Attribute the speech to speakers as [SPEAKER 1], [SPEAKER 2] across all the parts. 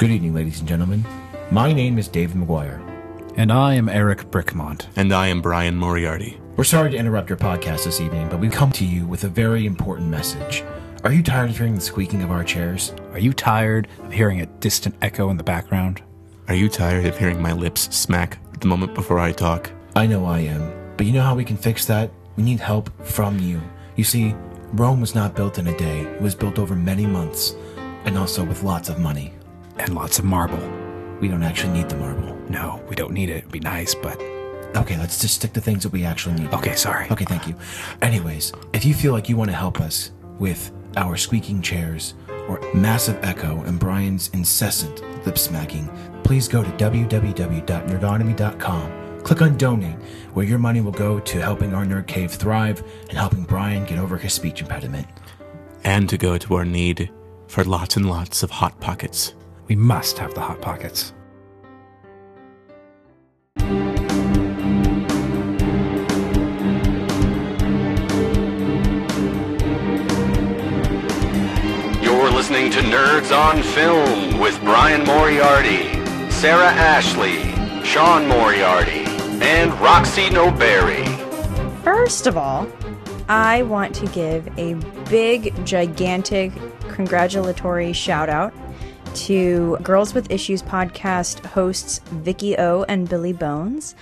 [SPEAKER 1] Good evening, ladies and gentlemen. My name is David McGuire.
[SPEAKER 2] And I am Eric Brickmont.
[SPEAKER 3] And I am Brian Moriarty.
[SPEAKER 1] We're sorry to interrupt your podcast this evening, but we've come to you with a very important message. Are you tired of hearing the squeaking of our chairs?
[SPEAKER 2] Are you tired of hearing a distant echo in the background?
[SPEAKER 3] Are you tired of hearing my lips smack the moment before I talk?
[SPEAKER 1] I know I am, but you know how we can fix that? We need help from you. You see, Rome was not built in a day, it was built over many months, and also with lots of money.
[SPEAKER 2] And lots of marble.
[SPEAKER 1] We don't actually need the marble.
[SPEAKER 2] No, we don't need it. It'd be nice, but.
[SPEAKER 1] Okay, let's just stick to things that we actually need.
[SPEAKER 2] Okay, sorry.
[SPEAKER 1] Okay, thank you. Anyways, if you feel like you want to help us with our squeaking chairs or massive echo and Brian's incessant lip smacking, please go to www.nerdonomy.com. Click on donate, where your money will go to helping our nerd cave thrive and helping Brian get over his speech impediment.
[SPEAKER 3] And to go to our need for lots and lots of hot pockets.
[SPEAKER 2] We must have the hot pockets.
[SPEAKER 4] You're listening to Nerds on Film with Brian Moriarty, Sarah Ashley, Sean Moriarty, and Roxy Noberry.
[SPEAKER 5] First of all, I want to give a big, gigantic, congratulatory shout out to Girls with Issues podcast hosts Vicky O and Billy Bones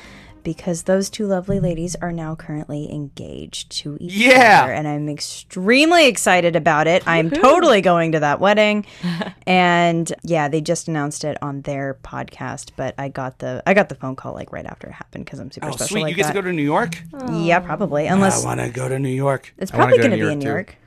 [SPEAKER 5] because those two lovely ladies are now currently engaged to each
[SPEAKER 6] Yeah.
[SPEAKER 5] other and I'm extremely excited about it. I'm totally going to that wedding. and yeah, they just announced it on their podcast, but I got the I got the phone call like right after it happened because I'm super
[SPEAKER 6] Oh,
[SPEAKER 5] special
[SPEAKER 6] sweet.
[SPEAKER 5] like
[SPEAKER 6] you get
[SPEAKER 5] that.
[SPEAKER 6] to go to New York?
[SPEAKER 5] yeah, probably. Unless
[SPEAKER 6] I want to go to New York.
[SPEAKER 5] it's
[SPEAKER 7] wanna
[SPEAKER 5] probably
[SPEAKER 7] go to
[SPEAKER 5] going to
[SPEAKER 7] New
[SPEAKER 5] be in New
[SPEAKER 7] York,
[SPEAKER 5] York.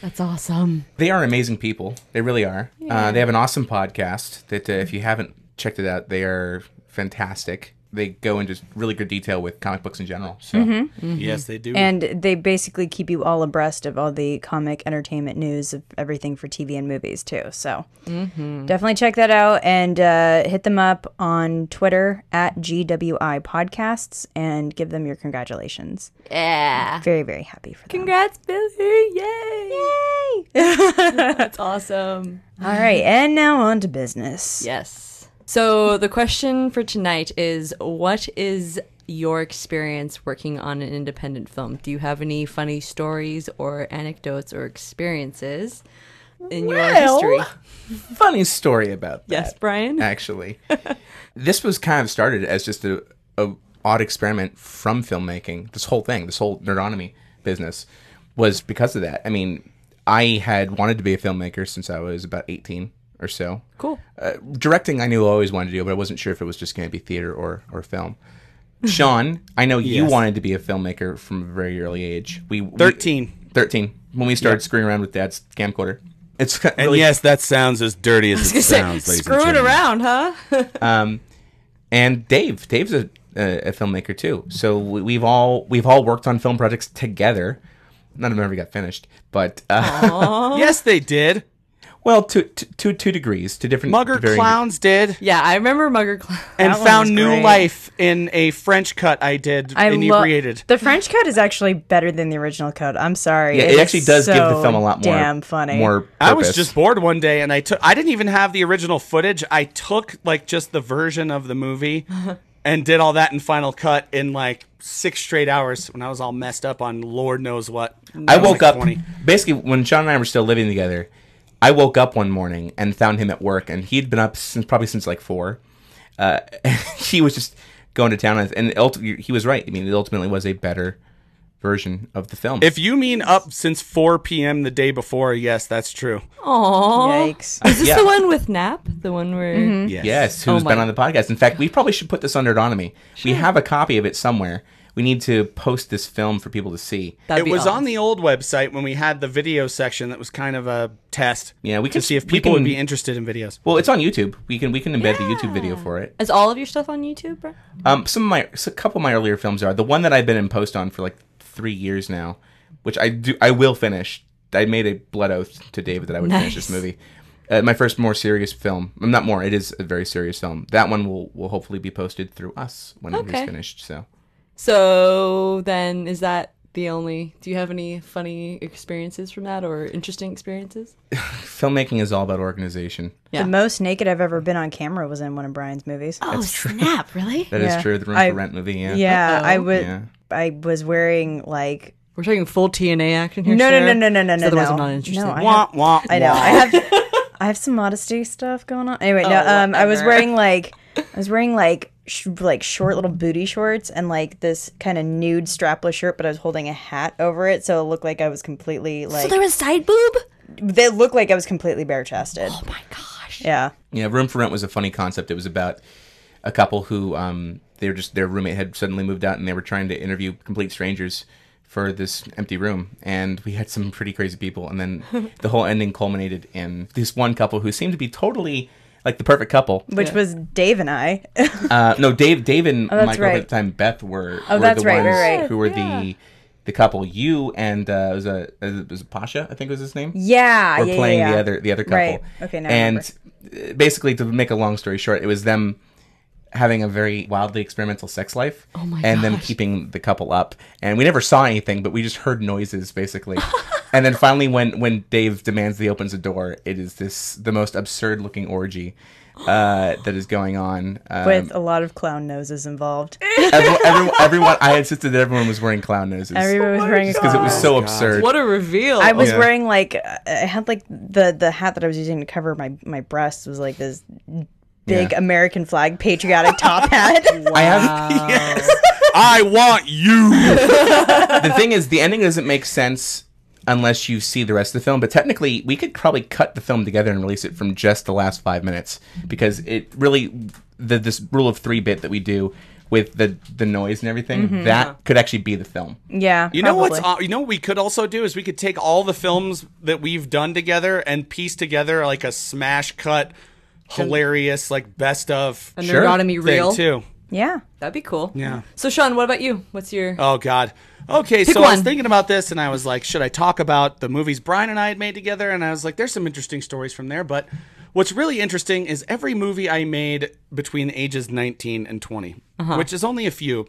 [SPEAKER 7] That's awesome. They are amazing people. They really are. Uh, they have an awesome podcast that uh, if you haven't checked it out, they are fantastic. They go into really good detail with comic books in general. So mm-hmm. Mm-hmm.
[SPEAKER 6] Yes, they do.
[SPEAKER 5] And they basically keep you all abreast of all the comic entertainment news of everything for TV and movies too. So mm-hmm. definitely check that out and uh, hit them up on Twitter at GWI Podcasts and give them your congratulations.
[SPEAKER 8] Yeah.
[SPEAKER 5] Very very happy for them.
[SPEAKER 8] Congrats, Billy. Yay! Yay. That's awesome.
[SPEAKER 5] All right, and now on to business.
[SPEAKER 8] Yes. So the question for tonight is what is your experience working on an independent film? Do you have any funny stories or anecdotes or experiences in your history?
[SPEAKER 7] funny story about that.
[SPEAKER 8] Yes, Brian?
[SPEAKER 7] Actually, this was kind of started as just a, a odd experiment from filmmaking. This whole thing, this whole nerdonomy business, was because of that. I mean, I had wanted to be a filmmaker since I was about eighteen or so.
[SPEAKER 8] Cool.
[SPEAKER 7] Uh, directing, I knew I always wanted to do, but I wasn't sure if it was just going to be theater or or film. Sean, I know you
[SPEAKER 6] Yes.
[SPEAKER 7] wanted to be a filmmaker from a very early age. We we-
[SPEAKER 6] 13.
[SPEAKER 7] 13 when we started screwing around with Dad's camcorder. It's ki-
[SPEAKER 6] And
[SPEAKER 7] really
[SPEAKER 6] yes, that sounds as dirty as it sounds. ladies and
[SPEAKER 8] Screw it
[SPEAKER 6] gentlemen.
[SPEAKER 8] around, huh?
[SPEAKER 7] um, and Dave, Dave's a, a, a filmmaker too. So we, we've all we've all worked on film projects together. None of them ever got finished, but uh,
[SPEAKER 6] Yes, they did.
[SPEAKER 7] Well, to, to to two degrees, to different
[SPEAKER 6] Murder
[SPEAKER 7] varying-
[SPEAKER 6] Clowns did.
[SPEAKER 8] yeah, I remember Murder Clown.
[SPEAKER 6] And
[SPEAKER 5] That
[SPEAKER 6] found new
[SPEAKER 5] great.
[SPEAKER 6] life in a French cut I did
[SPEAKER 5] I love
[SPEAKER 6] inebriated.
[SPEAKER 5] the French cut is actually better than the original cut. I'm sorry.
[SPEAKER 7] Yeah, it
[SPEAKER 5] is
[SPEAKER 7] actually does give the film a lot more
[SPEAKER 5] damn funny.
[SPEAKER 7] More
[SPEAKER 6] I was just bored one day and I took I didn't even have the original footage. I took like just the version of the movie and did all that in Final Cut in like six straight hours when I was all messed up on Lord knows what.
[SPEAKER 7] I
[SPEAKER 6] was
[SPEAKER 7] woke
[SPEAKER 6] like
[SPEAKER 7] up
[SPEAKER 6] 20.
[SPEAKER 7] basically when Sean and I were still living together. I woke up one morning and found him at work, and he'd been up since probably since like four. Uh, he was just going to town, and, and ultimately, he was right. I mean, it ultimately was a better version of the film.
[SPEAKER 6] If you mean up since 4 p.m. the day before, yes, that's true.
[SPEAKER 8] Aww.
[SPEAKER 5] Yikes.
[SPEAKER 8] Is this
[SPEAKER 7] Yeah.
[SPEAKER 8] the one with Nap? The one where.
[SPEAKER 6] Yes.
[SPEAKER 7] yes,
[SPEAKER 8] Oh
[SPEAKER 7] who's
[SPEAKER 8] my-
[SPEAKER 7] been on the podcast? In fact, we probably should put this under Nerdonomy. We have a copy of it somewhere. We need to post this film for people to see.
[SPEAKER 8] That'd
[SPEAKER 6] it was
[SPEAKER 8] awesome.
[SPEAKER 6] on the old website when we had the video section that was kind of a test.
[SPEAKER 7] Yeah, we
[SPEAKER 6] to
[SPEAKER 7] can-
[SPEAKER 6] see if people
[SPEAKER 7] can-
[SPEAKER 6] would be interested in videos.
[SPEAKER 7] Well, it's on YouTube. We can we can embed the YouTube video for it.
[SPEAKER 8] Is all of your stuff on YouTube, bro?
[SPEAKER 7] Um, some of my a couple of my earlier films are the one that I've been in post on for like three years now, which I do I will finish. I made a blood oath to David that I would finish this movie. Uh, my first more serious film. um, Not more. It is a very serious film. That one will will hopefully be posted through us when it
[SPEAKER 8] Okay.
[SPEAKER 7] is finished. So
[SPEAKER 8] So then, is that the only. Do you have any funny experiences from that or interesting experiences?
[SPEAKER 7] Filmmaking is all about organization.
[SPEAKER 8] Yeah.
[SPEAKER 5] The most naked I've ever been on camera was in one of Brian's movies.
[SPEAKER 8] Oh snap! Really?
[SPEAKER 7] That is
[SPEAKER 5] Yeah.
[SPEAKER 7] true. The Room
[SPEAKER 5] I-
[SPEAKER 7] for Rent movie. Yeah.
[SPEAKER 5] Yeah, I would.
[SPEAKER 7] Yeah.
[SPEAKER 5] I was wearing like
[SPEAKER 8] We're talking full TNA action here.
[SPEAKER 5] no, no, no,
[SPEAKER 8] Sarah?
[SPEAKER 5] no, no, no, no,
[SPEAKER 8] Otherwise,
[SPEAKER 5] no.
[SPEAKER 8] I'm not interested.
[SPEAKER 5] No, I
[SPEAKER 6] Wah,
[SPEAKER 5] have,
[SPEAKER 6] wah,
[SPEAKER 5] I know. I have. I have some modesty stuff going on. Anyway, no.
[SPEAKER 8] Oh,
[SPEAKER 5] Um, I was
[SPEAKER 8] whatever.
[SPEAKER 5] wearing like I was wearing like sh- like short little booty shorts and like this kind of nude strapless shirt, but I was holding a hat over it, so it looked like I was completely like.
[SPEAKER 8] So there was side boob.
[SPEAKER 5] they looked like I was completely bare chested.
[SPEAKER 8] Oh my gosh.
[SPEAKER 5] Yeah.
[SPEAKER 7] Yeah, Room for Rent was a funny concept. It was about a couple who um, they were just their roommate had suddenly moved out, and they were trying to interview complete strangers for this empty room. And we had some pretty crazy people, and then the whole ending culminated in this one couple who seemed to be totally like the perfect couple.
[SPEAKER 5] Which was Dave and I.
[SPEAKER 7] Uh, no, Dave, Dave and
[SPEAKER 5] that's
[SPEAKER 7] my girlfriend
[SPEAKER 5] right.
[SPEAKER 7] at the time, Beth, were
[SPEAKER 5] Oh,
[SPEAKER 7] were
[SPEAKER 5] that's
[SPEAKER 7] the
[SPEAKER 5] right,
[SPEAKER 7] ones
[SPEAKER 5] right, right.
[SPEAKER 7] who were the the couple. You and uh, it was a it was Pasha, I think was his name.
[SPEAKER 5] yeah.
[SPEAKER 7] were
[SPEAKER 5] yeah,
[SPEAKER 7] playing
[SPEAKER 5] yeah,
[SPEAKER 7] the other the other couple.
[SPEAKER 5] Right. Okay, now
[SPEAKER 7] and
[SPEAKER 5] remember.
[SPEAKER 7] basically, to make a long story short, it was them having a very wildly experimental sex life,
[SPEAKER 8] Oh my
[SPEAKER 7] and them
[SPEAKER 8] gosh.
[SPEAKER 7] keeping the couple up. And we never saw anything, but we just heard noises basically. and then finally, when when Dave demands he opens the door, it is this the most absurd looking orgy. Uh, that is going on um,
[SPEAKER 5] With a lot of clown noses involved.
[SPEAKER 7] everyone, everyone, everyone, I insisted that everyone was wearing clown noses
[SPEAKER 5] Everyone was wearing a
[SPEAKER 7] because it was
[SPEAKER 5] clown.
[SPEAKER 7] so absurd.
[SPEAKER 8] What a reveal.
[SPEAKER 5] I was
[SPEAKER 7] Yeah.
[SPEAKER 5] wearing like I had like the the hat that I was using to cover my my breasts was like this big
[SPEAKER 7] Yeah.
[SPEAKER 5] American flag patriotic top hat.
[SPEAKER 7] I have
[SPEAKER 6] yes. I want you.
[SPEAKER 7] the thing is, the ending doesn't make sense unless you see the rest of the film. But technically, we could probably cut the film together and release it from just the last five minutes because it really the this rule of three bit that we do with the the noise and everything mm-hmm. that could actually be the film.
[SPEAKER 5] yeah,
[SPEAKER 6] You know what's you know what we could also do is we could take all the films that we've done together and piece together like a smash cut, hilarious like best of
[SPEAKER 8] a
[SPEAKER 7] Sure.
[SPEAKER 8] Nerdonomy
[SPEAKER 6] thing
[SPEAKER 8] reel.
[SPEAKER 6] too.
[SPEAKER 5] yeah.
[SPEAKER 8] That'd be cool.
[SPEAKER 6] Yeah.
[SPEAKER 8] So Sean, what about you? What's your?
[SPEAKER 6] Oh God. Okay,
[SPEAKER 8] Pick
[SPEAKER 6] so I was thinking about this and I was like, should I talk about the movies Brian and I had made together? And I was like, there's some interesting stories from there. But what's really interesting is every movie I made between ages 19 and 20, uh-huh. which is only a few.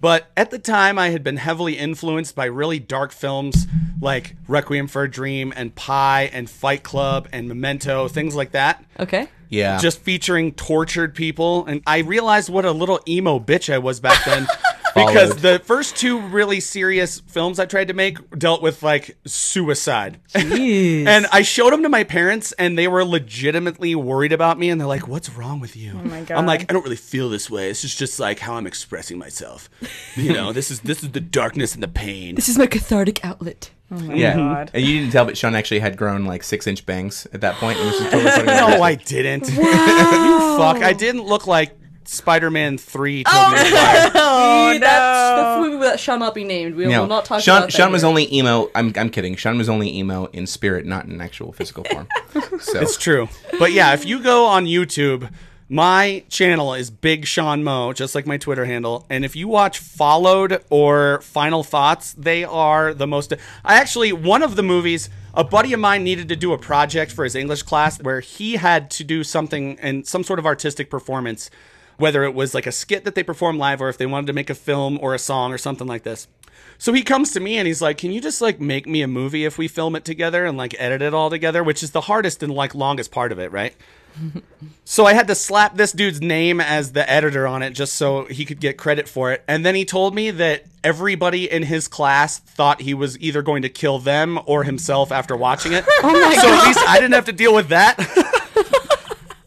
[SPEAKER 6] But at the time, I had been heavily influenced by really dark films like Requiem for a Dream and Pi and Fight Club and Memento, things like that
[SPEAKER 8] Okay.
[SPEAKER 7] Yeah,
[SPEAKER 6] just featuring tortured people. And i realized what a little emo bitch i was back then. Because the first two really serious films i tried to make dealt with like suicide. And i showed them to my parents and they were legitimately worried about me and they're like what's wrong with you? Oh
[SPEAKER 5] my god.
[SPEAKER 6] i'm like i don't really feel this way. This is just like how i'm expressing myself. You know this is this is the darkness and the pain.
[SPEAKER 8] This is my cathartic outlet.
[SPEAKER 7] Yeah.
[SPEAKER 5] God.
[SPEAKER 7] And you didn't tell, but Sean actually had grown like six inch bangs at that point, and was just totally
[SPEAKER 6] no
[SPEAKER 7] on.
[SPEAKER 6] i didn't you fuck i didn't look like spider-man 3 told me to buy.
[SPEAKER 8] Oh, oh that's, that's the movie that shall not be named. We
[SPEAKER 7] No,
[SPEAKER 8] will not talk
[SPEAKER 7] Sean,
[SPEAKER 8] about that.
[SPEAKER 7] Sean was
[SPEAKER 8] here.
[SPEAKER 7] only emo. I'm, I'm kidding. Sean was only emo in spirit, not in actual physical form. So
[SPEAKER 6] It's true. But yeah, if you go on YouTube, my channel is Big Sean Mo, just like my Twitter handle. And if you watch Followed or Final Thoughts, they are the most. I actually, one of the movies, a buddy of mine needed to do a project for his English class where he had to do something and some sort of artistic performance, whether it was like a skit that they performed live or if they wanted to make a film or a song or something like this. So he comes to me and he's like, "Can you just like make me a movie if we film it together and like edit it all together?" Which is the hardest and like longest part of it, right? so I had to slap this dude's name as the editor on it just so he could get credit for it. And then he told me that everybody in his class thought he was either going to kill them or himself after watching it. oh my god. so at least I didn't have to deal with that.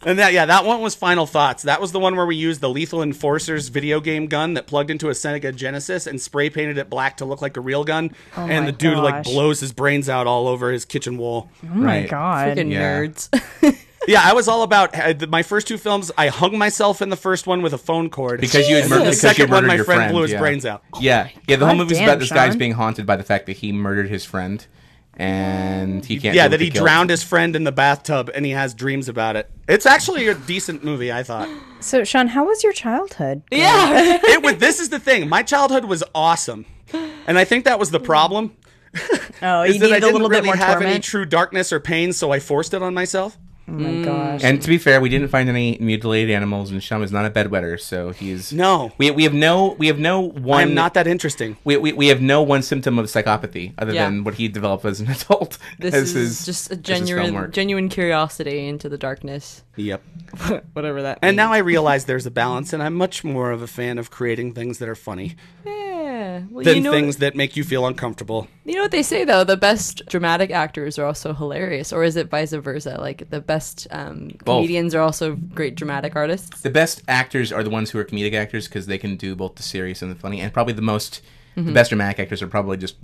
[SPEAKER 6] And that, yeah, that one was Final Thoughts. That was the one where we used the Lethal Enforcers video game gun that plugged into a Sega Genesis and spray painted it black to look like a real gun. Oh and
[SPEAKER 5] my
[SPEAKER 6] the dude like blows his brains out all over his kitchen wall.
[SPEAKER 5] Oh my
[SPEAKER 7] Right.
[SPEAKER 5] god.
[SPEAKER 8] Freaking
[SPEAKER 7] Yeah.
[SPEAKER 8] nerds.
[SPEAKER 6] Yeah, I was all about uh, my first two films. I hung myself in the first one with a phone cord
[SPEAKER 7] because you had murdered
[SPEAKER 6] The
[SPEAKER 7] because you
[SPEAKER 6] second one, my
[SPEAKER 7] your
[SPEAKER 6] friend blew his
[SPEAKER 7] yeah.
[SPEAKER 6] brains out.
[SPEAKER 7] Yeah, yeah. The whole
[SPEAKER 5] God
[SPEAKER 7] movie's
[SPEAKER 5] damn,
[SPEAKER 7] about this guy's being haunted by the fact that he murdered his friend, and he can't.
[SPEAKER 6] Yeah, that he
[SPEAKER 7] the
[SPEAKER 6] drowned his friend in the bathtub and he has dreams about it. It's actually a decent movie, I thought.
[SPEAKER 5] So Sean, how was your childhood?
[SPEAKER 8] yeah.
[SPEAKER 6] it was, this is the thing. My childhood was awesome, and I think that was the problem.
[SPEAKER 5] Oh,
[SPEAKER 6] Is
[SPEAKER 5] you
[SPEAKER 6] that I
[SPEAKER 5] needed a
[SPEAKER 6] didn't
[SPEAKER 5] little
[SPEAKER 6] really
[SPEAKER 5] bit more
[SPEAKER 6] have any true darkness or pain, so I forced it on myself.
[SPEAKER 5] Oh my mm. gosh.
[SPEAKER 7] And to be fair, we didn't find any mutilated animals, and Sean is not a bedwetter, so he's
[SPEAKER 6] No.
[SPEAKER 7] We, we have no we have no one.
[SPEAKER 6] I'm not that interesting.
[SPEAKER 7] We, we, we have no one symptom of psychopathy other
[SPEAKER 8] Yeah.
[SPEAKER 7] than what he developed as an adult.
[SPEAKER 8] This
[SPEAKER 7] as
[SPEAKER 8] is
[SPEAKER 7] his-
[SPEAKER 8] just a
[SPEAKER 7] as his film
[SPEAKER 8] genuine genuine curiosity into the darkness.
[SPEAKER 6] Yep.
[SPEAKER 8] Whatever that.
[SPEAKER 6] And now I realize there's a balance, and I'm much more of a fan of creating things that are funny
[SPEAKER 8] yeah. Well,
[SPEAKER 6] than
[SPEAKER 8] you know,
[SPEAKER 6] things that make you feel uncomfortable.
[SPEAKER 8] you know what they say though, the best dramatic actors are also hilarious, or is it vice versa? Like the best um,
[SPEAKER 7] Both.
[SPEAKER 8] comedians are also great dramatic artists.
[SPEAKER 7] the best actors are the ones who are comedic actors because they can do both the serious and the funny, and probably the most
[SPEAKER 8] Mm-hmm.
[SPEAKER 7] the best dramatic actors are probably just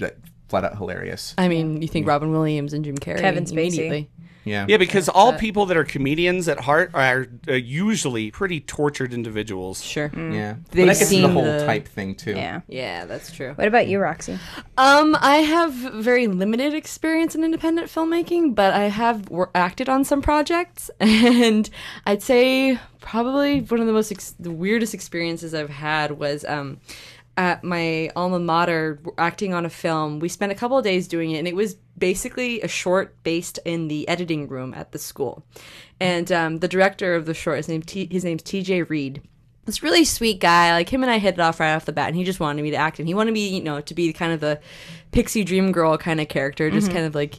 [SPEAKER 7] flat out hilarious.
[SPEAKER 8] I mean, you think Robin Williams and Jim Carrey,
[SPEAKER 5] Kevin Spacey.
[SPEAKER 8] Immediately.
[SPEAKER 7] Yeah,
[SPEAKER 6] Yeah, because all people that are comedians at heart are uh, usually pretty tortured individuals.
[SPEAKER 8] Sure.
[SPEAKER 7] yeah. But
[SPEAKER 8] They've
[SPEAKER 7] that gets into the whole
[SPEAKER 8] the-
[SPEAKER 7] type thing too.
[SPEAKER 5] yeah.
[SPEAKER 8] Yeah, that's true.
[SPEAKER 5] What about you, Roxy?
[SPEAKER 8] Um, I have very limited experience in independent filmmaking, but I have wor- acted on some projects, and I'd say probably one of the most ex- the weirdest experiences I've had was um, at my alma mater acting on a film. We spent a couple of days doing it, and it was basically a short based in the editing room at the school. And um, the director of the short, his name T- his name's T.J. Reed this really sweet guy. Like him and I hit it off right off the bat, and he just wanted me to act, and he wanted me, you know, to be kind of the pixie dream girl kind of character, just kind of like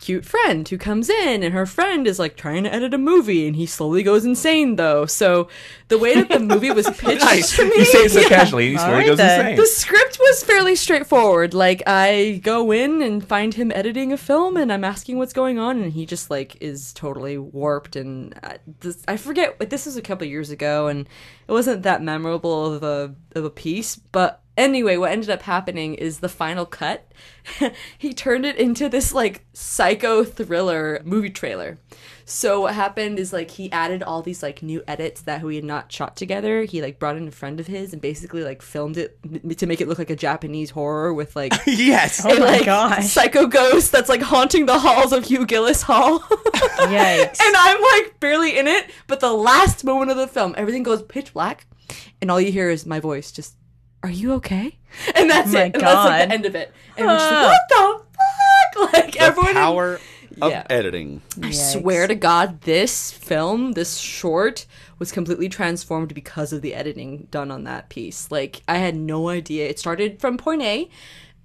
[SPEAKER 8] cute friend who comes in, and her friend is like trying to edit a movie, and he slowly goes insane though. So the way that the movie was pitched to me,
[SPEAKER 7] You say it so
[SPEAKER 8] Yeah.
[SPEAKER 7] casually, you swear
[SPEAKER 5] right
[SPEAKER 7] goes
[SPEAKER 5] then.
[SPEAKER 7] insane.
[SPEAKER 8] The script was fairly straightforward. Like I go in and find him editing a film, and I'm asking what's going on, and he just like is totally warped. And uh, this, I forget. but This was a couple years ago, and it wasn't that memorable of a of a piece. But anyway, what ended up happening is the final cut. he turned it into this like psycho thriller movie trailer. So what happened is like he added all these like new edits that we had not shot together. He like brought in a friend of his and basically like filmed it m- to make it look like a Japanese horror with like
[SPEAKER 6] yes.
[SPEAKER 8] a oh
[SPEAKER 5] my
[SPEAKER 8] like
[SPEAKER 5] gosh.
[SPEAKER 8] psycho ghost that's like haunting the halls of Hugh Gillis Hall.
[SPEAKER 5] Yikes.
[SPEAKER 8] and I'm like barely in it, but the last moment of the film, everything goes pitch black, and all you hear is my voice just, "Are you okay?" And that's
[SPEAKER 5] Oh
[SPEAKER 8] it. And that's like the end of it. And we're just like, what the fuck? Like
[SPEAKER 6] The
[SPEAKER 8] everyone. in-
[SPEAKER 6] power of
[SPEAKER 8] Yeah.
[SPEAKER 6] editing.
[SPEAKER 8] I swear to God, this film, this short, was completely transformed because of the editing done on that piece. Like, I had no idea. It started from point A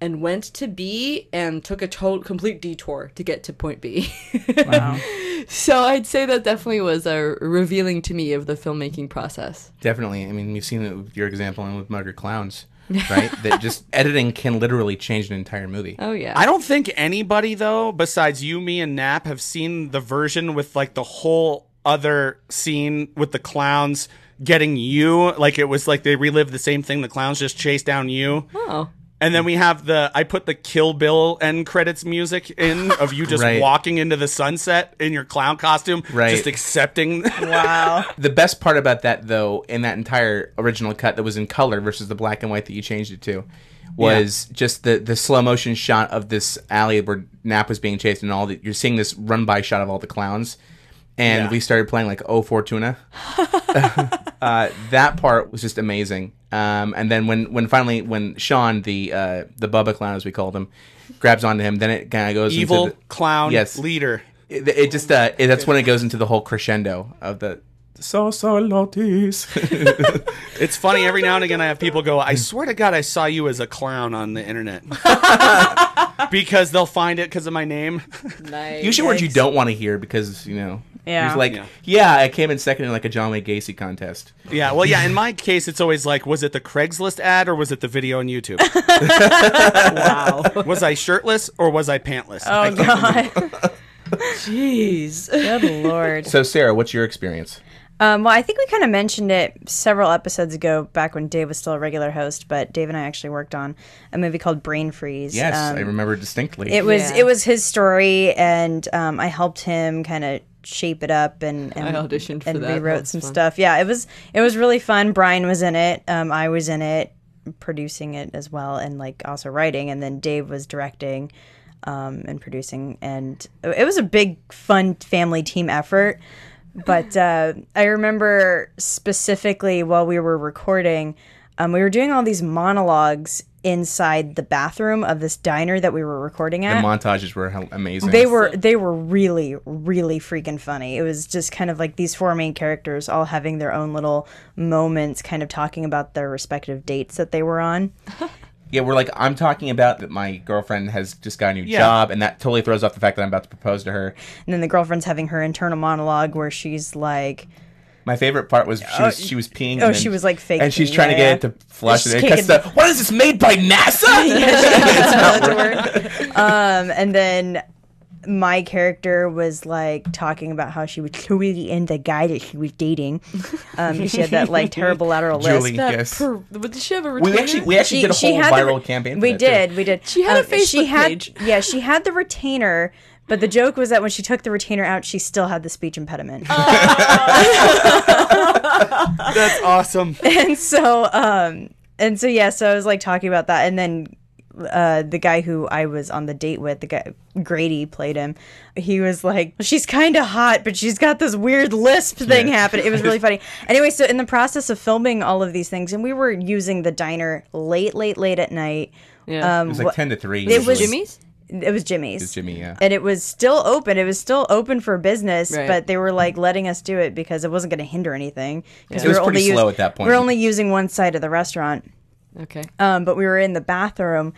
[SPEAKER 8] and went to B and took a total complete detour to get to point B.
[SPEAKER 5] Wow.
[SPEAKER 8] so I'd say that definitely was a revealing to me of the filmmaking process.
[SPEAKER 7] Definitely. I mean, we've seen it with your example and with Murder Clowns, right? that just editing can literally change an entire movie.
[SPEAKER 8] Oh yeah.
[SPEAKER 6] I don't think anybody though, besides you, me, and Nap, have seen the version with like the whole other scene with the clowns getting you. Like it was like they relived the same thing. The clowns just chased down you.
[SPEAKER 8] oh.
[SPEAKER 6] And then we have the I put the Kill Bill end credits music in of you just
[SPEAKER 7] Right.
[SPEAKER 6] walking into the sunset in your clown costume,
[SPEAKER 7] Right.
[SPEAKER 6] just accepting.
[SPEAKER 5] wow.
[SPEAKER 7] The best part about that, though, in that entire original cut that was in color versus the black and white that you changed it to, was just the the slow motion shot of this alley where Nap was being chased, and all the, you're seeing this run by shot of all the clowns, and
[SPEAKER 6] Yeah.
[SPEAKER 7] we started playing like Oh Fortuna. uh, that part was just amazing. Um, and then when when finally when Sean the uh, the Bubba clown as we called him grabs onto him, then it kind of goes
[SPEAKER 6] Evil
[SPEAKER 7] into the,
[SPEAKER 6] clown
[SPEAKER 7] Yes.
[SPEAKER 6] leader.
[SPEAKER 7] it, it just uh, it, that's when it goes into the whole crescendo of the sors salutis.
[SPEAKER 6] It's funny every now and again I have people go, I swear to God I saw you as a clown on the internet. because they'll find it because of my name.
[SPEAKER 8] Nice.
[SPEAKER 7] Usually words you don't want to hear because you know.
[SPEAKER 5] Yeah.
[SPEAKER 7] It's like,
[SPEAKER 6] Yeah.
[SPEAKER 7] yeah. I came in second in like a John Wayne Gacy contest.
[SPEAKER 6] yeah, well yeah, in my case it's always like, was it the Craigslist ad or was it the video on YouTube?
[SPEAKER 8] Wow.
[SPEAKER 6] was I shirtless or was I pantless?
[SPEAKER 5] Oh God.
[SPEAKER 8] Jeez.
[SPEAKER 5] Good lord.
[SPEAKER 7] So Sarah, what's your experience?
[SPEAKER 5] Um, well, I think we kind of mentioned it several episodes ago, back when Dave was still a regular host. But Dave and I actually worked on a movie called Brain Freeze.
[SPEAKER 7] Yes,
[SPEAKER 5] Um,
[SPEAKER 7] I remember distinctly.
[SPEAKER 5] It was
[SPEAKER 8] Yeah.
[SPEAKER 5] it was his story, and um, I helped him kind of shape it up and, and
[SPEAKER 8] I auditioned
[SPEAKER 5] and
[SPEAKER 8] that. That
[SPEAKER 5] rewrote
[SPEAKER 8] was
[SPEAKER 5] some
[SPEAKER 8] fun.
[SPEAKER 5] stuff. Yeah, it was it was really fun. Brian was in it. Um, I was in it, producing it as well, and like also writing. And then Dave was directing um, and producing, and it was a big, fun family team effort. But uh, I remember specifically while we were recording. Um, we were doing all these monologues inside the bathroom of this diner that we were recording at.
[SPEAKER 7] The montages were amazing.
[SPEAKER 5] they were they were really really freaking funny. It was just kind of like these four main characters all having their own little moments, kind of talking about their respective dates that they were on.
[SPEAKER 7] Yeah, we're like, I'm talking about that my girlfriend has just got a new
[SPEAKER 6] Yeah.
[SPEAKER 7] job, and that totally throws off the fact that I'm about to propose to her.
[SPEAKER 5] And then the girlfriend's having her internal monologue where she's like,
[SPEAKER 7] My favorite part was she was she was peeing.
[SPEAKER 5] oh,
[SPEAKER 7] and then-
[SPEAKER 5] she was, like, fake
[SPEAKER 7] and she's
[SPEAKER 5] peeing,
[SPEAKER 7] trying to
[SPEAKER 5] yeah,
[SPEAKER 7] get it to flush, it cuts
[SPEAKER 5] kicking-
[SPEAKER 7] the. What is this made by NASA?
[SPEAKER 5] um, and then my character was like talking about how she was really into the guy that she was dating. Um, she had that like terrible lateral lisp.
[SPEAKER 7] Julie,
[SPEAKER 8] That
[SPEAKER 7] yes.
[SPEAKER 8] per- did she have a
[SPEAKER 7] we
[SPEAKER 8] retainer?
[SPEAKER 7] actually we actually did a whole
[SPEAKER 5] had the
[SPEAKER 7] viral campaign. For
[SPEAKER 5] We
[SPEAKER 7] that, too.
[SPEAKER 5] did, we did.
[SPEAKER 8] She had a
[SPEAKER 5] she
[SPEAKER 8] Facebook
[SPEAKER 5] had,
[SPEAKER 8] page.
[SPEAKER 5] Yeah, she had the retainer, but the joke was that when she took the retainer out, she still had the speech impediment.
[SPEAKER 6] That's awesome.
[SPEAKER 5] and so, um, and so yeah, so I was like talking about that, and then. Uh, the guy who I was on the date with, the guy Grady played him. He was like, "She's kind of hot, but she's got this weird lisp thing happening." It was really funny. Anyway, so in the process of filming all of these things, and we were using the diner late, late, late at night.
[SPEAKER 8] Yeah.
[SPEAKER 5] Um,
[SPEAKER 7] It was like
[SPEAKER 5] wh-
[SPEAKER 7] ten to three.
[SPEAKER 5] It was-
[SPEAKER 8] Jimmy's?
[SPEAKER 5] It was Jimmy's.
[SPEAKER 7] It's Jimmy, yeah.
[SPEAKER 5] and it was still open. It was still open for business,
[SPEAKER 8] Right.
[SPEAKER 5] but they were like letting us do it because it wasn't going to hinder anything. Because
[SPEAKER 7] It was pretty slow at that point.
[SPEAKER 5] We were only using one side of the restaurant,
[SPEAKER 8] Okay.
[SPEAKER 5] um, but we were in the bathroom,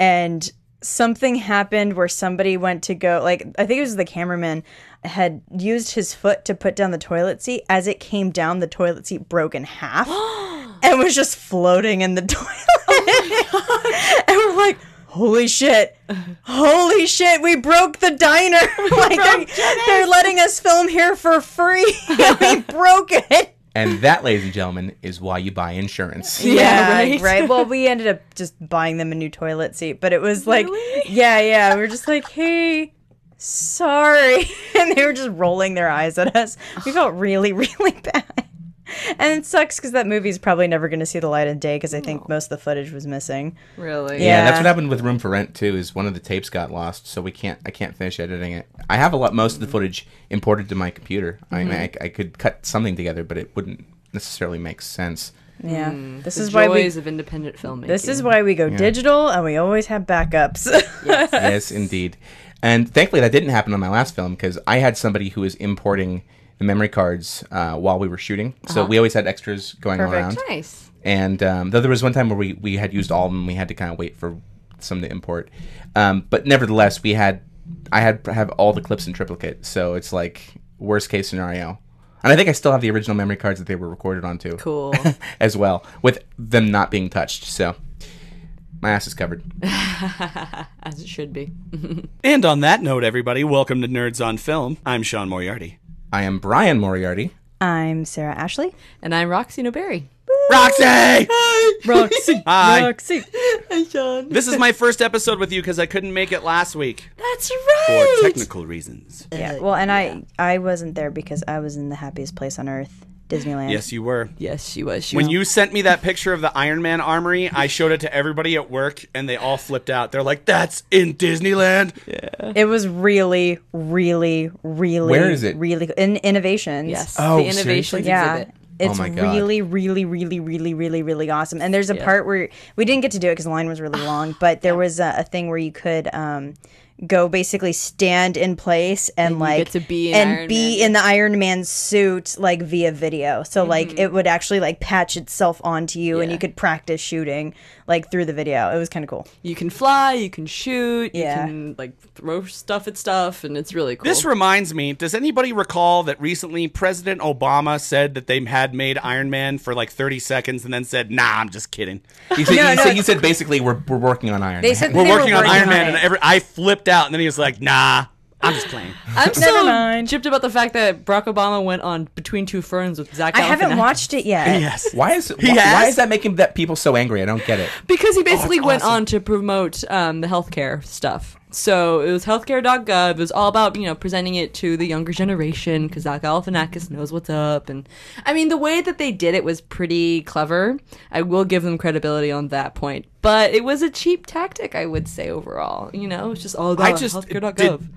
[SPEAKER 5] and something happened where somebody went to go. Like I think it was the cameraman had used his foot to put down the toilet seat. As it came down, the toilet seat broke in half and was just floating in the toilet. and we're like. Holy shit. Holy shit, we broke the diner. like they're, they're letting us film here for free. and we broke it.
[SPEAKER 7] And that, ladies and gentlemen, is why you buy insurance.
[SPEAKER 5] Yeah,
[SPEAKER 8] right?
[SPEAKER 5] right. Well, we ended up just buying them a new toilet seat, but it was like, yeah, yeah. We were just like, hey, sorry. And they were just rolling their eyes at us. We felt really, really bad. And it sucks because that movie's probably never going to see the light of day because I think most of the footage was missing.
[SPEAKER 8] Really?
[SPEAKER 7] Yeah,
[SPEAKER 5] Yeah.
[SPEAKER 7] that's what happened with Room for Rent too. Is one of the tapes got lost, so we can't. I can't finish editing it. I have a lot. Most of the footage imported to my computer. I mean, mm-hmm. I, I could cut something together, but it wouldn't necessarily make sense.
[SPEAKER 5] Yeah. Hmm. This
[SPEAKER 8] The
[SPEAKER 5] is why we.
[SPEAKER 8] joys of independent filmmaking.
[SPEAKER 5] This is why we go digital, and we always have backups.
[SPEAKER 7] yes. yes, indeed. And thankfully, that didn't happen on my last film because I had somebody who was importing the memory cards uh, while we were shooting. So we always had extras going
[SPEAKER 5] Perfect.
[SPEAKER 7] around.
[SPEAKER 8] nice.
[SPEAKER 7] And um, though there was one time where we, we had used all of them, we had to kind of wait for some to import. Um, but nevertheless, we had I had have all the clips in triplicate, so it's like worst case scenario. And I think I still have the original memory cards that they were recorded onto,
[SPEAKER 8] Cool.
[SPEAKER 7] as well, with them not being touched. So my ass is covered.
[SPEAKER 8] As it should be.
[SPEAKER 6] And on that note, everybody, welcome to Nerds on Film. I'm Sean Moriarty.
[SPEAKER 7] I am Brian Moriarty.
[SPEAKER 5] I'm Sarah Ashley.
[SPEAKER 8] And I'm Roxy Noberry.
[SPEAKER 6] Roxy! Hi!
[SPEAKER 5] Roxy.
[SPEAKER 6] Hi.
[SPEAKER 5] Roxy. Hi, John.
[SPEAKER 6] This is my first episode with you because I couldn't make it last week
[SPEAKER 8] That's right!
[SPEAKER 6] for technical reasons.
[SPEAKER 5] Yeah. Uh, well, and I I wasn't there because I was in the happiest place on earth, Disneyland.
[SPEAKER 6] Yes, you were.
[SPEAKER 8] Yes, she was. She
[SPEAKER 6] When
[SPEAKER 8] was.
[SPEAKER 6] you sent me that picture of the Iron Man armory, I showed it to everybody at work and they all flipped out. They're like, that's in Disneyland. Yeah.
[SPEAKER 5] It was really, really, really.
[SPEAKER 7] Where is it?
[SPEAKER 5] Really in Innoventions.
[SPEAKER 8] Yes.
[SPEAKER 7] Oh,
[SPEAKER 8] the Innoventions
[SPEAKER 5] Yeah.
[SPEAKER 8] exhibit.
[SPEAKER 5] It's
[SPEAKER 7] Oh my God.
[SPEAKER 5] really, really, really, really, really, really awesome. And there's a
[SPEAKER 8] Yeah.
[SPEAKER 5] part where we didn't get to do it because the line was really long, but there was a, a thing where you could um, go basically stand in place and,
[SPEAKER 8] And
[SPEAKER 5] like
[SPEAKER 8] get to be in
[SPEAKER 5] and
[SPEAKER 8] Iron
[SPEAKER 5] be
[SPEAKER 8] Man.
[SPEAKER 5] in the Iron Man suit like via video. So like it would actually like patch itself onto you, and
[SPEAKER 8] Mm-hmm.
[SPEAKER 5] You could practice shooting like through the video. It was kind of cool.
[SPEAKER 8] You can fly, you can shoot,
[SPEAKER 5] Yeah.
[SPEAKER 8] you can like throw stuff at stuff, and it's really cool.
[SPEAKER 6] This reminds me, does anybody recall that recently President Obama said that they had made Iron Man for like 30 seconds and then said, nah, I'm just kidding.
[SPEAKER 7] He said,
[SPEAKER 5] No,
[SPEAKER 7] he,
[SPEAKER 5] no.
[SPEAKER 7] said, he said basically we're, we're working on Iron
[SPEAKER 5] They
[SPEAKER 7] Man.
[SPEAKER 5] said
[SPEAKER 6] We're
[SPEAKER 5] They were
[SPEAKER 6] working on
[SPEAKER 5] working
[SPEAKER 6] Iron
[SPEAKER 5] on
[SPEAKER 6] Man.
[SPEAKER 5] it.
[SPEAKER 6] And every, I flipped out and then he was like, nah, I'm just playing.
[SPEAKER 8] I'm so
[SPEAKER 5] mind.
[SPEAKER 8] gypped about the fact that Barack Obama went on Between Two Ferns with Zach
[SPEAKER 5] I haven't
[SPEAKER 8] Galifianakis.
[SPEAKER 5] watched it yet.
[SPEAKER 6] yes.
[SPEAKER 7] why is why,
[SPEAKER 6] has?
[SPEAKER 7] why is that making that people so angry? I don't get it.
[SPEAKER 8] Because he basically
[SPEAKER 6] it's
[SPEAKER 8] went
[SPEAKER 6] awesome.
[SPEAKER 8] on to promote um, the healthcare stuff. So it was healthcare.gov. It was all about, you know, presenting it to the younger generation because Zach Galifianakis knows what's up. And I mean, the way that they did it was pretty clever. I will give them credibility on that point. But it was a cheap tactic, I would say, overall. You know, it's just all about
[SPEAKER 6] I just
[SPEAKER 8] healthcare.gov.
[SPEAKER 6] did,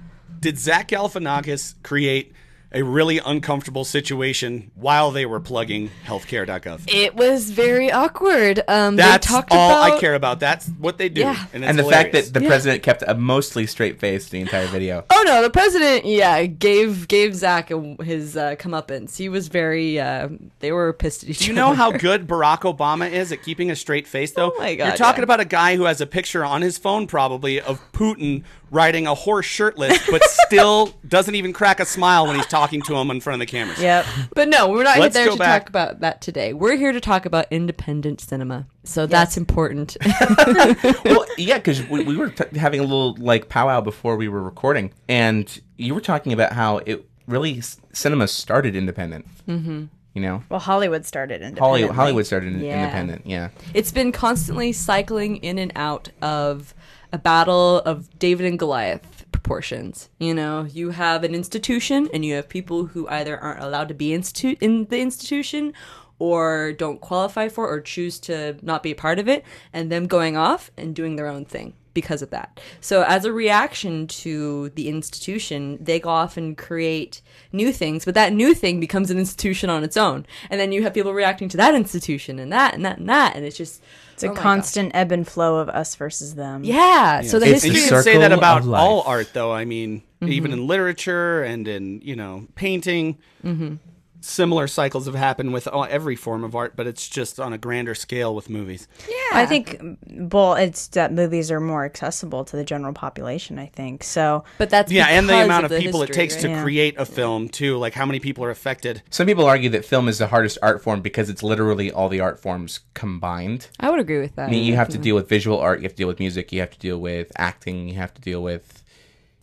[SPEAKER 6] did Zach Galifianakis create a really uncomfortable situation while they were plugging healthcare.gov.
[SPEAKER 8] It was very awkward. Um,
[SPEAKER 6] That's
[SPEAKER 8] they talked
[SPEAKER 6] all
[SPEAKER 8] about,
[SPEAKER 6] I care about. That's what they do.
[SPEAKER 8] Yeah.
[SPEAKER 6] And,
[SPEAKER 7] and
[SPEAKER 6] it's
[SPEAKER 7] the fact that the president kept a mostly straight face the entire video.
[SPEAKER 8] Oh no, the president, yeah, gave gave Zach his uh, comeuppance. He was very. Uh, they were pissed at each other.
[SPEAKER 6] Do you
[SPEAKER 8] other.
[SPEAKER 6] know how good Barack Obama is at keeping a straight face, though?
[SPEAKER 8] Oh my God,
[SPEAKER 6] You're talking
[SPEAKER 8] yeah.
[SPEAKER 6] about a guy who has a picture on his phone, probably, of Putin riding a horse shirtless, but still doesn't even crack a smile when he's talking to him in front of the cameras.
[SPEAKER 5] Yep.
[SPEAKER 8] But no, we're not
[SPEAKER 6] Let's
[SPEAKER 8] there to
[SPEAKER 6] back.
[SPEAKER 8] talk about that today. We're here to talk about independent cinema. So that's important.
[SPEAKER 7] well, yeah, because we, we were t- having a little like powwow before we were recording, and you were talking about how it really s- cinema started independent. Mm-hmm. You know,
[SPEAKER 5] Well, Hollywood started independently.
[SPEAKER 7] Hollywood, Hollywood started in-
[SPEAKER 8] Yeah.
[SPEAKER 7] independent. Yeah,
[SPEAKER 8] it's been constantly cycling in and out of a battle of David and Goliath proportions. You know, you have an institution and you have people who either aren't allowed to be in the institution or don't qualify for or choose to not be a part of it and them going off and doing their own thing because of that. So as a reaction to the institution, they go off and create new things, but that new thing becomes an institution on its own. And then you have people reacting to that institution and that and that and that and it's just
[SPEAKER 5] It's a
[SPEAKER 8] oh my
[SPEAKER 5] constant ebb and flow of us versus them.
[SPEAKER 8] God. Yeah. So the
[SPEAKER 7] It's
[SPEAKER 6] And
[SPEAKER 8] history
[SPEAKER 6] you can say that about all art, though. I mean,
[SPEAKER 8] Mm-hmm.
[SPEAKER 6] even in literature and in you know painting,
[SPEAKER 8] Mm-hmm.
[SPEAKER 6] Similar cycles have happened with all, every form of art, but it's just on a grander scale with movies.
[SPEAKER 5] Yeah, I think, well, it's that movies are more accessible to the general population. I think so.
[SPEAKER 8] but that's
[SPEAKER 6] Yeah, and the amount of,
[SPEAKER 8] the
[SPEAKER 6] people it takes
[SPEAKER 8] right?
[SPEAKER 6] to
[SPEAKER 5] Yeah.
[SPEAKER 6] create a film too, like how many people are affected.
[SPEAKER 7] some people argue that film is the hardest art form because it's literally all the art forms combined.
[SPEAKER 8] I would agree with that.
[SPEAKER 7] I mean, you have to deal with visual art, you have to deal with music, you have to deal with acting, you have to deal with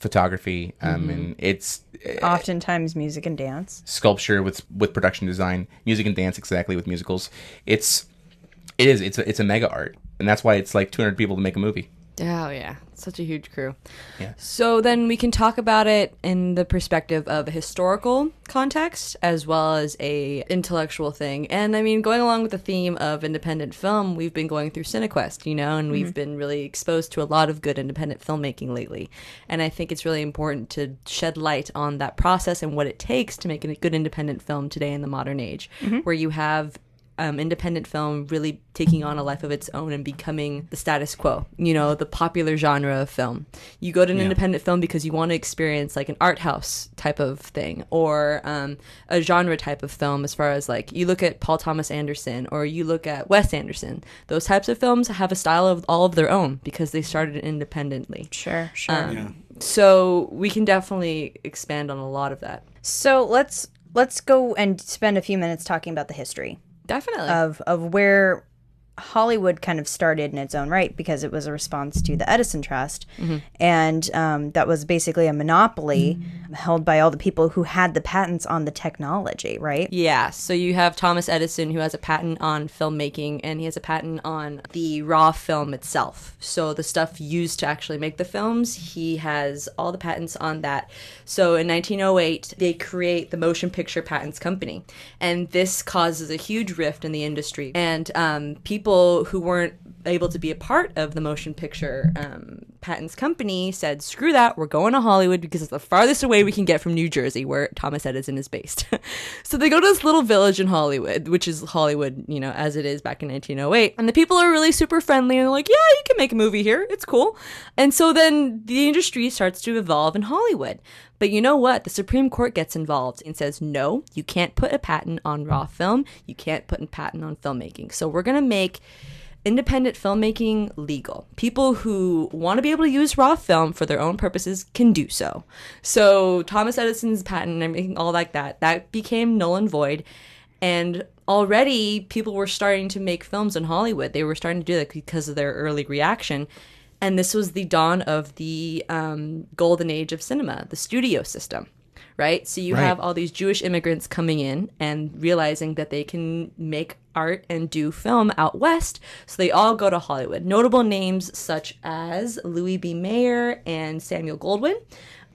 [SPEAKER 7] photography, um, and it's
[SPEAKER 5] Oftentimes, music and dance.
[SPEAKER 7] sculpture with with production design, music and dance exactly with musicals. It's it is it's a, it's a mega art, and that's why it's like 200 people to make a movie.
[SPEAKER 8] Oh yeah, such a huge crew.
[SPEAKER 7] Yeah.
[SPEAKER 8] So then we can talk about it in the perspective of a historical context as well as a intellectual thing. And I mean, going along with the theme of independent film, we've been going through Cinequest, you know, and we've mm-hmm. been really exposed to a lot of good independent filmmaking lately. And I think it's really important to shed light on that process and what it takes to make a good independent film today in the modern age, mm-hmm. where you have um, independent film really taking on a life of its own and becoming the status quo, you know, the popular genre of film. You go to an independent film because you want to experience like an art house type of thing or um, a genre type of film, as far as like you look at Paul Thomas Anderson or you look at Wes Anderson. Those types of films have a style of all of their own because they started independently.
[SPEAKER 5] Sure, sure.
[SPEAKER 8] Um, So we can definitely expand on a lot of that.
[SPEAKER 5] so let's let's go and spend a few minutes talking about the history
[SPEAKER 8] Definitely.
[SPEAKER 5] of of where Hollywood kind of started in its own right because it was a response to the Edison Trust, and um, that was basically a monopoly held by all the people who had the patents on the technology, right?
[SPEAKER 8] Yeah, so you have Thomas Edison who has a patent on filmmaking and he has a patent on the raw film itself. So the stuff used to actually make the films, he has all the patents on that. So in 1908, they create the Motion Picture Patents Company. And this causes a huge rift in the industry. And um, people who weren't able to be a part of the Motion Picture um, Patents Company said, screw that, we're going to Hollywood because it's the farthest away we can get from New Jersey, where Thomas Edison is based. so they go to this little village in Hollywood, which is Hollywood, you know, as it is back in 1908. And the people are really super friendly and they're like, yeah, you can make a movie here. It's cool. And so then the industry starts to evolve in Hollywood. But you know what? The Supreme Court gets involved and says, no, you can't put a patent on raw film. You can't put a patent on filmmaking. So we're going to make independent filmmaking legal. People who want to be able to use raw film for their own purposes can do so. So Thomas Edison's patent and everything, all like that, that became null and void. And already people were starting to make films in Hollywood. They were starting to do that because of their early reaction. And this was the dawn of the um, golden age of cinema, the studio system right? So you
[SPEAKER 7] Right.
[SPEAKER 8] have all these Jewish immigrants coming in and realizing that they can make art and do film out west. So they all go to Hollywood. Notable names such as Louis B. Mayer and Samuel Goldwyn,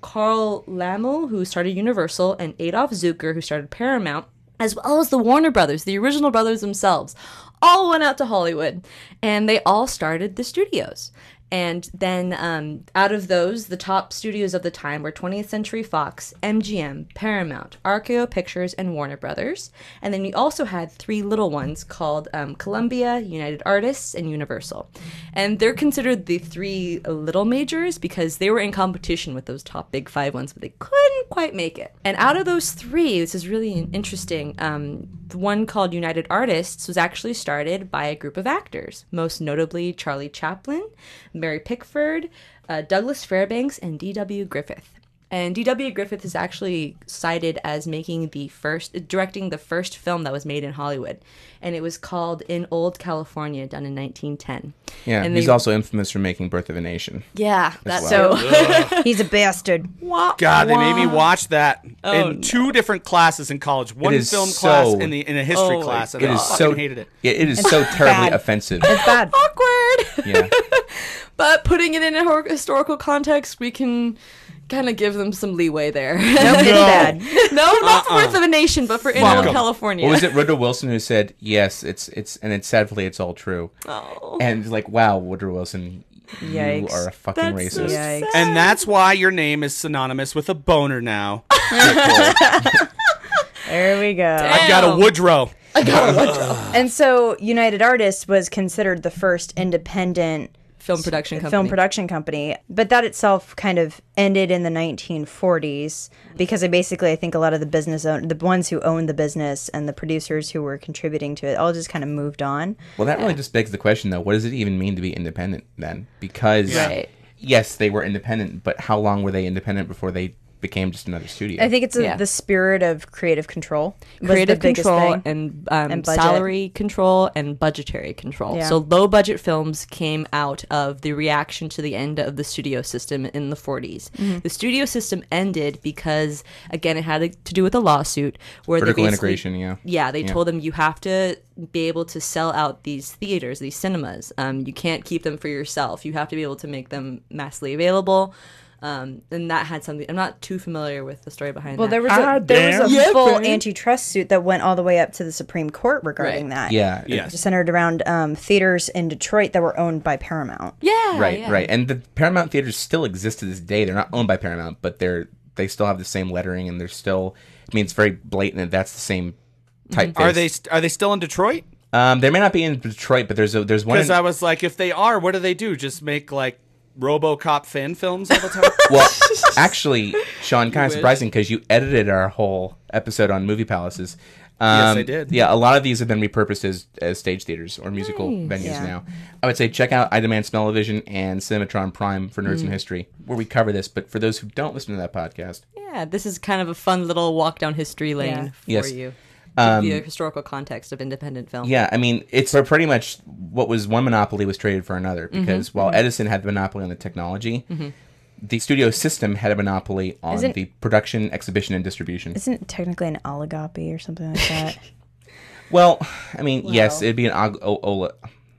[SPEAKER 8] Carl Laemmle, who started Universal, and Adolph Zukor, who started Paramount, as well as the Warner Brothers, the original brothers themselves, all went out to Hollywood and they all started the studios. And then um, out of those, the top studios of the time were 20th Century Fox, MGM, Paramount, RKO Pictures, and Warner Brothers. And then you also had three little ones called um, Columbia, United Artists, and Universal. And they're considered the three little majors because they were in competition with those top big five ones, but they couldn't quite make it. And out of those three, this is really interesting. Um, the one called United Artists was actually started by a group of actors, most notably Charlie Chaplin, Mary Pickford, uh, Douglas Fairbanks, and D.W. Griffith. And D.W. Griffith is actually cited as making the first, directing the first film that was made in Hollywood. And it was called In Old California, done in 1910.
[SPEAKER 7] Yeah,
[SPEAKER 8] And
[SPEAKER 7] he's
[SPEAKER 8] they-
[SPEAKER 7] also infamous for making Birth of a Nation.
[SPEAKER 8] Yeah, that's
[SPEAKER 7] well.
[SPEAKER 8] so.
[SPEAKER 5] He's a bastard.
[SPEAKER 6] God, they made me watch that
[SPEAKER 8] Oh,
[SPEAKER 6] in two different classes in college. One
[SPEAKER 7] is
[SPEAKER 6] film class and the in a history
[SPEAKER 8] Oh
[SPEAKER 6] class, and
[SPEAKER 7] It
[SPEAKER 6] I
[SPEAKER 7] is so
[SPEAKER 6] hated it.
[SPEAKER 7] Yeah, it is so terribly
[SPEAKER 5] bad.
[SPEAKER 7] offensive.
[SPEAKER 5] It's bad.
[SPEAKER 8] awkward.
[SPEAKER 7] Yeah,
[SPEAKER 8] But putting it in a historical context, we can kind of give them some leeway there.
[SPEAKER 5] Nope, it's
[SPEAKER 8] no, not uh-uh. for Birth of a Nation, but for In
[SPEAKER 6] Fuck
[SPEAKER 8] Old
[SPEAKER 6] 'em.
[SPEAKER 8] California.
[SPEAKER 7] what was it? Woodrow Wilson who said, "Yes, it's it's," and it's sadly it's all true.
[SPEAKER 8] Oh.
[SPEAKER 7] And like, wow, Woodrow Wilson, you are a fucking
[SPEAKER 8] That's so
[SPEAKER 7] racist.
[SPEAKER 5] Yikes.
[SPEAKER 6] And that's why your name is synonymous with a boner now.
[SPEAKER 5] There we go.
[SPEAKER 6] I've got a
[SPEAKER 8] Damn.
[SPEAKER 6] Woodrow.
[SPEAKER 5] And so United Artists was considered the first independent
[SPEAKER 8] Film production company.
[SPEAKER 5] film production company, but that itself kind of ended in the 1940s because I basically I think a lot of the business own, the ones who owned the business and the producers who were contributing to it all just kind of moved on.
[SPEAKER 7] Well, that really just begs the question, though. What does it even mean to be independent then? Because
[SPEAKER 8] Right.
[SPEAKER 7] yes, they were independent, but how long were they independent before they became just another studio?
[SPEAKER 5] I think it's a,
[SPEAKER 8] Yeah.
[SPEAKER 5] the spirit of creative control.
[SPEAKER 8] creative control
[SPEAKER 5] thing.
[SPEAKER 8] and, um,
[SPEAKER 5] And
[SPEAKER 8] salary control and budgetary control.
[SPEAKER 5] Yeah.
[SPEAKER 8] So low budget films came out of the reaction to the end of the studio system in the 40s.
[SPEAKER 5] Mm-hmm.
[SPEAKER 8] The studio system ended because again it had to do with a lawsuit where they
[SPEAKER 7] Vertical integration, yeah.
[SPEAKER 8] Yeah, they
[SPEAKER 7] Yeah.
[SPEAKER 8] told them you have to be able to sell out these theaters, these cinemas. Um, you can't keep them for yourself. You have to be able to make them massively available. Um, and that had something. I'm not too familiar with the story behind
[SPEAKER 5] Well,
[SPEAKER 8] that.
[SPEAKER 5] there was a, there was a
[SPEAKER 8] Yeah,
[SPEAKER 5] full
[SPEAKER 8] babe.
[SPEAKER 5] antitrust suit that went all the way up to the Supreme Court regarding
[SPEAKER 8] Right.
[SPEAKER 5] that.
[SPEAKER 7] yeah,
[SPEAKER 6] Yes.
[SPEAKER 5] Just centered around um, theaters in Detroit that were owned by Paramount.
[SPEAKER 8] yeah,
[SPEAKER 7] right,
[SPEAKER 8] yeah.
[SPEAKER 7] right. And the Paramount theaters still exist to this day. They're not owned by Paramount, but they're they still have the same lettering, and they're still. I mean, it's very blatant that that's the same type.
[SPEAKER 6] Are they are they still in Detroit?
[SPEAKER 7] Um, they may not be in Detroit, but there's a there's one.
[SPEAKER 6] Because
[SPEAKER 7] In,
[SPEAKER 6] I was like, if they are, what do they do? Just make like RoboCop fan films all the time?
[SPEAKER 7] well, actually, Sean, kind of surprising because you edited our whole episode on movie palaces. Um,
[SPEAKER 6] Yes, I did.
[SPEAKER 7] Yeah, a lot of these have been repurposed as, as stage theaters or musical venues
[SPEAKER 5] Yeah.
[SPEAKER 7] now. I would say check out I Demand Smell-O-Vision and Cinematron Prime for Nerds in
[SPEAKER 8] Mm.
[SPEAKER 7] History, where we cover this. But for those who don't listen to that podcast,
[SPEAKER 8] Yeah, this is kind of a fun little walk down history lane
[SPEAKER 5] Yeah.
[SPEAKER 8] for
[SPEAKER 7] Yes.
[SPEAKER 8] you.
[SPEAKER 7] Um,
[SPEAKER 8] the historical context of independent film.
[SPEAKER 7] Yeah, I mean, it's pretty much what was one monopoly was traded for another
[SPEAKER 8] Mm-hmm.
[SPEAKER 7] because while Edison had the monopoly on the technology, the studio system had a monopoly on
[SPEAKER 5] Isn't-
[SPEAKER 7] the production, exhibition, and distribution.
[SPEAKER 5] Isn't it technically an oligopoly or something like that?
[SPEAKER 7] Well, I mean, yes, it'd be an og- o- ola.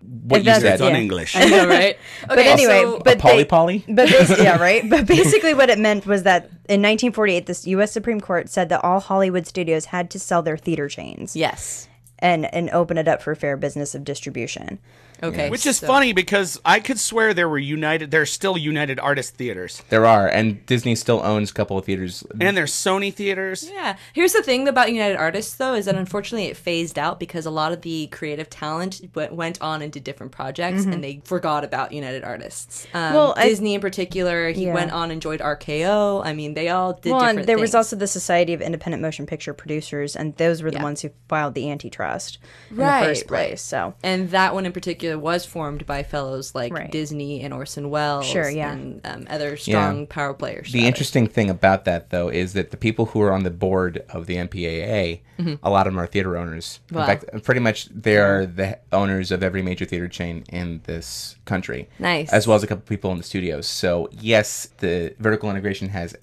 [SPEAKER 7] What
[SPEAKER 5] If
[SPEAKER 7] you said,
[SPEAKER 6] It's on
[SPEAKER 5] Yeah.
[SPEAKER 6] English.
[SPEAKER 8] I know, right?
[SPEAKER 5] but anyway,
[SPEAKER 8] so-
[SPEAKER 5] but
[SPEAKER 7] a poly poly.
[SPEAKER 5] But yeah, right. But basically, what it meant was that in 1948, the U.S. Supreme Court said that all Hollywood studios had to sell their theater chains
[SPEAKER 8] yes.
[SPEAKER 5] and and open it up for fair business of distribution.
[SPEAKER 8] Okay.
[SPEAKER 6] Which is
[SPEAKER 8] so-
[SPEAKER 6] funny because I could swear there were United. There's still United Artist theaters,
[SPEAKER 7] There are, and Disney still owns a couple of theaters.
[SPEAKER 6] and there's Sony theaters.
[SPEAKER 8] Yeah. Here's the thing about United Artists, though, is that unfortunately it phased out because a lot of the creative talent went on and did different projects, and they forgot about United Artists. Um,
[SPEAKER 5] Mm-hmm. Well, I-
[SPEAKER 8] Disney in particular, he
[SPEAKER 5] Yeah.
[SPEAKER 8] went on and joined RKO. I mean, they all did
[SPEAKER 5] Well,
[SPEAKER 8] different
[SPEAKER 5] and there was also the Society of Independent Motion Picture Producers, and those were the
[SPEAKER 8] Yeah.
[SPEAKER 5] ones who filed the antitrust in the first place.
[SPEAKER 8] right.
[SPEAKER 5] So
[SPEAKER 8] And that one in particular was formed by fellows like
[SPEAKER 5] Right.
[SPEAKER 8] Disney and Orson Welles
[SPEAKER 5] Sure, yeah.
[SPEAKER 8] and um, other strong power players.
[SPEAKER 7] The
[SPEAKER 8] about it.
[SPEAKER 7] interesting thing about that, though, is that the people who are on the board of the MPAA, a lot of them are theater owners.
[SPEAKER 8] Mm-hmm. Wow.
[SPEAKER 7] In fact, pretty much they are the owners of every major theater chain in this country.
[SPEAKER 8] Nice.
[SPEAKER 7] As well as a couple people in the studios. So, yes, the vertical integration has,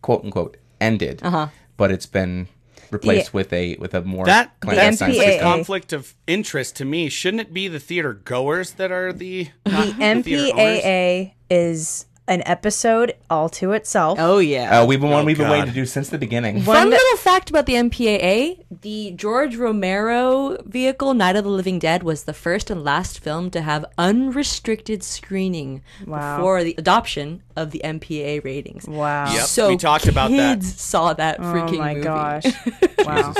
[SPEAKER 7] quote unquote, ended, uh-huh. but it's been replaced
[SPEAKER 5] The-
[SPEAKER 7] with a with a more
[SPEAKER 6] That
[SPEAKER 7] clandestine
[SPEAKER 6] that seems like
[SPEAKER 5] MPAA.
[SPEAKER 6] a
[SPEAKER 7] system.
[SPEAKER 6] conflict of interest to me. Shouldn't it be the theater goers that are the
[SPEAKER 5] the
[SPEAKER 6] not theater?
[SPEAKER 5] MPAA is an episode all to itself.
[SPEAKER 8] Oh yeah.
[SPEAKER 7] Uh, we've been one we've been
[SPEAKER 6] God.
[SPEAKER 7] waiting to do since the beginning.
[SPEAKER 8] Fun little fact about the MPAA: the George Romero vehicle, Night of the Living Dead, was the first and last film to have unrestricted screening
[SPEAKER 5] Wow.
[SPEAKER 8] before the adoption of the MPAA ratings.
[SPEAKER 5] Wow.
[SPEAKER 6] Yep,
[SPEAKER 8] So
[SPEAKER 6] we talked about that.
[SPEAKER 8] kids saw that
[SPEAKER 5] Oh
[SPEAKER 8] freaking
[SPEAKER 5] my
[SPEAKER 8] movie.
[SPEAKER 5] gosh. wow.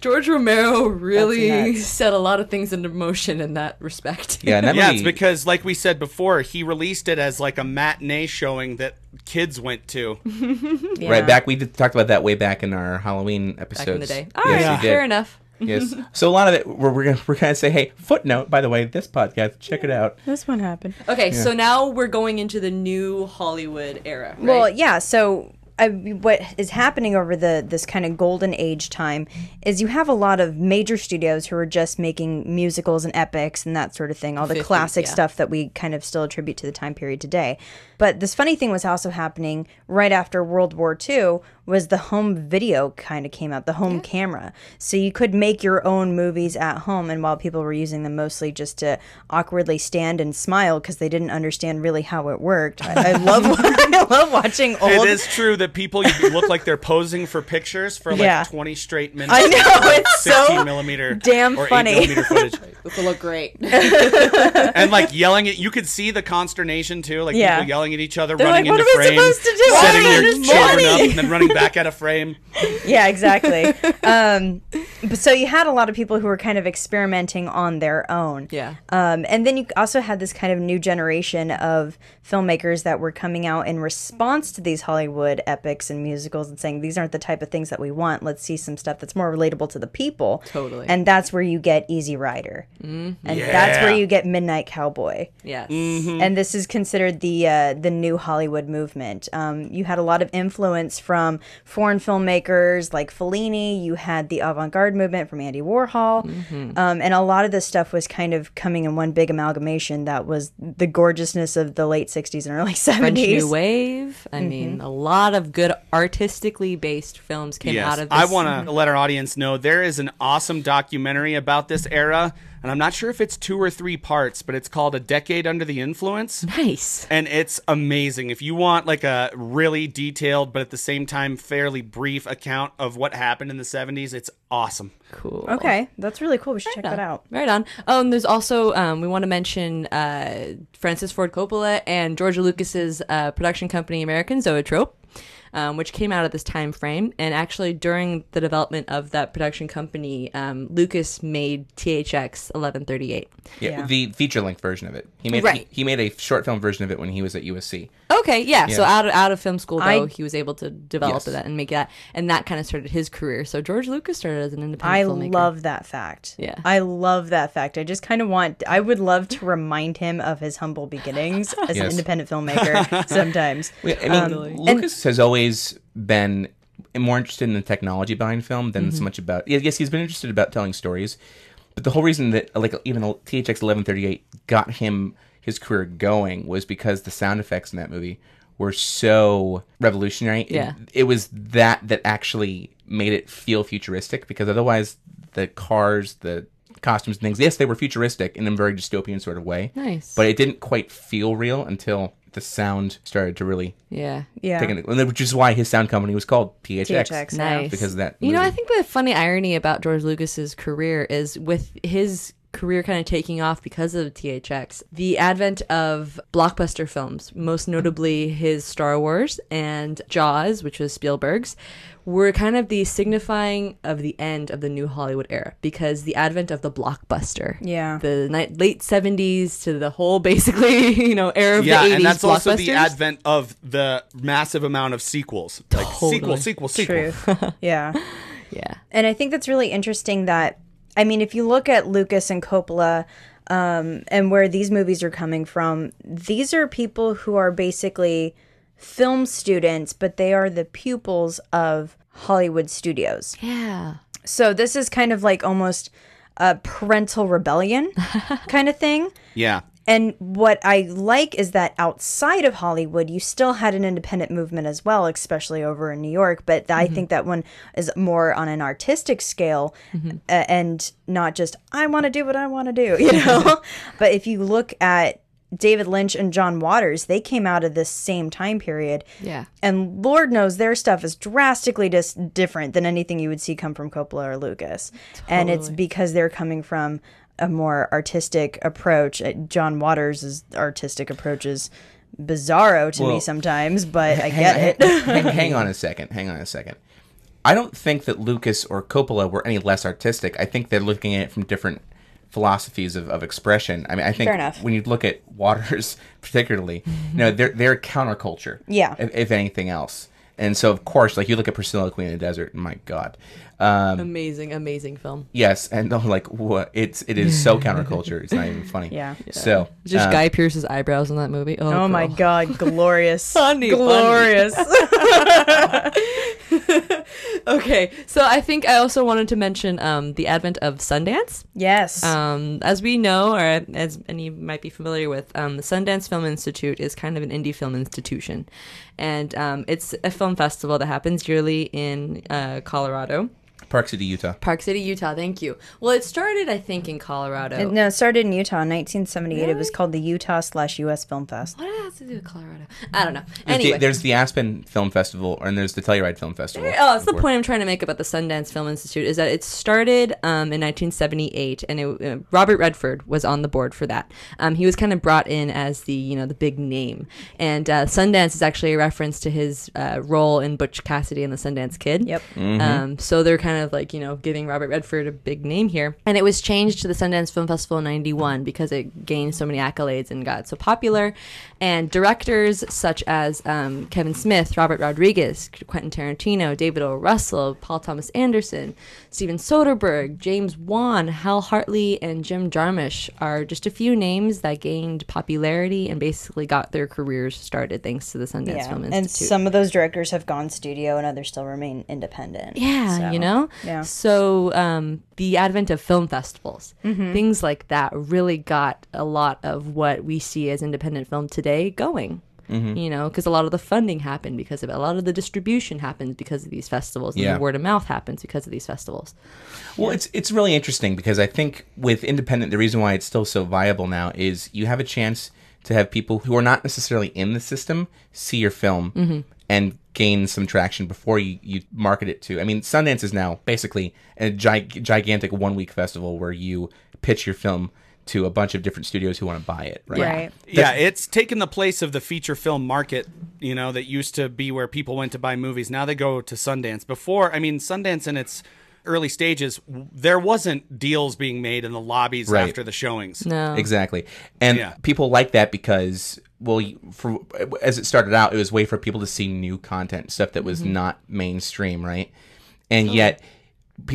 [SPEAKER 8] George Romero really set a lot of things into motion in that respect.
[SPEAKER 7] Yeah, and that
[SPEAKER 6] Yeah,
[SPEAKER 7] movie,
[SPEAKER 6] it's because, like we said before, he released it as like a matinee showing that kids went to.
[SPEAKER 5] Yeah.
[SPEAKER 7] right back. We did, talked about that way back in our Halloween episodes.
[SPEAKER 8] back
[SPEAKER 7] episodes.
[SPEAKER 8] in the day. All right,
[SPEAKER 7] yes, we did.
[SPEAKER 8] fair enough.
[SPEAKER 7] Yes. So a lot of it, we're, we're gonna we're gonna say, hey, footnote. By the way, this podcast, check it out.
[SPEAKER 5] This one happened.
[SPEAKER 8] Okay, so now we're going into the new Hollywood era. Right?
[SPEAKER 5] Well, yeah. So I, what is happening over the this kind of golden age time is you have a lot of major studios who are just making musicals and epics and that sort of thing, all the
[SPEAKER 8] 50s,
[SPEAKER 5] classic
[SPEAKER 8] yeah.
[SPEAKER 5] stuff that we kind of still attribute to the time period today. But this funny thing was also happening right after World War II was the home video kind of came out, the home camera. So you could make your own movies at home, and while people were using them mostly just to awkwardly stand and smile because they didn't understand really how it worked. I, I love I love watching old.
[SPEAKER 6] It is true that people look like they're posing for pictures for like
[SPEAKER 5] Yeah.
[SPEAKER 6] 20 straight minutes.
[SPEAKER 5] I know,
[SPEAKER 6] of
[SPEAKER 5] it's
[SPEAKER 6] 16
[SPEAKER 5] so
[SPEAKER 6] millimeter
[SPEAKER 5] damn
[SPEAKER 6] or 8
[SPEAKER 5] funny.
[SPEAKER 6] millimeter footage.
[SPEAKER 8] this will look great.
[SPEAKER 6] and like yelling at you could see the consternation too, like
[SPEAKER 5] Yeah.
[SPEAKER 6] people yelling at each other,
[SPEAKER 5] They're
[SPEAKER 6] running
[SPEAKER 5] like,
[SPEAKER 6] into
[SPEAKER 5] "What am I
[SPEAKER 6] frame,
[SPEAKER 5] supposed to do?
[SPEAKER 6] setting their children up, and then running back out of frame.
[SPEAKER 5] yeah, exactly. um, but so you had a lot of people who were kind of experimenting on their own.
[SPEAKER 8] Yeah.
[SPEAKER 5] Um, and then you also had this kind of new generation of filmmakers that were coming out in response to these Hollywood epics and musicals and saying these aren't the type of things that we want. Let's see some stuff that's more relatable to the people.
[SPEAKER 8] Totally.
[SPEAKER 5] And that's where you get Easy Rider. And that's where you get Midnight Cowboy.
[SPEAKER 8] yes.
[SPEAKER 5] and this is considered the uh, the new Hollywood movement. Um, you had a lot of influence from foreign filmmakers like Fellini. You had the avant garde movement from Andy Warhol, mm-hmm. um, and a lot of this stuff was kind of coming in one big amalgamation. That was the gorgeousness of the late '60s and early
[SPEAKER 8] French
[SPEAKER 5] '70s.
[SPEAKER 8] New Wave. I mm-hmm. mean, a lot of good artistically based films came
[SPEAKER 6] Yes,
[SPEAKER 8] out of this.
[SPEAKER 6] I want to let our audience know there is an awesome documentary about this era, and I'm not sure if it's two or three parts, but it's called "A Decade Under the Influence."
[SPEAKER 8] Nice.
[SPEAKER 6] and it's amazing. If you want like a really detailed but at the same time fairly brief account of what happened in the 70s, it's awesome.
[SPEAKER 8] Cool.
[SPEAKER 5] Okay, that's really cool. We should check that out.
[SPEAKER 8] Right on. Oh, and there's also um, we want to mention uh, Francis Ford Coppola and George Lucas's uh, production company, American Zoetrope. Um, which came out at this time frame, and actually during the development of that production company, um, Lucas made THX 1138.
[SPEAKER 7] Yeah,
[SPEAKER 5] Yeah.
[SPEAKER 7] the feature length version of it. He made
[SPEAKER 8] Right.
[SPEAKER 7] he, he made a short film version of it when he was at USC.
[SPEAKER 8] Okay, yeah. So out of out of film school, though,
[SPEAKER 5] I-
[SPEAKER 8] he was able to develop
[SPEAKER 7] Yes.
[SPEAKER 8] that and make that, and that kind of started his career. So George Lucas started as an independent
[SPEAKER 5] I
[SPEAKER 8] filmmaker.
[SPEAKER 5] love that fact.
[SPEAKER 8] Yeah.
[SPEAKER 5] I love that fact. I just kind of want, I would love to remind him of his humble beginnings as an independent filmmaker sometimes.
[SPEAKER 7] Yeah, I mean, Lucas has always been more interested in the technology behind film than so mm-hmm. much about. Yes, he's been interested about telling stories, but the whole reason that like even THX eleven thirty eight got him his career going was because the sound effects in that movie were so revolutionary. It-
[SPEAKER 8] Yeah.
[SPEAKER 7] it, was that that actually made it feel futuristic because otherwise the cars, the costumes and things, yes, they were futuristic in a very dystopian sort of way.
[SPEAKER 8] Nice.
[SPEAKER 7] But it didn't quite feel real until the sound started to really
[SPEAKER 8] Yeah.
[SPEAKER 5] Yeah.
[SPEAKER 7] taking it, which is why his sound company was called THX.
[SPEAKER 5] THX.
[SPEAKER 8] Nice.
[SPEAKER 7] Because of that.
[SPEAKER 8] You know, I think the funny irony about George Lucas's career is with his career kind of taking off because of THX, the advent of blockbuster films, most notably his Star Wars and Jaws, which was Spielberg's, were kind of the signifying of the end of the new Hollywood era because the advent of the blockbuster.
[SPEAKER 5] Yeah.
[SPEAKER 8] The ni- late 70s to the whole basically, you know, era of
[SPEAKER 6] Yeah,
[SPEAKER 8] the 80s
[SPEAKER 6] and that's also the advent of the massive amount of sequels. Like sequel, sequel, sequel.
[SPEAKER 5] True. yeah.
[SPEAKER 8] Yeah.
[SPEAKER 5] And I think that's really interesting that, I mean, if you look at Lucas and Coppola um, and where these movies are coming from, these are people who are basically film students, but they are the pupils of Hollywood studios.
[SPEAKER 8] Yeah.
[SPEAKER 5] So this is kind of like almost a parental rebellion kind of thing.
[SPEAKER 6] Yeah.
[SPEAKER 5] And what I like is that outside of Hollywood, you still had an independent movement as well, especially over in New York. But I think that one is more on an artistic scale uh, and not just, I want to do what I want to do, you know? but if you look at David Lynch and John Waters, they came out of this same time period.
[SPEAKER 8] Yeah.
[SPEAKER 5] And Lord knows their stuff is drastically dis- different than anything you would see come from Coppola or Lucas. And it's because they're coming from a more artistic approach. Uh, John Waters' artistic approach is bizarro to me sometimes, but I get it.
[SPEAKER 7] hang, hang on a second. Hang on a second. I don't think that Lucas or Coppola were any less artistic. I think they're looking at it from different philosophies of, of expression. I mean, I think
[SPEAKER 5] Fair enough.
[SPEAKER 7] when you look at Waters, particularly, you know, they're they're counterculture.
[SPEAKER 5] Yeah.
[SPEAKER 7] If, if anything else, and so of course, like you look at Priscilla, Queen of the Desert. My God. Um,
[SPEAKER 8] Amazing, amazing film.
[SPEAKER 7] yes, and I'm like, what? It's it is so counterculture. It's not even funny.
[SPEAKER 5] Yeah.
[SPEAKER 7] So
[SPEAKER 8] Just
[SPEAKER 7] uh,
[SPEAKER 8] Guy Pearce's eyebrows in that movie. Oh,
[SPEAKER 5] Oh my god, glorious.
[SPEAKER 8] Funny, funny.
[SPEAKER 5] glorious.
[SPEAKER 8] Okay, so I think I also wanted to mention um, the advent of Sundance.
[SPEAKER 5] yes.
[SPEAKER 8] Um, as we know, or as many might be familiar with, um, the Sundance Film Institute is kind of an indie film institution, and um, it's a film festival that happens yearly in uh, Colorado,
[SPEAKER 7] Park City, Utah.
[SPEAKER 8] Park City, Utah. Thank you. Well, it started, I think, in Colorado.
[SPEAKER 5] It- no, it started in Utah in 1978. It was called the Utah slash U.S. Film Fest.
[SPEAKER 8] what does it have to do with Colorado? I don't know.
[SPEAKER 7] There's,
[SPEAKER 8] Anyway,
[SPEAKER 7] the, there's the Aspen Film Festival, and there's the Telluride Film Festival.
[SPEAKER 8] Oh, that's the point I'm trying to make about the Sundance Film Institute is that it started um, in 1978, and it, uh, Robert Redford was on the board for that. Um, he was kind of brought in as the you know the big name, and uh, Sundance is actually a reference to his uh, role in Butch Cassidy and the Sundance Kid.
[SPEAKER 5] Yep.
[SPEAKER 8] Um, so they're kind of like you know giving Robert Redford a big name here, and it was changed to the Sundance Film Festival in '91 because it gained so many accolades and got so popular. And directors such as um, Kevin Smith, Robert Rodriguez, Quentin Tarantino, David O. Russell, Paul Thomas Anderson, Steven Soderbergh, James Wan, Hal Hartley, and Jim Jarmusch are just a few names that gained popularity and basically got their careers started thanks to the Sundance
[SPEAKER 5] Yeah.
[SPEAKER 8] Film Institute.
[SPEAKER 5] And some of those directors have gone studio and others still remain independent.
[SPEAKER 8] Yeah,
[SPEAKER 5] So,
[SPEAKER 8] you know?
[SPEAKER 5] Yeah.
[SPEAKER 8] So um, the advent of film festivals,
[SPEAKER 5] Mm-hmm.
[SPEAKER 8] things like that really got a lot of what we see as independent film today going.
[SPEAKER 7] Mm-hmm.
[SPEAKER 8] You know, because a lot of the funding happened because of it. A lot of the distribution happens because of these festivals, and
[SPEAKER 7] Yeah.
[SPEAKER 8] the word of mouth happens because of these festivals.
[SPEAKER 7] Well, it's it's really interesting because I think with independent, the reason why it's still so viable now is you have a chance to have people who are not necessarily in the system see your film
[SPEAKER 8] Mm-hmm.
[SPEAKER 7] and gain some traction before you, you market it to. I mean, Sundance is now basically a gig, gigantic one week festival where you pitch your film to a bunch of different studios who want to buy it. Right.
[SPEAKER 5] Right.
[SPEAKER 6] Yeah, it's taken the place of the feature film market, you know, that used to be where people went to buy movies. Now they go to Sundance. Before, I mean, Sundance in its early stages, there wasn't deals being made in the lobbies
[SPEAKER 7] Right.
[SPEAKER 6] after the showings.
[SPEAKER 8] No,
[SPEAKER 7] Exactly. And
[SPEAKER 6] Yeah.
[SPEAKER 7] people like that because well for as it started out it was a way for people to see new content, stuff that was not mainstream, right? And yet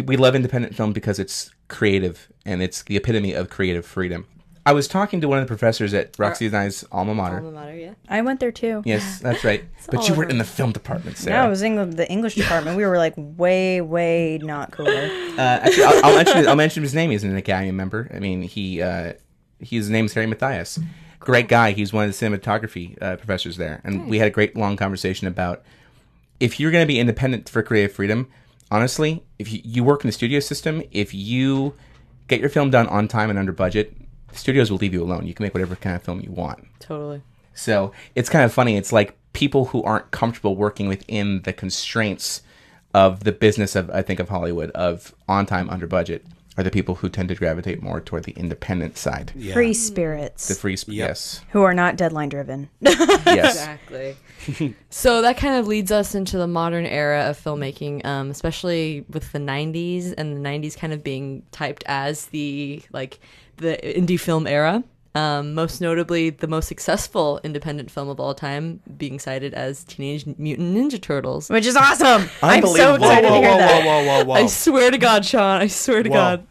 [SPEAKER 7] we love independent film because it's creative and it's the epitome of creative freedom. I was talking to one of the professors at Roxy and I's alma mater.
[SPEAKER 8] alma mater, yeah.
[SPEAKER 5] I went there too.
[SPEAKER 7] Yes, that's right. but you weren't in the film department, Sarah.
[SPEAKER 5] No, it was in the English department. We were like way, way not cooler.
[SPEAKER 7] Uh, actually, I'll, I'll mention I'll mention his name. He's an Academy member. I mean, he uh, his name's Harry Matthias. Great guy. He's one of the cinematography uh, professors there, and we had a great long conversation about if you're going to be independent for creative freedom. Honestly, if you, you work in the studio system, if you get your film done on time and under budget, studios will leave you alone. You can make whatever kind of film you want.
[SPEAKER 8] Totally.
[SPEAKER 7] So it's kind of funny. It's like people who aren't comfortable working within the constraints of the business of I think of Hollywood of on time under budget are the people who tend to gravitate more toward the independent side.
[SPEAKER 5] Free spirits
[SPEAKER 7] The free sp- yes.
[SPEAKER 5] who are not deadline driven.
[SPEAKER 7] Yes.
[SPEAKER 8] Exactly. so that kind of leads us into the modern era of filmmaking, um, especially with the '90s and the '90s kind of being typed as the like the indie film era. Um, most notably, the most successful independent film of all time being cited as Teenage Mutant Ninja Turtles.
[SPEAKER 5] Which is awesome. I'm so
[SPEAKER 7] Unbelievable.
[SPEAKER 5] excited
[SPEAKER 6] whoa,
[SPEAKER 5] to hear
[SPEAKER 6] whoa,
[SPEAKER 5] that.
[SPEAKER 6] whoa, whoa, whoa, whoa.
[SPEAKER 8] I swear to God, Sean, I swear to
[SPEAKER 6] Whoa.
[SPEAKER 8] God.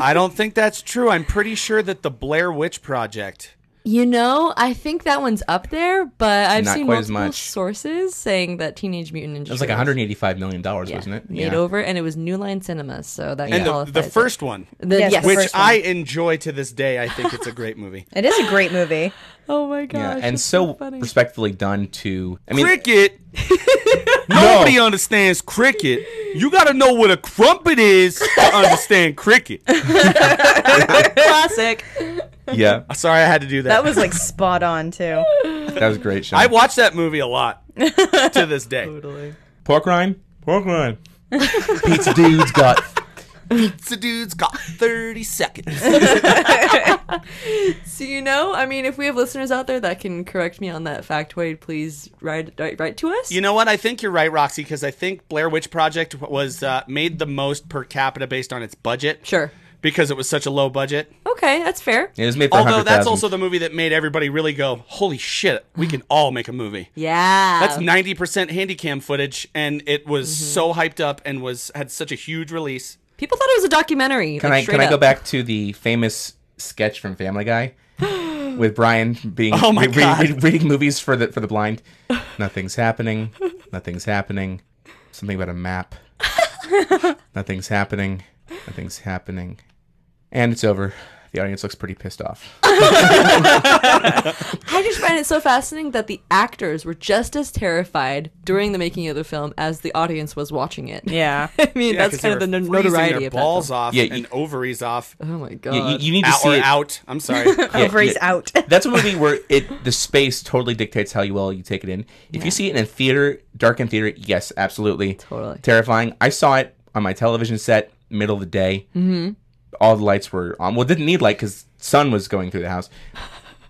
[SPEAKER 6] I don't think that's true. I'm pretty sure that the Blair Witch Project.
[SPEAKER 8] You know, I think that one's up there, but I've
[SPEAKER 7] Not
[SPEAKER 8] seen
[SPEAKER 7] quite as
[SPEAKER 8] multiple
[SPEAKER 7] much.
[SPEAKER 8] sources saying that Teenage Mutant Ninja
[SPEAKER 7] It was like 185 million dollars, wasn't it?
[SPEAKER 8] made over, and it was New Line Cinemas, so that
[SPEAKER 6] And the,
[SPEAKER 8] qualifies
[SPEAKER 6] the
[SPEAKER 8] it.
[SPEAKER 6] first one,
[SPEAKER 8] The-
[SPEAKER 5] Yes,
[SPEAKER 8] yes,
[SPEAKER 6] which
[SPEAKER 5] first one.
[SPEAKER 6] I enjoy to this day. I think it's a great movie.
[SPEAKER 5] It is a great movie.
[SPEAKER 8] oh my gosh,
[SPEAKER 7] Yeah, and
[SPEAKER 8] it's
[SPEAKER 7] so
[SPEAKER 8] funny.
[SPEAKER 7] respectfully done to. I mean,
[SPEAKER 6] Cricket. Nobody understands cricket. You got to know what a crumpet is to understand cricket.
[SPEAKER 8] Classic.
[SPEAKER 7] Yeah,
[SPEAKER 6] Sorry, I had to do that.
[SPEAKER 5] That was like spot on too.
[SPEAKER 7] that was great. Sean.
[SPEAKER 6] I watched that movie a lot to this day. Totally.
[SPEAKER 7] Pork rind. Pork rind. Pizza dude's got.
[SPEAKER 6] Pizza dude's got 30 seconds.
[SPEAKER 8] So you know, I mean, if we have listeners out there that can correct me on that factoid, please write write, write to us.
[SPEAKER 6] You know what? I think you're right, Roxy, because I think Blair Witch Project was uh, made the most per capita based on its budget.
[SPEAKER 8] Sure.
[SPEAKER 6] Because it was such a low budget.
[SPEAKER 8] Okay, that's fair.
[SPEAKER 7] It was made for
[SPEAKER 6] Although that's
[SPEAKER 7] 100,000.
[SPEAKER 6] also the movie that made everybody really go, holy shit, we can all make a movie.
[SPEAKER 8] Yeah.
[SPEAKER 6] That's 90% handycam footage, and it was mm-hmm. so hyped up and was had such a huge release.
[SPEAKER 8] People thought it was a documentary.
[SPEAKER 7] Can
[SPEAKER 8] like,
[SPEAKER 7] I
[SPEAKER 8] straight
[SPEAKER 7] can I go back to the famous sketch from Family Guy with Brian being
[SPEAKER 6] Oh my
[SPEAKER 7] re-
[SPEAKER 6] God.
[SPEAKER 7] re- reading movies for the for the blind? Nothing's happening. Nothing's happening. Something about a map. Nothing's happening. Nothing's happening. And it's over. The audience looks pretty pissed off.
[SPEAKER 8] I just find it so fascinating that the actors were just as terrified during the making of the film as the audience was watching it.
[SPEAKER 5] Yeah.
[SPEAKER 8] I mean,
[SPEAKER 6] Yeah,
[SPEAKER 8] that's
[SPEAKER 6] 'cause they
[SPEAKER 8] kind of the
[SPEAKER 6] were
[SPEAKER 8] no-
[SPEAKER 6] freezing
[SPEAKER 8] notoriety
[SPEAKER 6] their
[SPEAKER 8] of that
[SPEAKER 6] balls
[SPEAKER 8] film.
[SPEAKER 6] off
[SPEAKER 7] Yeah,
[SPEAKER 6] and
[SPEAKER 7] you-
[SPEAKER 6] ovaries off.
[SPEAKER 8] Oh my god.
[SPEAKER 7] You, you, you need to
[SPEAKER 6] out
[SPEAKER 7] see
[SPEAKER 6] or
[SPEAKER 7] it.
[SPEAKER 6] out. I'm sorry.
[SPEAKER 7] Yeah,
[SPEAKER 5] Ovaries
[SPEAKER 7] yeah.
[SPEAKER 5] out.
[SPEAKER 7] That's a movie where it the space totally dictates how you well you take it in. If you see it in a theater, dark in theater, yes, absolutely,
[SPEAKER 8] Totally.
[SPEAKER 7] terrifying. I saw it on my television set, middle of the day. Mm-hmm. All the lights were on. Well, didn't need light because sun was going through the house.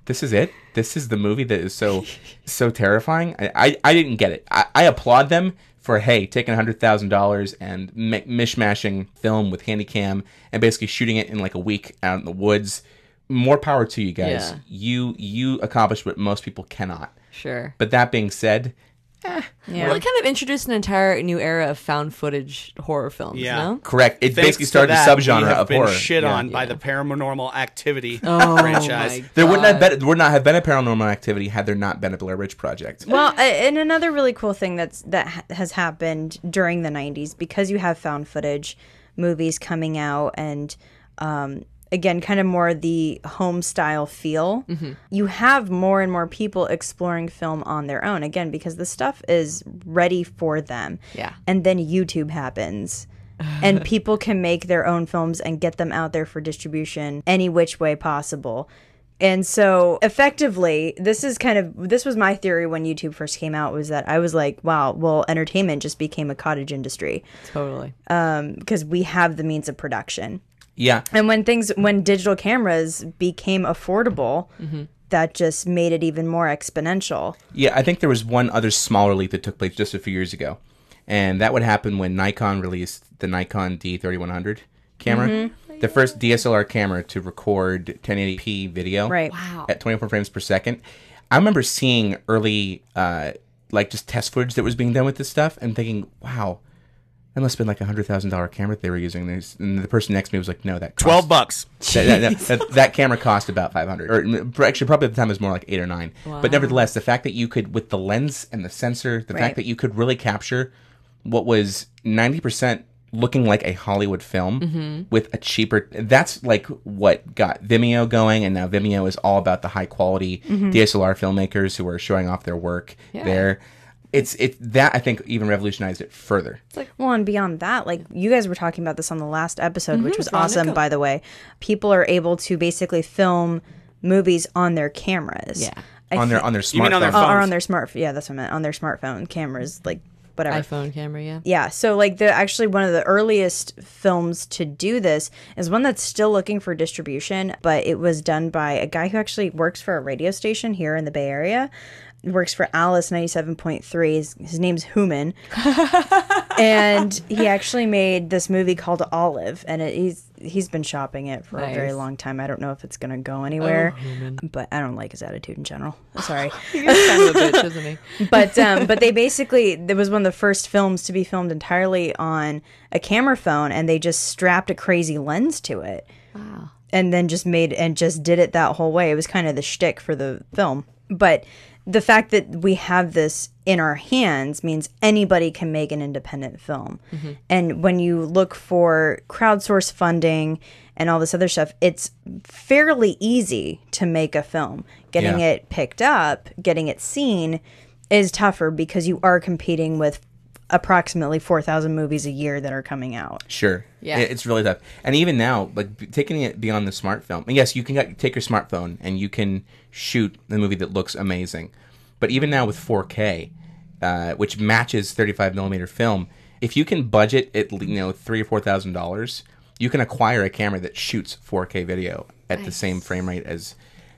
[SPEAKER 7] This is it. This is the movie that is so so terrifying. I I, I didn't get it. I, I applaud them for hey taking hundred thousand dollars and mi- mishmashing film with handycam and basically shooting it in like a week out in the woods. More power to you guys.
[SPEAKER 8] Yeah.
[SPEAKER 7] You you accomplished what most people cannot.
[SPEAKER 8] Sure.
[SPEAKER 7] But that being said,
[SPEAKER 5] Yeah.
[SPEAKER 8] Well, it kind of introduced an entire new era of found footage horror films.
[SPEAKER 6] Yeah.
[SPEAKER 8] No?
[SPEAKER 7] correct. It
[SPEAKER 6] Thanks
[SPEAKER 7] basically
[SPEAKER 6] to
[SPEAKER 7] started a subgenre
[SPEAKER 6] we have
[SPEAKER 7] of
[SPEAKER 6] been
[SPEAKER 7] horror.
[SPEAKER 6] shit
[SPEAKER 7] Yeah.
[SPEAKER 6] on by the Paranormal Activity
[SPEAKER 8] Oh
[SPEAKER 6] franchise.
[SPEAKER 8] my
[SPEAKER 7] There would not
[SPEAKER 8] God.
[SPEAKER 7] been, would not have been a paranormal activity had there not been a Blair Witch Project.
[SPEAKER 5] Well, and another really cool thing that's that has happened during the '90s because you have found footage movies coming out, and um, again, kind of more the home style feel. Mm-hmm. You have more and more people exploring film on their own again because the stuff is ready for them.
[SPEAKER 8] Yeah.
[SPEAKER 5] and then YouTube happens. and people can make their own films and get them out there for distribution any which way possible. And so effectively, this is kind of this was my theory when YouTube first came out was that I was like, wow, well, entertainment just became a cottage industry
[SPEAKER 8] Totally.
[SPEAKER 5] Um, because we have the means of production.
[SPEAKER 7] Yeah.
[SPEAKER 5] And when things when digital cameras became affordable, that just made it even more exponential.
[SPEAKER 7] Yeah, I think there was one other smaller leap that took place just a few years ago. And that would happen when Nikon released the Nikon D3100 camera. The first DSLR camera to record 1080p video
[SPEAKER 5] Right.
[SPEAKER 8] Wow.
[SPEAKER 7] at 24 frames per second. I remember seeing early, uh, like just test footage that was being done with this stuff and thinking, wow, that must have been like a $100,000 camera that they were using. There's- And the person next to me was like, no, that cost-
[SPEAKER 6] 12 bucks.
[SPEAKER 7] that, that, that, that, that camera cost about 500 or mm, actually probably at the time it was more like 8 or 9 but nevertheless the fact that you could with the lens and the sensor the
[SPEAKER 5] Right.
[SPEAKER 7] fact that you could really capture what was 90% looking like a hollywood film with a cheaper that's like what got vimeo going. And now vimeo is all about the high quality dslr filmmakers who are showing off their work there it's it that i think even revolutionized it further
[SPEAKER 5] Well, and beyond that, like you guys were talking about this on the last episode, which mm-hmm, was
[SPEAKER 8] Veronica.
[SPEAKER 5] awesome, by the way. People are able to basically film movies on their cameras.
[SPEAKER 8] Yeah.
[SPEAKER 5] I
[SPEAKER 7] on their on their
[SPEAKER 6] You on their
[SPEAKER 7] smartphone.
[SPEAKER 5] Oh, or on their smart. Yeah, that's what I meant. On their smartphone cameras, like whatever.
[SPEAKER 8] iPhone camera, yeah.
[SPEAKER 5] Yeah, so like the actually one of the earliest films to do this is one that's still looking for distribution, but it was done by a guy who actually works for a radio station here in the Bay Area. Works for Alice ninety seven point three. His, his name's Hooman, and he actually made this movie called Olive, and it, he's he's been shopping it for a very long time. I don't know if it's gonna go anywhere, but I don't like his attitude in general. Sorry.
[SPEAKER 8] He's kind of a bitch, isn't he?
[SPEAKER 5] but um, but they basically it was one of the first films to be filmed entirely on a camera phone, and they just strapped a crazy lens to it. Wow. And then just made and just did it that whole way. It was kind of the shtick for the film. But the fact that we have this in our hands means anybody can make an independent film. Mm-hmm. And when you look for crowdsource funding and all this other stuff, it's fairly easy to make a film. Getting
[SPEAKER 7] Yeah.
[SPEAKER 5] it picked up, getting it seen is tougher because you are competing with approximately 4,000 movies a year that are coming out.
[SPEAKER 7] Sure.
[SPEAKER 8] Yeah.
[SPEAKER 7] It's really tough. And even now, like taking it beyond the smartphone. and Yes, you can take your smartphone and you can shoot a movie that looks amazing. But even now with 4K, uh, which matches 35 millimeter film, if you can budget it, you know, three or four thousand dollars, you can acquire a camera that shoots 4K video at the same frame rate as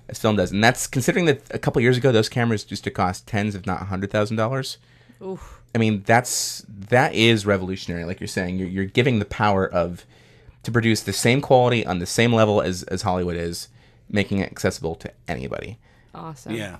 [SPEAKER 7] as film does. And that's considering that a couple years ago those cameras used to cost tens, if not a hundred thousand dollars. I mean, that's that is revolutionary. Like you're saying, you're you're giving the power of to produce the same quality on the same level as as Hollywood is, making it accessible to anybody.
[SPEAKER 8] Awesome.
[SPEAKER 6] Yeah.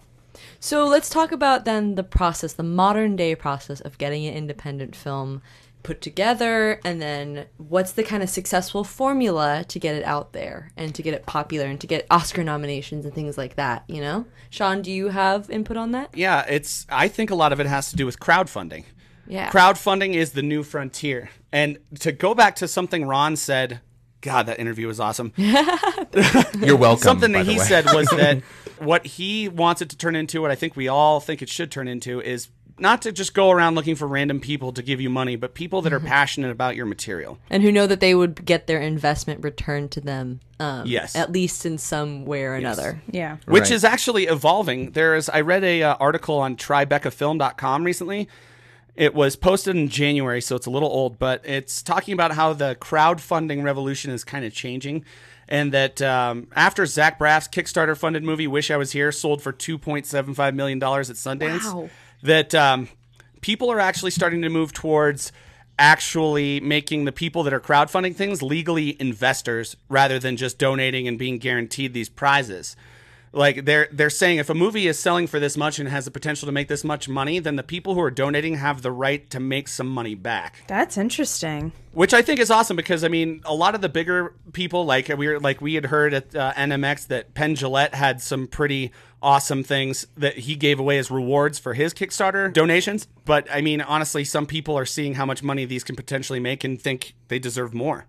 [SPEAKER 8] So let's talk about then the process, the modern day process of getting an independent film put together, and then what's the kind of successful formula to get it out there and to get it popular and to get Oscar nominations and things like that. You know, Sean, do you have input on that?
[SPEAKER 6] Yeah, it's. I think a lot of it has to do with crowdfunding.
[SPEAKER 8] Yeah.
[SPEAKER 6] Crowdfunding is the new frontier. And to go back to something Ron said, God, that interview was awesome.
[SPEAKER 7] You're welcome.
[SPEAKER 6] something
[SPEAKER 7] by
[SPEAKER 6] that
[SPEAKER 7] the
[SPEAKER 6] he
[SPEAKER 7] way.
[SPEAKER 6] said was that what he wants it to turn into, what I think we all think it should turn into, is not to just go around looking for random people to give you money, but people that are passionate about your material.
[SPEAKER 8] and who know that they would get their investment returned to them. Um,
[SPEAKER 6] Yes.
[SPEAKER 8] At least in some way or another.
[SPEAKER 5] Yeah.
[SPEAKER 6] which
[SPEAKER 7] Right.
[SPEAKER 6] is actually evolving. There's I read a uh, article on tribecafilm.com recently. It was posted in January, so it's a little old, but it's talking about how the crowdfunding revolution is kind of changing, and that um, after Zach Braff's Kickstarter funded movie "Wish I Was Here" sold for two point seven five million dollars at Sundance,
[SPEAKER 8] Wow.
[SPEAKER 6] that um, people are actually starting to move towards actually making the people that are crowdfunding things legally investors rather than just donating and being guaranteed these prizes. Like they're they're saying if a movie is selling for this much and has the potential to make this much money, then the people who are donating have the right to make some money back.
[SPEAKER 5] That's interesting.
[SPEAKER 6] Which I think is awesome because I mean a lot of the bigger people like we were like we had heard at uh, NMX that Penn Jillette had some pretty awesome things that he gave away as rewards for his Kickstarter donations. But I mean honestly, some people are seeing how much money these can potentially make and think they deserve more.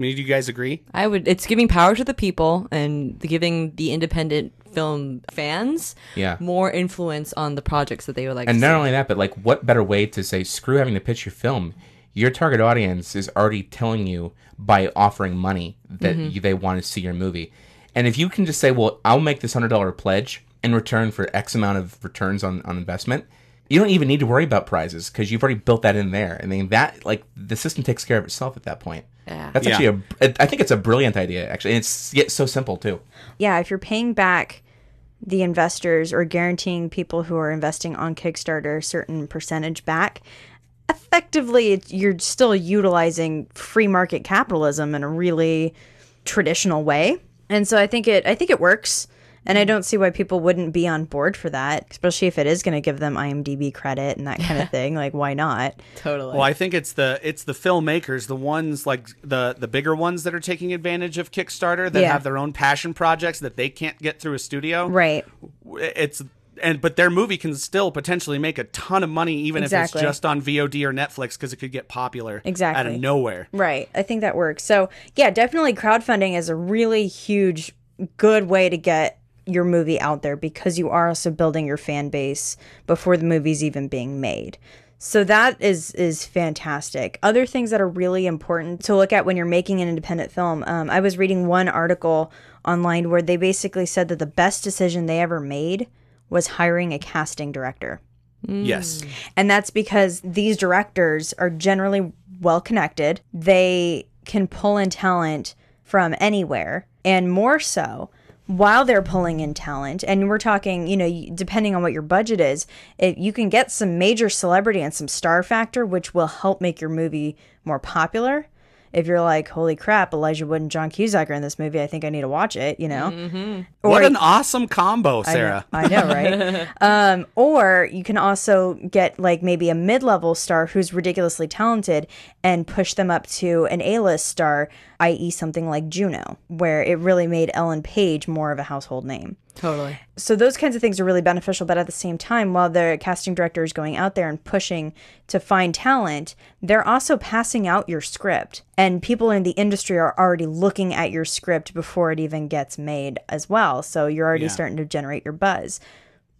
[SPEAKER 6] I mean, do you guys agree?
[SPEAKER 8] I would. It's giving power to the people and giving the independent film fans
[SPEAKER 7] Yeah.
[SPEAKER 8] more influence on the projects that they would like.
[SPEAKER 7] And not
[SPEAKER 8] see.
[SPEAKER 7] only that, but like, what better way to say screw having to pitch your film? Your target audience is already telling you by offering money that
[SPEAKER 8] Mm-hmm.
[SPEAKER 7] you, they want to see your movie. And if you can just say, well, I'll make this hundred dollar pledge in return for X amount of returns on, on investment, you don't even need to worry about prizes because you've already built that in there. I mean, that like the system takes care of itself at that point.
[SPEAKER 8] Yeah.
[SPEAKER 7] That's
[SPEAKER 6] Yeah.
[SPEAKER 7] actually a. I think it's a brilliant idea actually, and it's yet so simple too.
[SPEAKER 5] Yeah, if you're paying back the investors or guaranteeing people who are investing on Kickstarter a certain percentage back, effectively you're still utilizing free market capitalism in a really traditional way. And so I think it I think it works. And I don't see why people wouldn't be on board for that, especially if it is going to give them IMDb credit and that kind of thing. Like, why not?
[SPEAKER 8] totally.
[SPEAKER 6] Well, I think it's the it's the filmmakers, the ones like the the bigger ones that are taking advantage of Kickstarter that
[SPEAKER 5] Yeah.
[SPEAKER 6] have their own passion projects that they can't get through a studio.
[SPEAKER 5] Right.
[SPEAKER 6] It's and but their movie can still potentially make a ton of money even
[SPEAKER 5] Exactly.
[SPEAKER 6] if it's just on VOD or Netflix because it could get popular
[SPEAKER 5] exactly.
[SPEAKER 6] out of nowhere.
[SPEAKER 5] Right. I think that works. So, yeah, definitely crowdfunding is a really huge, good way to get your movie out there because you are also building your fan base before the movie's even being made. So that is is fantastic. Other things that are really important to look at when you're making an independent film. Um, I was reading one article online where they basically said that the best decision they ever made was hiring a casting director.
[SPEAKER 6] Yes.
[SPEAKER 5] And that's because these directors are generally well connected. They can pull in talent from anywhere, and more so while they're pulling in talent. And we're talking, you know, depending on what your budget is, it, you can get some major celebrity and some star factor, which will help make your movie more popular. If you're like, holy crap, Elijah Wood and John Cusack are in this movie, I think I need to watch it, you know?
[SPEAKER 6] What
[SPEAKER 5] Or-
[SPEAKER 6] an awesome combo, Sarah.
[SPEAKER 5] I know, right? um, or you can also get like maybe a mid-level star who's ridiculously talented and push them up to an A-list star, i.e., something like Juno, where it really made Ellen Page more of a household name.
[SPEAKER 8] totally.
[SPEAKER 5] So those kinds of things are really beneficial, but at the same time, while the casting director is going out there and pushing to find talent, they're also passing out your script. And people in the industry are already looking at your script before it even gets made as well. So you're already
[SPEAKER 6] Yeah.
[SPEAKER 5] starting to generate your buzz.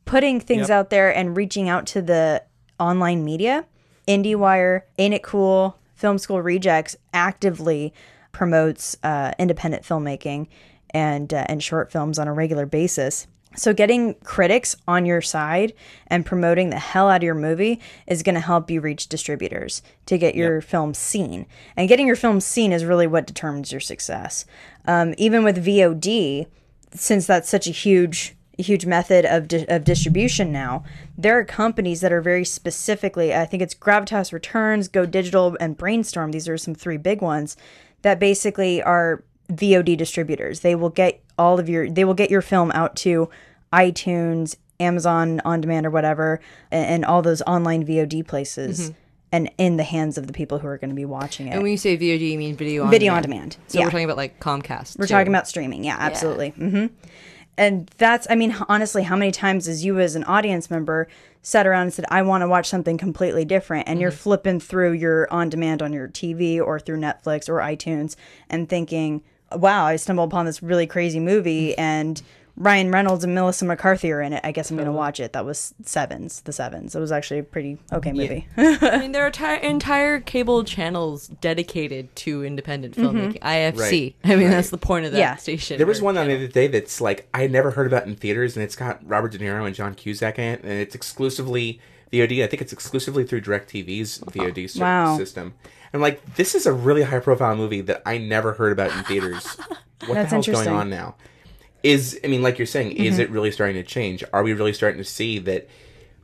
[SPEAKER 5] putting things
[SPEAKER 6] Yep.
[SPEAKER 5] out there and reaching out to the online media. IndieWire, Ain't It Cool, Film School Rejects actively promotes uh, independent filmmaking and uh, and short films on a regular basis. So getting critics on your side and promoting the hell out of your movie is going to help you reach distributors to get your film seen. And getting your film seen is really what determines your success. Um, even with VOD, since that's such a huge huge method of, di- of distribution now there are companies that are very specifically i think it's gravitas returns go digital and brainstorm these are some three big ones that basically are vod distributors they will get all of your they will get your film out to itunes amazon on demand or whatever and, and all those online vod places and in the hands of the people who are going to be watching it
[SPEAKER 8] And when you say VOD, you mean video on
[SPEAKER 5] Video on
[SPEAKER 8] demand.
[SPEAKER 5] demand,
[SPEAKER 8] So
[SPEAKER 5] yeah.
[SPEAKER 8] we're talking about like Comcast.
[SPEAKER 5] We're
[SPEAKER 8] too.
[SPEAKER 5] talking about streaming. Yeah, absolutely. hmm And that's, I mean, honestly, how many times as you as an audience member sat around and said, I want to watch something completely different. And you're mm-hmm. flipping through your on demand on your TV or through Netflix or iTunes and thinking, wow, I stumbled upon this really crazy movie mm-hmm. and Ryan Reynolds and Melissa McCarthy are in it. I guess I'm going to watch it. That was Sevens, The Sevens. It was actually a pretty okay movie.
[SPEAKER 8] I mean, there are ti- entire cable channels dedicated to independent mm-hmm. filmmaking. IFC. I mean, that's the point of that
[SPEAKER 5] Yeah.
[SPEAKER 8] station.
[SPEAKER 7] There was
[SPEAKER 8] or
[SPEAKER 7] one the
[SPEAKER 8] channel.
[SPEAKER 7] other day that's like I had never heard about in theaters, and it's got Robert De Niro and John Cusack in it, and it's exclusively VOD. I think it's exclusively through DirecTV's VOD oh, sy-
[SPEAKER 5] Wow.
[SPEAKER 7] system. I'm like, this is a really high profile movie that I never heard about in theaters. What
[SPEAKER 5] That's
[SPEAKER 7] the hell's going
[SPEAKER 5] interesting.
[SPEAKER 7] on now? Is I mean, like you're saying, is
[SPEAKER 5] Mm-hmm.
[SPEAKER 7] it really starting to change? Are we really starting to see that?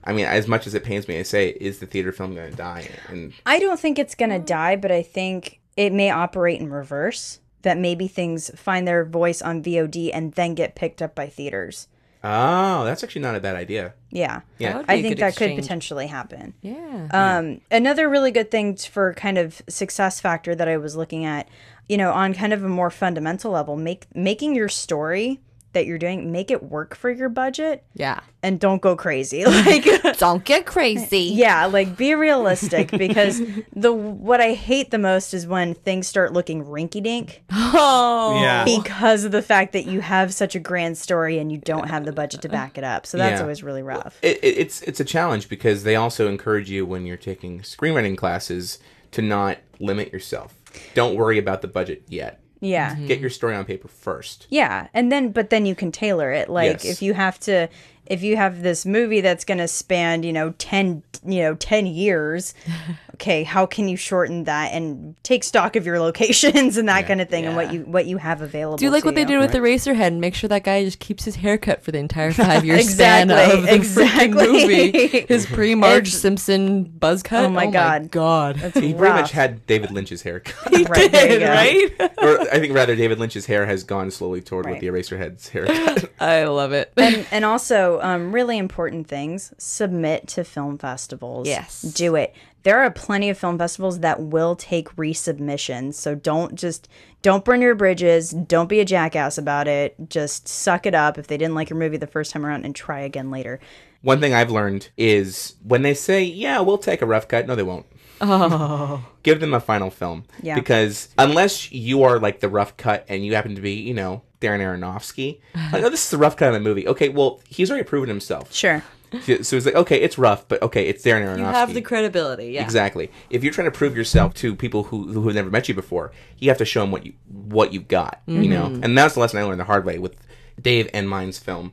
[SPEAKER 7] I mean, as much as it pains me to say, is the theater film going to die? And
[SPEAKER 5] I don't think it's going to die, but I think it may operate in reverse. That maybe things find their voice on VOD and then get picked up by theaters.
[SPEAKER 7] oh, that's actually not a bad idea.
[SPEAKER 5] Yeah.
[SPEAKER 7] Yeah.
[SPEAKER 8] That would be
[SPEAKER 5] I
[SPEAKER 8] a
[SPEAKER 5] think
[SPEAKER 8] good
[SPEAKER 5] that could potentially happen.
[SPEAKER 8] Yeah.
[SPEAKER 5] Um, another really good thing for kind of success factor that I was looking at, you know, on kind of a more fundamental level, make making your story that you're doing make it work for your budget
[SPEAKER 8] yeah.
[SPEAKER 5] and don't go crazy. Like
[SPEAKER 8] Don't get crazy.
[SPEAKER 5] yeah, like be realistic because the what I hate the most is when things start looking rinky dink
[SPEAKER 8] Oh.
[SPEAKER 6] Yeah.
[SPEAKER 5] because of the fact that you have such a grand story and you don't have the budget to back it up. So that's
[SPEAKER 7] Yeah.
[SPEAKER 5] always really rough.
[SPEAKER 7] it, it, it's it's a challenge because they also encourage you when you're taking screenwriting classes to not limit yourself. Don't worry about the budget yet.
[SPEAKER 5] Yeah. Mm-hmm.
[SPEAKER 7] Get your story on paper first.
[SPEAKER 5] Yeah, and then but then you can tailor it. Like
[SPEAKER 7] Yes.
[SPEAKER 5] if you have to if you have this movie that's going to span, you know, 10, you know, 10 years, okay, how can you shorten that and take stock of your locations and that kind of thing and what you what you have available
[SPEAKER 8] Do you like
[SPEAKER 5] to
[SPEAKER 8] what they did with the Eraserhead and make sure that guy just keeps his haircut for the entire five year span
[SPEAKER 5] Exactly,
[SPEAKER 8] of the
[SPEAKER 5] exactly.
[SPEAKER 8] freaking movie? His pre Marge Simpson buzz cut.
[SPEAKER 5] Oh my God.
[SPEAKER 8] God.
[SPEAKER 5] That's
[SPEAKER 7] He pretty much had David Lynch's haircut.
[SPEAKER 5] right, there you go.
[SPEAKER 8] right?
[SPEAKER 7] or I think rather David Lynch's hair has gone slowly toward
[SPEAKER 5] Right.
[SPEAKER 7] what the Eraserhead's haircut.
[SPEAKER 8] I love it.
[SPEAKER 5] and and also um, really important things submit to film festivals
[SPEAKER 8] Yes.
[SPEAKER 5] do it there are plenty of film festivals that will take resubmissions so don't just don't burn your bridges don't be a jackass about it just suck it up if they didn't like your movie the first time around and try again later
[SPEAKER 7] One thing I've learned is when they say, "Yeah, we'll take a rough cut," no, they won't.
[SPEAKER 8] oh.
[SPEAKER 7] Give them a final film.
[SPEAKER 5] Yeah.
[SPEAKER 7] Because unless you are like the rough cut and you happen to be, you know, Darren Aronofsky, like, oh, this is the rough cut of the movie. Okay, well, he's already proven himself.
[SPEAKER 5] sure
[SPEAKER 7] So it's like, okay, it's rough, but okay, it's Darren Aronofsky.
[SPEAKER 8] You have the credibility. Yeah.
[SPEAKER 7] Exactly. If you're trying to prove yourself to people who who have never met you before, you have to show them what you what you've got. You know,
[SPEAKER 8] Mm-hmm.
[SPEAKER 7] and that's the lesson I learned the hard way with Dave and mine's film,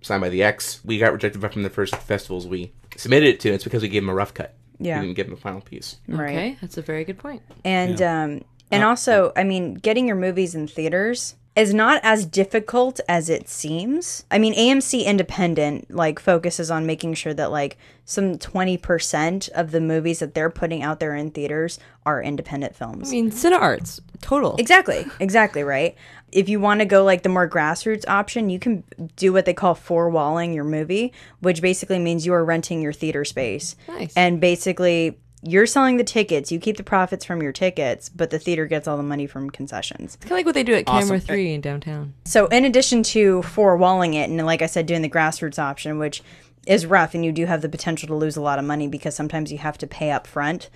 [SPEAKER 7] signed by the X. We got rejected from the first festivals we submitted it to. It's because we gave him a rough cut.
[SPEAKER 5] Yeah.
[SPEAKER 7] we didn't give him a final piece.
[SPEAKER 5] right
[SPEAKER 8] Okay, that's a very good point.
[SPEAKER 5] and um and also i mean getting your movies in theaters is not as difficult as it seems i mean amc independent like focuses on making sure that like some 20% of the movies that they're putting out there in theaters are independent films
[SPEAKER 8] I mean, Cine Arts, total.
[SPEAKER 5] Exactly, exactly right. If you want to go like the more grassroots option, you can do what they call four walling your movie, which basically means you are renting your theater space.
[SPEAKER 8] Nice.
[SPEAKER 5] And basically, you're selling the tickets. You keep the profits from your tickets, but the theater gets all the money from concessions.
[SPEAKER 8] It's kind of like what they do at Camera 3 in downtown.
[SPEAKER 5] So, in addition to four walling it, and like I said, doing the grassroots option, which is rough, and you do have the potential to lose a lot of money because sometimes you have to pay up front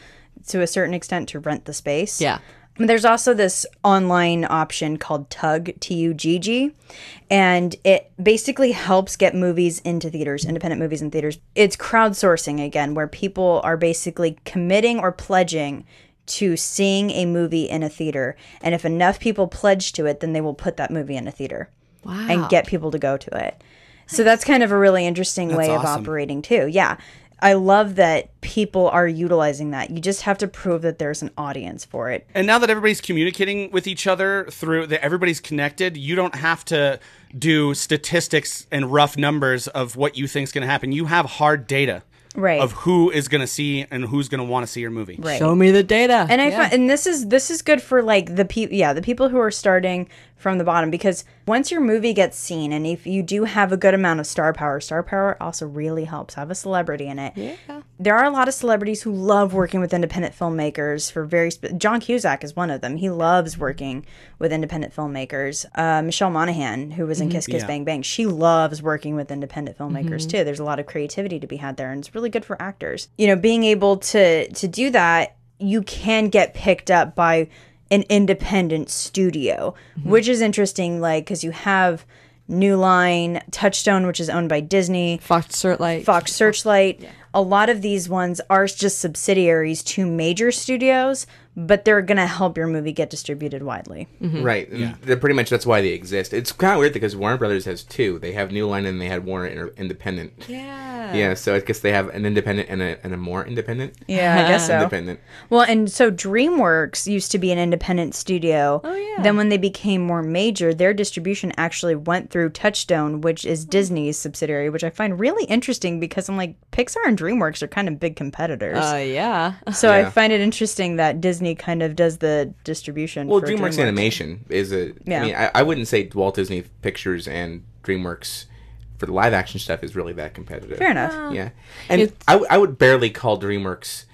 [SPEAKER 5] to a certain extent to rent the space
[SPEAKER 8] Yeah.
[SPEAKER 5] There's also this online option called Tugg, T U G G, and it basically helps get movies into theaters, independent movies in theaters. It's crowdsourcing again, where people are basically committing or pledging to seeing a movie in a theater. And if enough people pledge to it, then they will put that movie in a theater
[SPEAKER 8] Wow.
[SPEAKER 5] and get people to go to it. So that's kind of a really interesting way of operating too. Yeah. I love that people are utilizing that. You just have to prove that there's an audience for it.
[SPEAKER 6] And now that everybody's communicating with each other through that everybody's connected, you don't have to do statistics and rough numbers of what you think is going to happen. You have hard data
[SPEAKER 5] Right.
[SPEAKER 6] of who is going to see and who's going to want to see your movie.
[SPEAKER 5] Right.
[SPEAKER 8] Show me the data.
[SPEAKER 5] and I
[SPEAKER 8] Yeah.
[SPEAKER 5] find, and this is this is good for like the people yeah the people who are starting from the bottom. Because once your movie gets seen and if you do have a good amount of star power star power also really helps have a celebrity in it. Yeah. There are a lot of celebrities who love working with independent filmmakers for very spe- John Cusack is one of them. He loves mm-hmm. working with independent filmmakers. Uh, Michelle Monaghan who was in mm-hmm. Kiss Kiss
[SPEAKER 6] Yeah.
[SPEAKER 5] Bang Bang she loves working with independent filmmakers mm-hmm. too. There's a lot of creativity to be had there and it's really good for actors. You know being able to to do that you can get picked up by an independent studio, mm-hmm. which is interesting. Like, because you have New Line, Touchstone, which is owned by Disney,
[SPEAKER 8] Fox Searchlight.
[SPEAKER 5] Fox Searchlight. A lot of these ones are just subsidiaries to major studios, but they're going to help your movie get distributed widely.
[SPEAKER 7] Right. and They're pretty much that's why they exist. It's kind of weird because Warner Brothers has two. They have New Line and they had Warner Inter- Independent.
[SPEAKER 8] Yeah.
[SPEAKER 7] Yeah, so I guess they have an independent and a, and a more independent.
[SPEAKER 5] Yeah, I guess so.
[SPEAKER 7] Independent.
[SPEAKER 5] Well, and so DreamWorks used to be an independent studio. Oh
[SPEAKER 8] yeah.
[SPEAKER 5] Then when they became more major, their distribution actually went through Touchstone, which is Disney's subsidiary, which I find really interesting because I'm like Pixar and DreamWorks are kind of big competitors.
[SPEAKER 8] Uh, yeah.
[SPEAKER 5] so I find it interesting that Disney kind of does the distribution.
[SPEAKER 7] Well,
[SPEAKER 5] for
[SPEAKER 7] DreamWorks, Animation is a.
[SPEAKER 5] Yeah.
[SPEAKER 7] I mean, I, I wouldn't say Walt Disney Pictures and DreamWorks for the live action stuff is really that competitive.
[SPEAKER 5] Fair enough.
[SPEAKER 7] Yeah, uh, and I, w- I would barely call DreamWorks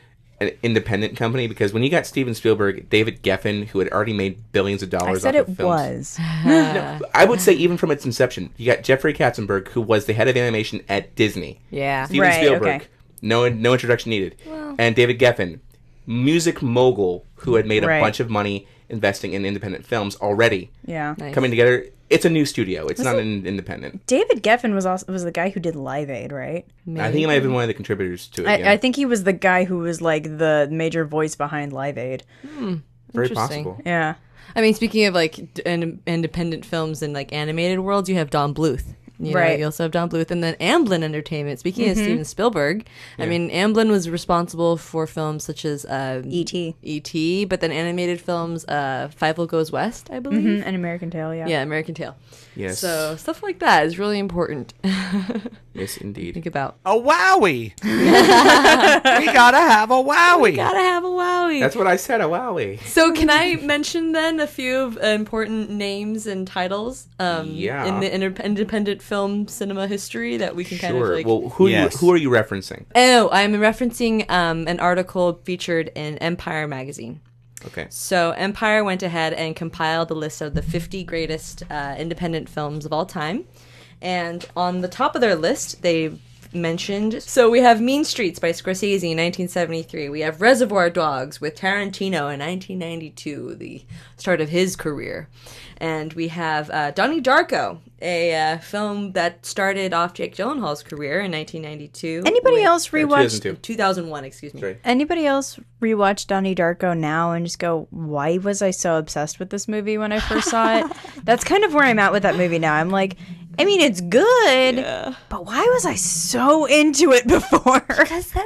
[SPEAKER 7] an independent company because when you got Steven Spielberg, David Geffen, who had already made billions of
[SPEAKER 5] I
[SPEAKER 7] dollars
[SPEAKER 5] said
[SPEAKER 7] off
[SPEAKER 5] it
[SPEAKER 7] of films.
[SPEAKER 5] was.
[SPEAKER 7] No, I would say even from its inception, you got Jeffrey Katzenberg, who was the head of animation at Disney.
[SPEAKER 8] Yeah.
[SPEAKER 7] Steven
[SPEAKER 5] Right,
[SPEAKER 7] Spielberg,
[SPEAKER 5] okay.
[SPEAKER 7] no no introduction needed, and David Geffen, music mogul who had made a
[SPEAKER 5] Right.
[SPEAKER 7] bunch of money investing in independent films already.
[SPEAKER 5] Yeah.
[SPEAKER 8] Nice.
[SPEAKER 7] Coming together, it's a new studio. It's not an independent.
[SPEAKER 5] David Geffen was also was the guy who did Live Aid, right?
[SPEAKER 7] I think he might have been one of the contributors to it. yeah.
[SPEAKER 5] I, I think he was the guy who was like the major voice behind Live Aid. Hmm.
[SPEAKER 7] Very
[SPEAKER 8] Interesting.
[SPEAKER 7] possible.
[SPEAKER 5] Yeah.
[SPEAKER 8] I mean, speaking of like d- in- independent films and like animated worlds, you have Don Bluth. You know,
[SPEAKER 5] Right.
[SPEAKER 8] you also have Don Bluth, and then Amblin Entertainment. Speaking of Steven Spielberg, I mean, Amblin was responsible for films such as uh,
[SPEAKER 5] E.T.
[SPEAKER 8] E.T., but then animated films, uh, Fievel Goes West, I believe.
[SPEAKER 5] Mm, An American Tail, yeah.
[SPEAKER 8] Yeah, American Tail.
[SPEAKER 7] Yes.
[SPEAKER 8] So stuff like that is really important.
[SPEAKER 7] yes, indeed.
[SPEAKER 8] Think about.
[SPEAKER 6] A wowie. we gotta have a wowie.
[SPEAKER 8] We gotta have a wowie.
[SPEAKER 7] That's what I said. A wowie.
[SPEAKER 8] So can I mention then a few of, uh, important names and titles um,
[SPEAKER 7] Yeah.
[SPEAKER 8] in the inter- independent film cinema history that we can kind of like.
[SPEAKER 7] well, who
[SPEAKER 6] Yes.
[SPEAKER 7] you, who are you referencing?
[SPEAKER 8] oh, I'm referencing um, an article featured in Empire magazine.
[SPEAKER 7] Okay.
[SPEAKER 8] So Empire went ahead and compiled a list of the 50 greatest uh, independent films of all time, and on the top of their list, they mentioned. So we have Mean Streets by Scorsese in 1973. We have Reservoir Dogs with Tarantino in 1992, the start of his career. And we have uh, Donnie Darko, a uh, film that started off Jake Gyllenhaal's career in 1992.
[SPEAKER 5] Anybody
[SPEAKER 8] with-
[SPEAKER 5] else rewatched
[SPEAKER 7] 2002.
[SPEAKER 8] 2001, excuse me.
[SPEAKER 7] Sorry.
[SPEAKER 5] Anybody else rewatch Donnie Darko now and just go, why was I so obsessed with this movie when I first saw it? That's kind of where I'm at with that movie now. I'm like, I mean, it's good, but why was I so into it before?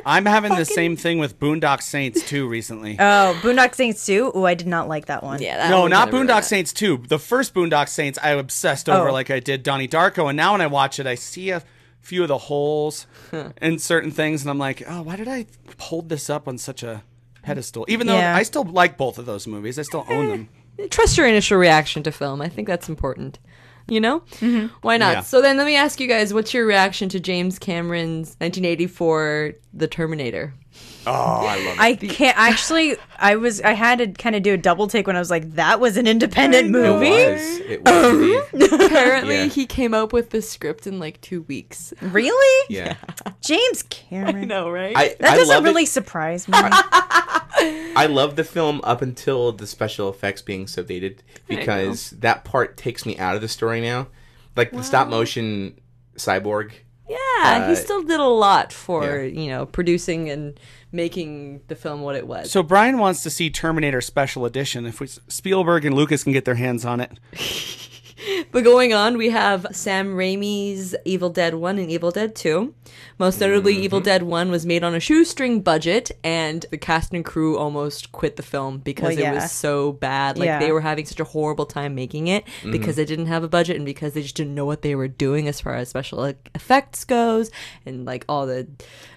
[SPEAKER 6] I'm having the same thing with Boondock Saints 2 recently.
[SPEAKER 5] oh, Boondock Saints 2? Oh, I did not like that one.
[SPEAKER 8] Yeah, that
[SPEAKER 6] no,
[SPEAKER 8] one
[SPEAKER 6] not Boondock
[SPEAKER 8] it.
[SPEAKER 6] Saints 2. The first Boondock Saints I obsessed over
[SPEAKER 5] Oh.
[SPEAKER 6] like I did Donnie Darko, and now when I watch it, I see a few of the holes in certain things, and I'm like, oh, why did I hold this up on such a pedestal? Even though
[SPEAKER 5] Yeah.
[SPEAKER 6] I still like both of those movies, I still own them.
[SPEAKER 8] trust your initial reaction to film. I think that's important. You know? Mm-hmm. Why not?
[SPEAKER 6] Yeah.
[SPEAKER 8] So then let me ask you guys what's your reaction to James Cameron's 1984 The Terminator?
[SPEAKER 6] Oh, I love it.
[SPEAKER 5] I can't actually. I was. I had to kind of do a double take when I was like, "That was an independent
[SPEAKER 7] It
[SPEAKER 5] movie."
[SPEAKER 7] was. It was um, indeed.
[SPEAKER 8] Apparently,
[SPEAKER 7] Yeah.
[SPEAKER 8] he came up with the script in like two weeks.
[SPEAKER 5] Really?
[SPEAKER 7] Yeah.
[SPEAKER 5] James Cameron.
[SPEAKER 8] know, right?
[SPEAKER 7] I,
[SPEAKER 5] That
[SPEAKER 7] I
[SPEAKER 5] doesn't
[SPEAKER 7] love
[SPEAKER 5] really
[SPEAKER 7] It.
[SPEAKER 5] surprise me.
[SPEAKER 7] I love the film up until the special effects being so dated because that part takes me out of the story now. Like the stop motion cyborg.
[SPEAKER 8] Yeah, he
[SPEAKER 7] uh,
[SPEAKER 8] still did a lot for
[SPEAKER 7] yeah.
[SPEAKER 8] you know producing and making the film what it was.
[SPEAKER 6] So Brian wants to see Terminator Special Edition. If we, Spielberg and Lucas can get their hands on it,
[SPEAKER 8] But going on, we have Sam Raimi's Evil Dead 1 and Evil Dead 2. Most notably,
[SPEAKER 7] Mm-hmm.
[SPEAKER 8] Evil Dead 1 was made on a shoestring budget, and the cast and crew almost quit the film because
[SPEAKER 5] Well,
[SPEAKER 8] it was so bad. Like,
[SPEAKER 5] Yeah.
[SPEAKER 8] they were having such a horrible time making it
[SPEAKER 7] Mm-hmm.
[SPEAKER 8] because they didn't have a budget and because they just didn't know what they were doing as far as special like, effects goes and, like, all the.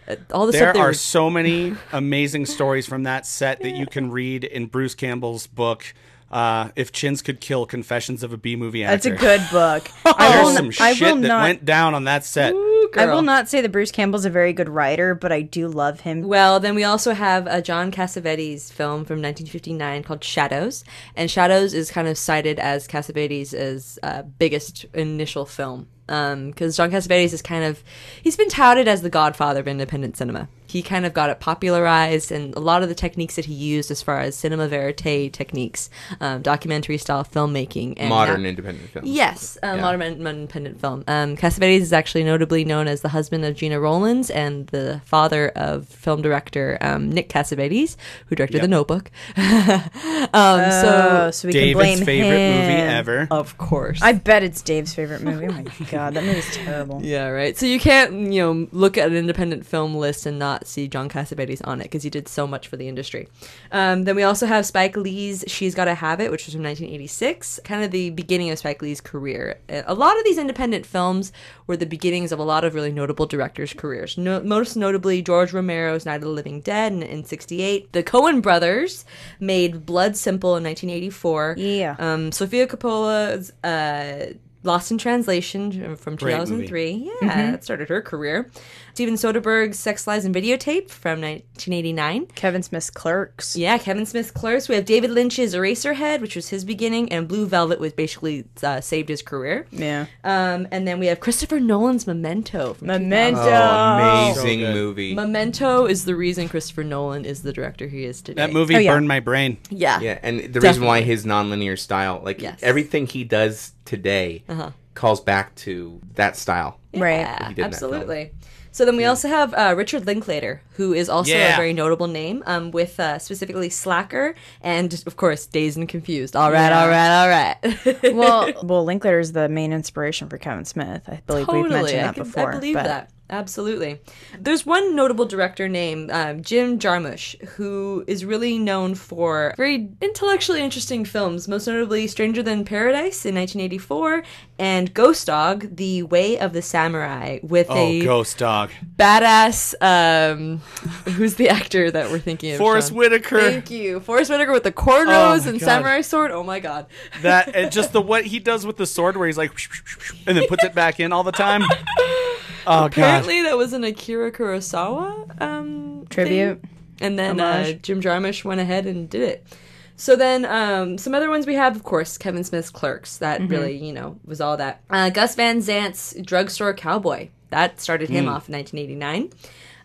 [SPEAKER 8] Uh, all the
[SPEAKER 6] there are
[SPEAKER 8] were
[SPEAKER 6] so many amazing stories from that set that you can read in Bruce Campbell's book. Uh, if chins could kill, Confessions of a B movie actor.
[SPEAKER 5] That's a good book. I
[SPEAKER 6] There's
[SPEAKER 5] will,
[SPEAKER 6] some
[SPEAKER 5] n- I
[SPEAKER 6] shit
[SPEAKER 5] will
[SPEAKER 6] that
[SPEAKER 5] not.
[SPEAKER 6] went down on that set.
[SPEAKER 5] I will not say that Bruce Campbell's a very good writer, but I do love him.
[SPEAKER 8] Well, then we also have a John Cassavetes film from 1959 called Shadows, and Shadows is kind of cited as Cassavetes' uh, biggest initial film because John Cassavetes is kind of he's been touted as the godfather of independent cinema. He kind of got it popularized, and a lot of the techniques that he used, as far as cinema verite techniques, um, documentary style filmmaking, and
[SPEAKER 7] Modern
[SPEAKER 8] that-
[SPEAKER 7] independent film.
[SPEAKER 8] Yes, a
[SPEAKER 7] Yeah.
[SPEAKER 8] modern independent film. Um, Cassavetes is actually notably known as the husband of Gena Rowlands and the father of film director um, Nick Cassavetes, who directed
[SPEAKER 6] Yep.
[SPEAKER 8] The Notebook. um,
[SPEAKER 5] Oh,
[SPEAKER 8] so,
[SPEAKER 5] so we can
[SPEAKER 6] David's
[SPEAKER 5] blame
[SPEAKER 6] favorite movie ever.
[SPEAKER 8] of course.
[SPEAKER 5] I bet it's Dave's favorite movie. Oh my god, that movie's terrible.
[SPEAKER 8] yeah, right. So you can't, you know, look at an independent film list and not see John Cassavetes on it because he did so much for the industry. Um, then we also have Spike Lee's "She's Gotta Have It," which was from 1986, kind of the beginning of Spike Lee's career. Uh, A lot of these independent films were the beginnings of a lot of really notable directors' careers. No, most notably, George Romero's Night of the Living Dead in, in '68. The Coen Brothers made Blood Simple in 1984.
[SPEAKER 5] Yeah.
[SPEAKER 8] Um, Sofia Coppola's. Uh, Lost in Translation from
[SPEAKER 6] Great movie.
[SPEAKER 8] 2003. Yeah, that started her career. Steven Soderbergh's Sex, Lies, and Videotape from 1989.
[SPEAKER 5] Kevin Smith's Clerks.
[SPEAKER 8] Yeah, Kevin Smith's Clerks. We have David Lynch's Eraserhead, which was his beginning, and Blue Velvet, which basically uh, saved his career.
[SPEAKER 5] Yeah.
[SPEAKER 8] Um, and then we have Christopher Nolan's Memento. From
[SPEAKER 5] Memento.
[SPEAKER 7] Oh, amazing
[SPEAKER 6] So
[SPEAKER 7] movie.
[SPEAKER 8] Memento is the reason Christopher Nolan is the director he is today.
[SPEAKER 6] That movie
[SPEAKER 5] Oh, yeah.
[SPEAKER 6] burned my brain.
[SPEAKER 8] Yeah.
[SPEAKER 7] Yeah, and the reason why
[SPEAKER 8] Definitely.
[SPEAKER 7] his nonlinear style, like
[SPEAKER 8] Yes.
[SPEAKER 7] everything he does today,
[SPEAKER 8] Uh-huh.
[SPEAKER 7] calls back to that style.
[SPEAKER 5] Right.
[SPEAKER 8] Yeah,
[SPEAKER 7] He did that
[SPEAKER 8] absolutely. So then we also have uh, Richard Linklater, who is also a very notable name, um, with uh, specifically Slacker and, of course, Dazed and Confused. All right,
[SPEAKER 5] Yeah.
[SPEAKER 8] all right, all right.
[SPEAKER 5] Well, well, Linklater is the main inspiration for Kevin Smith. I believe we've mentioned
[SPEAKER 8] I
[SPEAKER 5] that
[SPEAKER 8] can-
[SPEAKER 5] before.
[SPEAKER 8] I believe
[SPEAKER 5] but-
[SPEAKER 8] that. Absolutely. There's one notable director named um, Jim Jarmusch who is really known for very intellectually interesting films, most notably Stranger Than Paradise in 1984 and Ghost Dog, The Way of the Samurai, with
[SPEAKER 6] Oh,
[SPEAKER 8] a
[SPEAKER 6] Ghost Dog.
[SPEAKER 8] badass. Um, who's the actor that we're thinking of?
[SPEAKER 6] Forest
[SPEAKER 8] Sean?
[SPEAKER 6] Whitaker.
[SPEAKER 8] Thank you, Forest Whitaker with the core
[SPEAKER 6] Oh
[SPEAKER 8] and
[SPEAKER 6] God.
[SPEAKER 8] samurai sword. Oh my god!
[SPEAKER 6] That and just the what he does with the sword, where he's like, and then puts it back in all the time. Oh god.
[SPEAKER 8] Apparently, that was an Akira Kurosawa um,
[SPEAKER 5] Tribute?
[SPEAKER 8] thing. and then uh, Jim Jarmusch went ahead and did it. So then, um, some other ones we have, of course, Kevin Smith's Clerks. That
[SPEAKER 5] Mm-hmm.
[SPEAKER 8] really, you know, was all that. Uh, Gus Van Sant's Drugstore Cowboy. That started
[SPEAKER 5] Mm.
[SPEAKER 8] him off in 1989.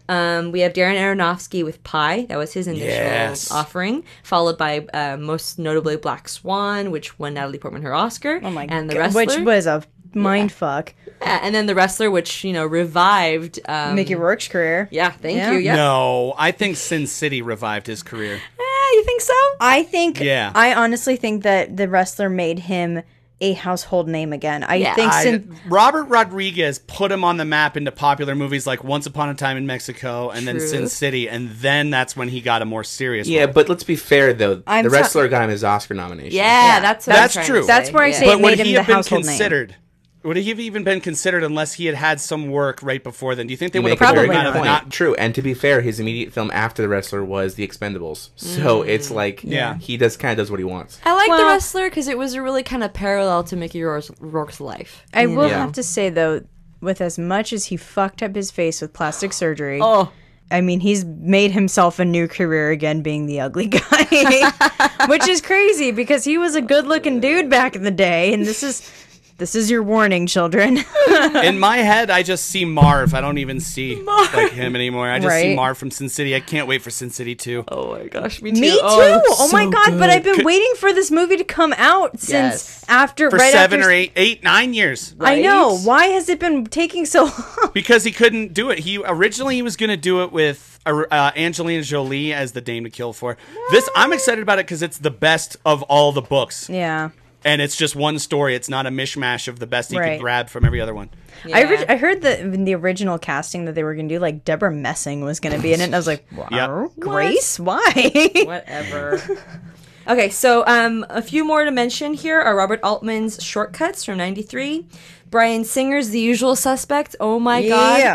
[SPEAKER 8] Um, we have Darren Aronofsky with Pi. That was his initial
[SPEAKER 6] Yes.
[SPEAKER 8] offering, followed by uh, most notably Black Swan, which won Natalie Portman her Oscar.
[SPEAKER 5] Oh my
[SPEAKER 8] and the
[SPEAKER 5] god.
[SPEAKER 8] wrestler,
[SPEAKER 5] Which was a mind fuck.
[SPEAKER 8] Yeah, and then the wrestler, which you know revived um,
[SPEAKER 5] Mickey Rourke's career.
[SPEAKER 8] Yeah, thank
[SPEAKER 5] Yeah.
[SPEAKER 8] you. Yeah,
[SPEAKER 6] No, I think Sin City revived his career.
[SPEAKER 8] Eh, you think so?
[SPEAKER 5] I think.
[SPEAKER 6] Yeah.
[SPEAKER 5] I honestly think that the wrestler made him a household name again. I
[SPEAKER 8] Yeah.
[SPEAKER 5] think
[SPEAKER 6] I,
[SPEAKER 5] since
[SPEAKER 6] Robert Rodriguez put him on the map into popular movies like Once Upon a Time in Mexico and then
[SPEAKER 8] True.
[SPEAKER 6] Sin City, and then that's when he got a more serious.
[SPEAKER 7] Yeah,
[SPEAKER 6] role.
[SPEAKER 7] but let's be fair though.
[SPEAKER 5] I'm
[SPEAKER 7] the
[SPEAKER 5] so-
[SPEAKER 7] wrester got him his Oscar nomination.
[SPEAKER 8] Yeah, that's what
[SPEAKER 6] That's
[SPEAKER 8] I'm trying
[SPEAKER 6] true.
[SPEAKER 8] To
[SPEAKER 5] That's where I
[SPEAKER 8] yeah.
[SPEAKER 5] say-
[SPEAKER 6] but would
[SPEAKER 5] made him
[SPEAKER 6] he
[SPEAKER 5] the
[SPEAKER 6] have been
[SPEAKER 5] household name.
[SPEAKER 6] considered? Would he have even been considered unless he had had some work right before then? Do you think they would
[SPEAKER 7] make
[SPEAKER 6] have
[SPEAKER 7] a very
[SPEAKER 6] put him
[SPEAKER 7] good
[SPEAKER 6] out of
[SPEAKER 7] point.
[SPEAKER 6] not?
[SPEAKER 7] True, and to be fair, his immediate film after the wrestler was The Expendables. So
[SPEAKER 8] Mm.
[SPEAKER 7] it's like,
[SPEAKER 6] Yeah.
[SPEAKER 7] he does kind of does what he wants.
[SPEAKER 8] I like the wrestler because it was a really kind of parallel to Mickey Rourke's, Rourke's life.
[SPEAKER 5] I will
[SPEAKER 7] Yeah.
[SPEAKER 5] have to say though, with as much as he fucked up his face with plastic surgery,
[SPEAKER 8] Oh,
[SPEAKER 5] I mean, he's made himself a new career again being the ugly guy, which is crazy because he was a good-looking dude back in the day, and this is this is your warning, children.
[SPEAKER 6] In my head, I just see Marv. I don't even see like him anymore. I just see Marv from Sin City. I can't wait for Sin City 2.
[SPEAKER 8] Oh my gosh, me too.
[SPEAKER 5] Me too.
[SPEAKER 8] Oh,
[SPEAKER 5] Oh, my
[SPEAKER 8] so
[SPEAKER 5] god! But I've been
[SPEAKER 6] Could-
[SPEAKER 5] waiting for this movie to come out since
[SPEAKER 8] Yes.
[SPEAKER 5] after
[SPEAKER 6] For
[SPEAKER 5] right
[SPEAKER 6] seven
[SPEAKER 5] after
[SPEAKER 6] or eight, eight, nine years.
[SPEAKER 5] I know. Why has it been taking so long?
[SPEAKER 6] Because he couldn't do it. He originally he was going to do it with uh, uh, Angelina Jolie as the Dame to Kill for. This I'm excited about it because it's the best of all the books,
[SPEAKER 5] yeah.
[SPEAKER 6] And it's just one story. It's not a mishmash of the best he
[SPEAKER 5] Right.
[SPEAKER 6] could grab from every other one.
[SPEAKER 5] I,
[SPEAKER 8] Yeah.
[SPEAKER 5] ori- I heard that in the original casting that they were going to do, like Debra Messing was going to be in it, and I was like, wow,
[SPEAKER 6] Yep.
[SPEAKER 5] Grace, why?
[SPEAKER 8] Whatever. okay, so um, a few more to mention here are Robert Altman's Shortcuts from '93, Bryan Singer's The Usual Suspect. Oh my
[SPEAKER 5] Yeah.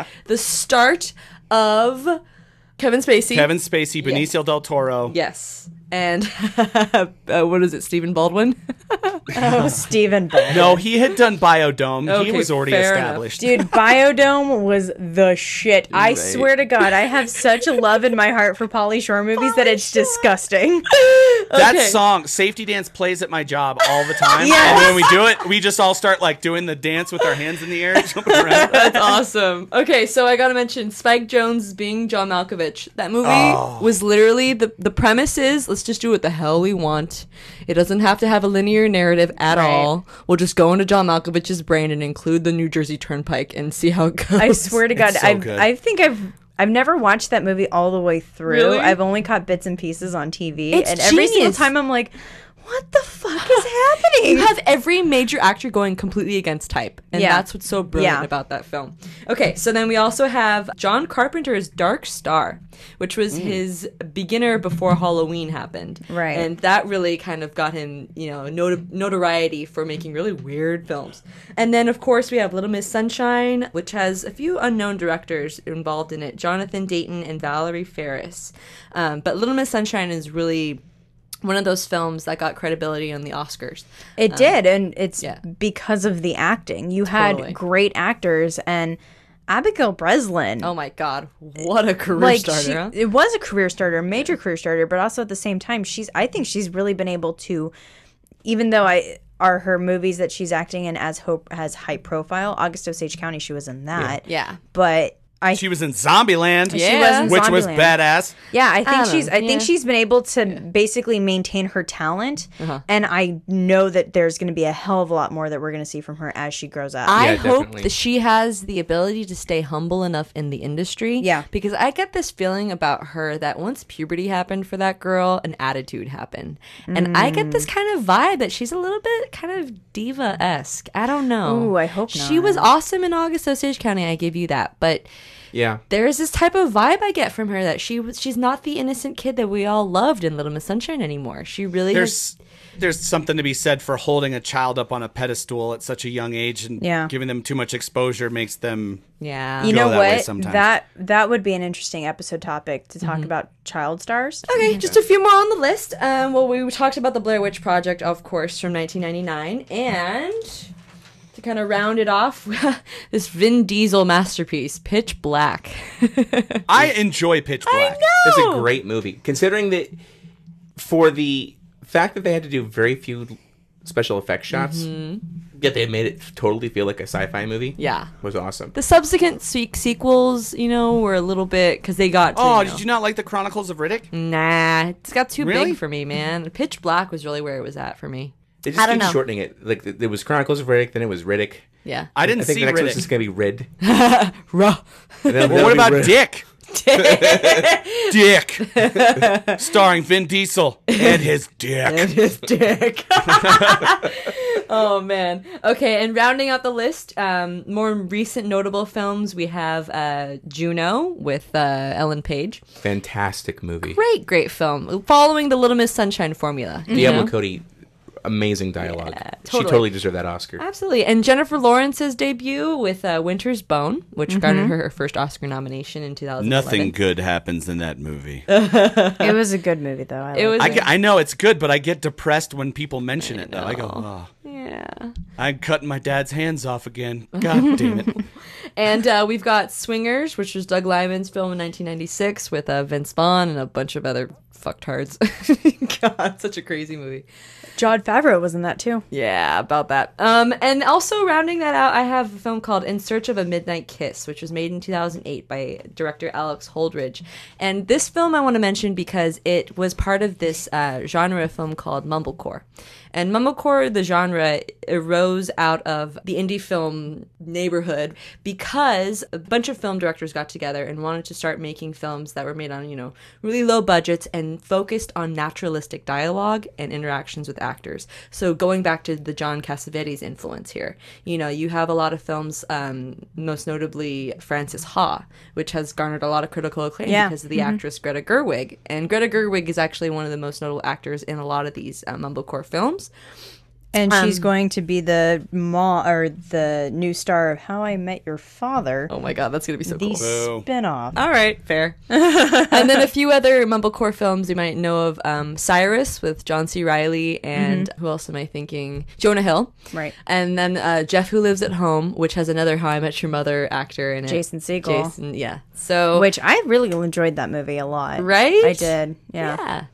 [SPEAKER 8] god, the start of Kevin Spacey.
[SPEAKER 6] Kevin Spacey, Benicio del Toro.
[SPEAKER 8] Yes, and uh, what is it? Stephen Baldwin.
[SPEAKER 5] oh, Stephen Baldwin.
[SPEAKER 6] No, he had done Biodome. he was already
[SPEAKER 8] fair enough.
[SPEAKER 6] established.
[SPEAKER 5] Dude, Biodome was the shit. I swear to God, I have such a love in my heart for Pauly Shore movies that it's disgusting.
[SPEAKER 6] That
[SPEAKER 8] Okay.
[SPEAKER 6] song, Safety Dance, plays at my job all the time.
[SPEAKER 5] Yes.
[SPEAKER 6] And when we do it, we just all start like doing the dance with our hands in the air, jumping around.
[SPEAKER 8] That's awesome. Okay, so I gotta mention Spike Jonze being John Malkovich. That movie
[SPEAKER 6] Oh.
[SPEAKER 8] was literally the the premise is let's just do what the hell we want. It doesn't have to have a linear narrative at
[SPEAKER 5] Right.
[SPEAKER 8] all. We'll just go into John Malkovich's brain and include the New Jersey Turnpike and see how it goes.
[SPEAKER 5] I swear to God,
[SPEAKER 6] so
[SPEAKER 5] I
[SPEAKER 6] good.
[SPEAKER 5] I think I've I've never watched that movie all the way through.
[SPEAKER 8] Really?
[SPEAKER 5] I've only caught bits and pieces on TV,
[SPEAKER 8] It's
[SPEAKER 5] and every single time I'm like, what the fuck is happening?
[SPEAKER 8] You have every major actor going completely against type, and
[SPEAKER 5] Yeah.
[SPEAKER 8] that's what's so brilliant
[SPEAKER 5] Yeah.
[SPEAKER 8] about that film. Okay, so then we also have John Carpenter's Dark Star, which was his beginner before Halloween happened,
[SPEAKER 5] Right.
[SPEAKER 8] And that really kind of got him, you know, not- notoriety for making really weird films. And then, of course, we have Little Miss Sunshine, which has a few unknown directors involved in it: Jonathan Dayton and Valerie Faris. Um, but Little Miss Sunshine is really one of those films that got credibility on the Oscars.
[SPEAKER 5] It um, did, and it's
[SPEAKER 8] yeah.
[SPEAKER 5] because of the acting. You
[SPEAKER 8] Totally.
[SPEAKER 5] had great actors, and Abigail Breslin.
[SPEAKER 8] Oh my god, what a career
[SPEAKER 5] like
[SPEAKER 8] starter!
[SPEAKER 5] she,
[SPEAKER 8] huh?
[SPEAKER 5] it was a career starter, a major career starter, but also at the same time, she's. I think she's really been able to, even though I are her movies that she's acting in as hope has high profile. August Osage County, she was in that.
[SPEAKER 8] Yeah.
[SPEAKER 5] but I
[SPEAKER 6] She was in Zombieland,
[SPEAKER 8] Yeah.
[SPEAKER 5] she was in
[SPEAKER 6] which was badass.
[SPEAKER 5] Yeah, I think
[SPEAKER 8] I
[SPEAKER 5] she's.
[SPEAKER 8] know,
[SPEAKER 5] I think
[SPEAKER 8] yeah.
[SPEAKER 5] she's been able to basically maintain her talent,
[SPEAKER 8] Uh-huh.
[SPEAKER 5] and I know that there's going to be a hell of a lot more that we're going to see from her as she grows up.
[SPEAKER 8] I
[SPEAKER 7] Yeah,
[SPEAKER 8] hope
[SPEAKER 7] definitely.
[SPEAKER 8] that she has the ability to stay humble enough in the industry.
[SPEAKER 5] Yeah.
[SPEAKER 8] Because I get this feeling about her that once puberty happened for that girl, an attitude happened. And I get
[SPEAKER 5] Mm.
[SPEAKER 8] this kind of vibe that she's a little bit kind of diva esque. I don't know.
[SPEAKER 5] Ooh, I hope
[SPEAKER 8] She was awesome in August Osage County, I give you that. But
[SPEAKER 7] Yeah.
[SPEAKER 8] there's this type of vibe I get from her that she she's not the innocent kid that we all loved in Little Miss Sunshine anymore. She really has
[SPEAKER 6] There's there's something to be said for holding a child up on a pedestal at such a young age and
[SPEAKER 5] Yeah.
[SPEAKER 6] giving them too much exposure makes them
[SPEAKER 8] Yeah.
[SPEAKER 5] you know
[SPEAKER 6] that way
[SPEAKER 5] what?
[SPEAKER 6] sometimes.
[SPEAKER 5] That that would be an interesting episode topic to talk about child stars.
[SPEAKER 8] Okay, just a few more on the list. Um, well, we talked about the Blair Witch Project, of course, from 1999, and to kind of round it off, this Vin Diesel masterpiece, Pitch Black.
[SPEAKER 6] I enjoy Pitch Black.
[SPEAKER 7] It's a great movie, considering that for the fact that they had to do very few special effects shots, mm-hmm. yet they made it totally feel like a sci-fi movie.
[SPEAKER 8] yeah.
[SPEAKER 7] was awesome.
[SPEAKER 8] The subsequent se- sequels, you know, were a little bit because they got. To,
[SPEAKER 6] Oh,
[SPEAKER 8] you know-
[SPEAKER 6] did you not like the Chronicles of Riddick?
[SPEAKER 8] Nah, it's got too
[SPEAKER 6] Really?
[SPEAKER 8] big for me, man. Pitch Black was really where it was at for me.
[SPEAKER 7] They just
[SPEAKER 8] I don't
[SPEAKER 7] keep
[SPEAKER 8] know.
[SPEAKER 7] shortening it. Like th- there was Chronicles of Riddick, then it was Riddick.
[SPEAKER 8] Yeah.
[SPEAKER 6] I didn't
[SPEAKER 7] I think
[SPEAKER 6] see
[SPEAKER 7] the next one's
[SPEAKER 6] Riddick.
[SPEAKER 7] just gonna be Rid.
[SPEAKER 8] Ruh.
[SPEAKER 7] And then
[SPEAKER 6] Well,
[SPEAKER 7] that'll
[SPEAKER 6] what
[SPEAKER 7] be
[SPEAKER 6] about
[SPEAKER 7] Rid.
[SPEAKER 6] Dick? Dick, starring Vin Diesel and his dick.
[SPEAKER 8] and his dick. oh man. Okay, and rounding out the list, um, more recent notable films, we have uh, Juno with uh, Ellen Page.
[SPEAKER 7] Fantastic movie.
[SPEAKER 8] Great, great film, following the Little Miss Sunshine formula. you
[SPEAKER 7] Diablo? Cody, amazing dialogue. She
[SPEAKER 8] totally.
[SPEAKER 7] totally deserved that Oscar.
[SPEAKER 8] Absolutely. And Jennifer Lawrence's debut with uh, Winter's Bone, which
[SPEAKER 5] Mm-hmm.
[SPEAKER 8] garnered her her first Oscar nomination in 2011.
[SPEAKER 6] Nothing good happens in that movie.
[SPEAKER 5] it was a good movie though. I
[SPEAKER 8] It was.
[SPEAKER 6] I, get, I know it's good, but I get depressed when people mention it. Though I go, oh,
[SPEAKER 8] yeah.
[SPEAKER 6] I'm cutting my dad's hands off again. God damn it!
[SPEAKER 8] And uh, we've got Swingers, which was Doug Liman's film in 1996 with uh, Vince Vaughn and a bunch of other fucktards. God, such a crazy movie.
[SPEAKER 5] Jon Favreau was in that too.
[SPEAKER 8] Yeah, about that. Um, and also rounding that out, I have a film called In Search of a Midnight Kiss, which was made in 2008 by director Alex Holdridge. And this film I want to mention because it was part of this uh, genre of film called mumblecore. And mumblecore, the genre, arose out of the indie film neighborhood because a bunch of film directors got together and wanted to start making films that were made on, you know, really low budgets and focused on naturalistic dialogue and interactions with actors. So going back to the John Cassavetes influence here, you know, you have a lot of films, um, most notably Frances Ha, which has garnered a lot of critical acclaim
[SPEAKER 5] Yeah.
[SPEAKER 8] because of the actress Greta Gerwig. And Greta Gerwig is actually one of the most notable actors in a lot of these uh, mumblecore films.
[SPEAKER 5] And she's
[SPEAKER 8] Um,
[SPEAKER 5] going to be the ma or the new star of How I Met Your Father.
[SPEAKER 8] Oh my god, that's gonna be so
[SPEAKER 5] the
[SPEAKER 8] cool.
[SPEAKER 6] Boo.
[SPEAKER 5] spin-off.
[SPEAKER 8] All right, fair. and then a few other mumblecore films you might know of: um, Cyrus with John C. Reilly, and who else am I thinking? Jonah Hill,
[SPEAKER 5] Right.
[SPEAKER 8] And then uh, Jeff Who Lives at Home, which has another How I Met Your Mother actor in it,
[SPEAKER 5] Jason Segel.
[SPEAKER 8] Jason, yeah. So
[SPEAKER 5] Which I really enjoyed that movie a lot.
[SPEAKER 8] Right?
[SPEAKER 5] I did. Yeah.
[SPEAKER 8] Yeah.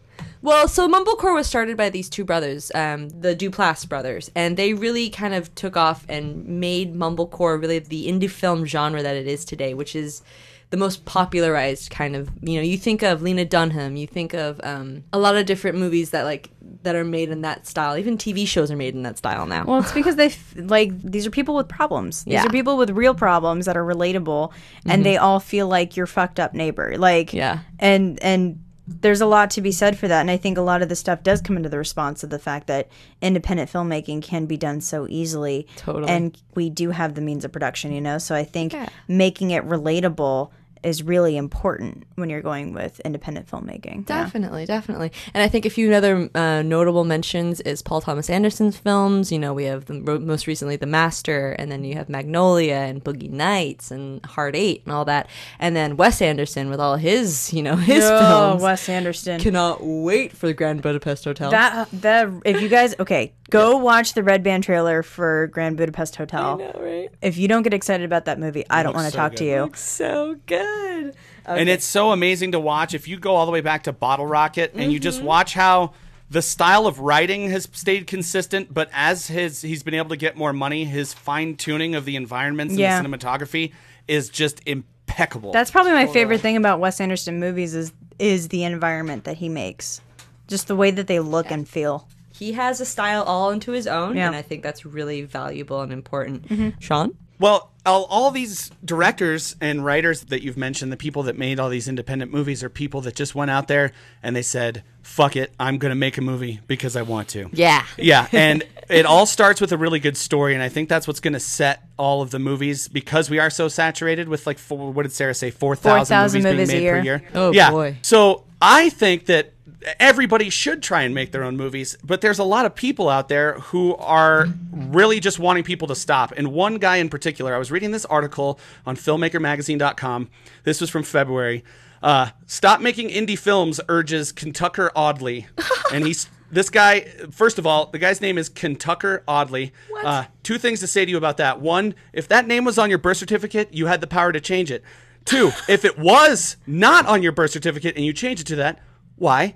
[SPEAKER 8] Well, so Mumblecore was started by these two brothers, um, the Duplass brothers, and they really kind of took off and made Mumblecore really the indie film genre that it is today, which is the most popularized kind of. You know, you think of Lena Dunham, you think of um, a lot of different movies that like that are made in that style. Even TV shows are made in that style now.
[SPEAKER 5] Well, it's because they f- like these are people with problems. These
[SPEAKER 8] Yeah. Mm-hmm.
[SPEAKER 5] are people with real problems that are relatable, and they all feel like your fucked up neighbor. Like,
[SPEAKER 8] Yeah.
[SPEAKER 5] and and there's a lot to be said for that. And I think a lot of the stuff does come into the response of the fact that independent filmmaking can be done so easily.
[SPEAKER 8] Totally.
[SPEAKER 5] and we do have the means of production, you know. So I think
[SPEAKER 8] Yeah.
[SPEAKER 5] making it relatable is really important when you're going with independent filmmaking. Yeah.
[SPEAKER 8] Definitely, definitely. And I think a few other uh, notable mentions is Paul Thomas Anderson's films. You know, we have the, most recently The Master, and then you have Magnolia and Boogie Nights and Hard Eight and all that. And then Wes Anderson with all his, you know, his
[SPEAKER 5] Oh,
[SPEAKER 8] films.
[SPEAKER 5] Wes Anderson.
[SPEAKER 8] Cannot wait for the Grand Budapest Hotel.
[SPEAKER 5] That the if you guys okay, go watch the Red Band trailer for Grand Budapest Hotel.
[SPEAKER 8] I know, right?
[SPEAKER 5] If you don't get excited about that movie, I don't want to
[SPEAKER 6] so
[SPEAKER 5] talk
[SPEAKER 6] good.
[SPEAKER 5] to you.
[SPEAKER 8] So good.
[SPEAKER 6] And it's so amazing to watch. If you go all the way back to Bottle Rocket and you just mm-hmm. watch how the style of writing has stayed consistent, but as his he's been able to get more money, his fine tuning of the environments and
[SPEAKER 5] Yeah.
[SPEAKER 6] the cinematography is just impeccable.
[SPEAKER 5] That's probably my favorite thing about Wes Anderson movies is is the environment that he makes. Just the way that they look and feel.
[SPEAKER 8] He has a style all into his own,
[SPEAKER 5] Yeah.
[SPEAKER 8] and I think that's really valuable and important. Mm-hmm. Sean?
[SPEAKER 6] Well, all, all these directors and writers that you've mentioned, the people that made all these independent movies, are people that just went out there and they said, "Fuck it, I'm going to make a movie because I want to."
[SPEAKER 8] Yeah.
[SPEAKER 6] Yeah, and it all starts with a really good story, and I think that's what's going to set all of the movies because we are so saturated with like four, what did Sarah say, four thousand
[SPEAKER 5] 4,000
[SPEAKER 6] movies,
[SPEAKER 5] movies a
[SPEAKER 6] being made per
[SPEAKER 5] year.
[SPEAKER 6] year.
[SPEAKER 8] Oh,
[SPEAKER 6] yeah.
[SPEAKER 8] boy.
[SPEAKER 6] So I think that everybody should try and make their own movies, but there's a lot of people out there who are really just wanting people to stop. And one guy in particular, I was reading this article on filmmakermagazine.com. This was from February. Uh, Stop making indie films urges Kentucker Audley. and he's this guy, first of all, the guy's name is Kentucker Audley. Uh, two things to say to you about that. One, if that name was on your birth certificate, you had the power to change it. Two, if it was not on your birth certificate and you changed it to that, why?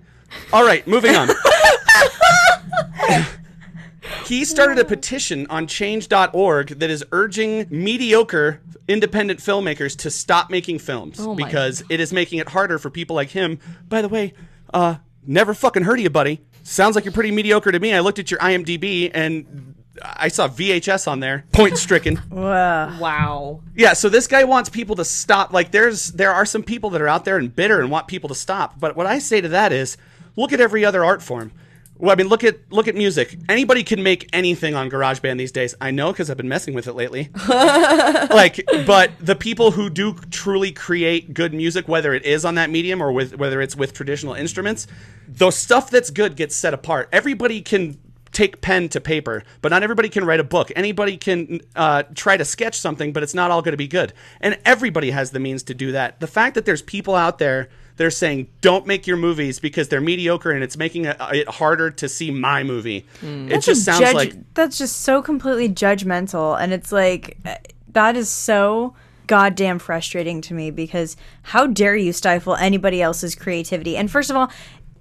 [SPEAKER 6] All right, moving on. he started a petition on change.org that is urging mediocre independent filmmakers to stop making films
[SPEAKER 8] my
[SPEAKER 6] because it is making it harder for people like him. By the way, uh, never fucking heard of you, buddy. Sounds like you're pretty mediocre to me. I looked at your IMDb and I saw VHS on there. Point stricken.
[SPEAKER 8] Wow.
[SPEAKER 6] Yeah, so this guy wants people to stop. Like, there's there are some people that are out there and bitter and want people to stop. But what I say to that is, look at every other art form. Well, I mean, look at look at music. Anybody can make anything on GarageBand these days. I know because I've been messing with it lately. like, but the people who do truly create good music, whether it is on that medium or with whether it's with traditional instruments, the stuff that's good gets set apart. Everybody can take pen to paper, but not everybody can write a book. Anybody can uh, try to sketch something, but it's not all going to be good. And everybody has the means to do that. The fact that there's people out there that are saying, don't make your movies because they're mediocre and it's making it, it harder to see my movie. It just sounds
[SPEAKER 5] Judge-
[SPEAKER 6] like.
[SPEAKER 5] that's just so completely judgmental and it's like uh, that is so goddamn frustrating to me because how dare you stifle anybody else's creativity? And first of all,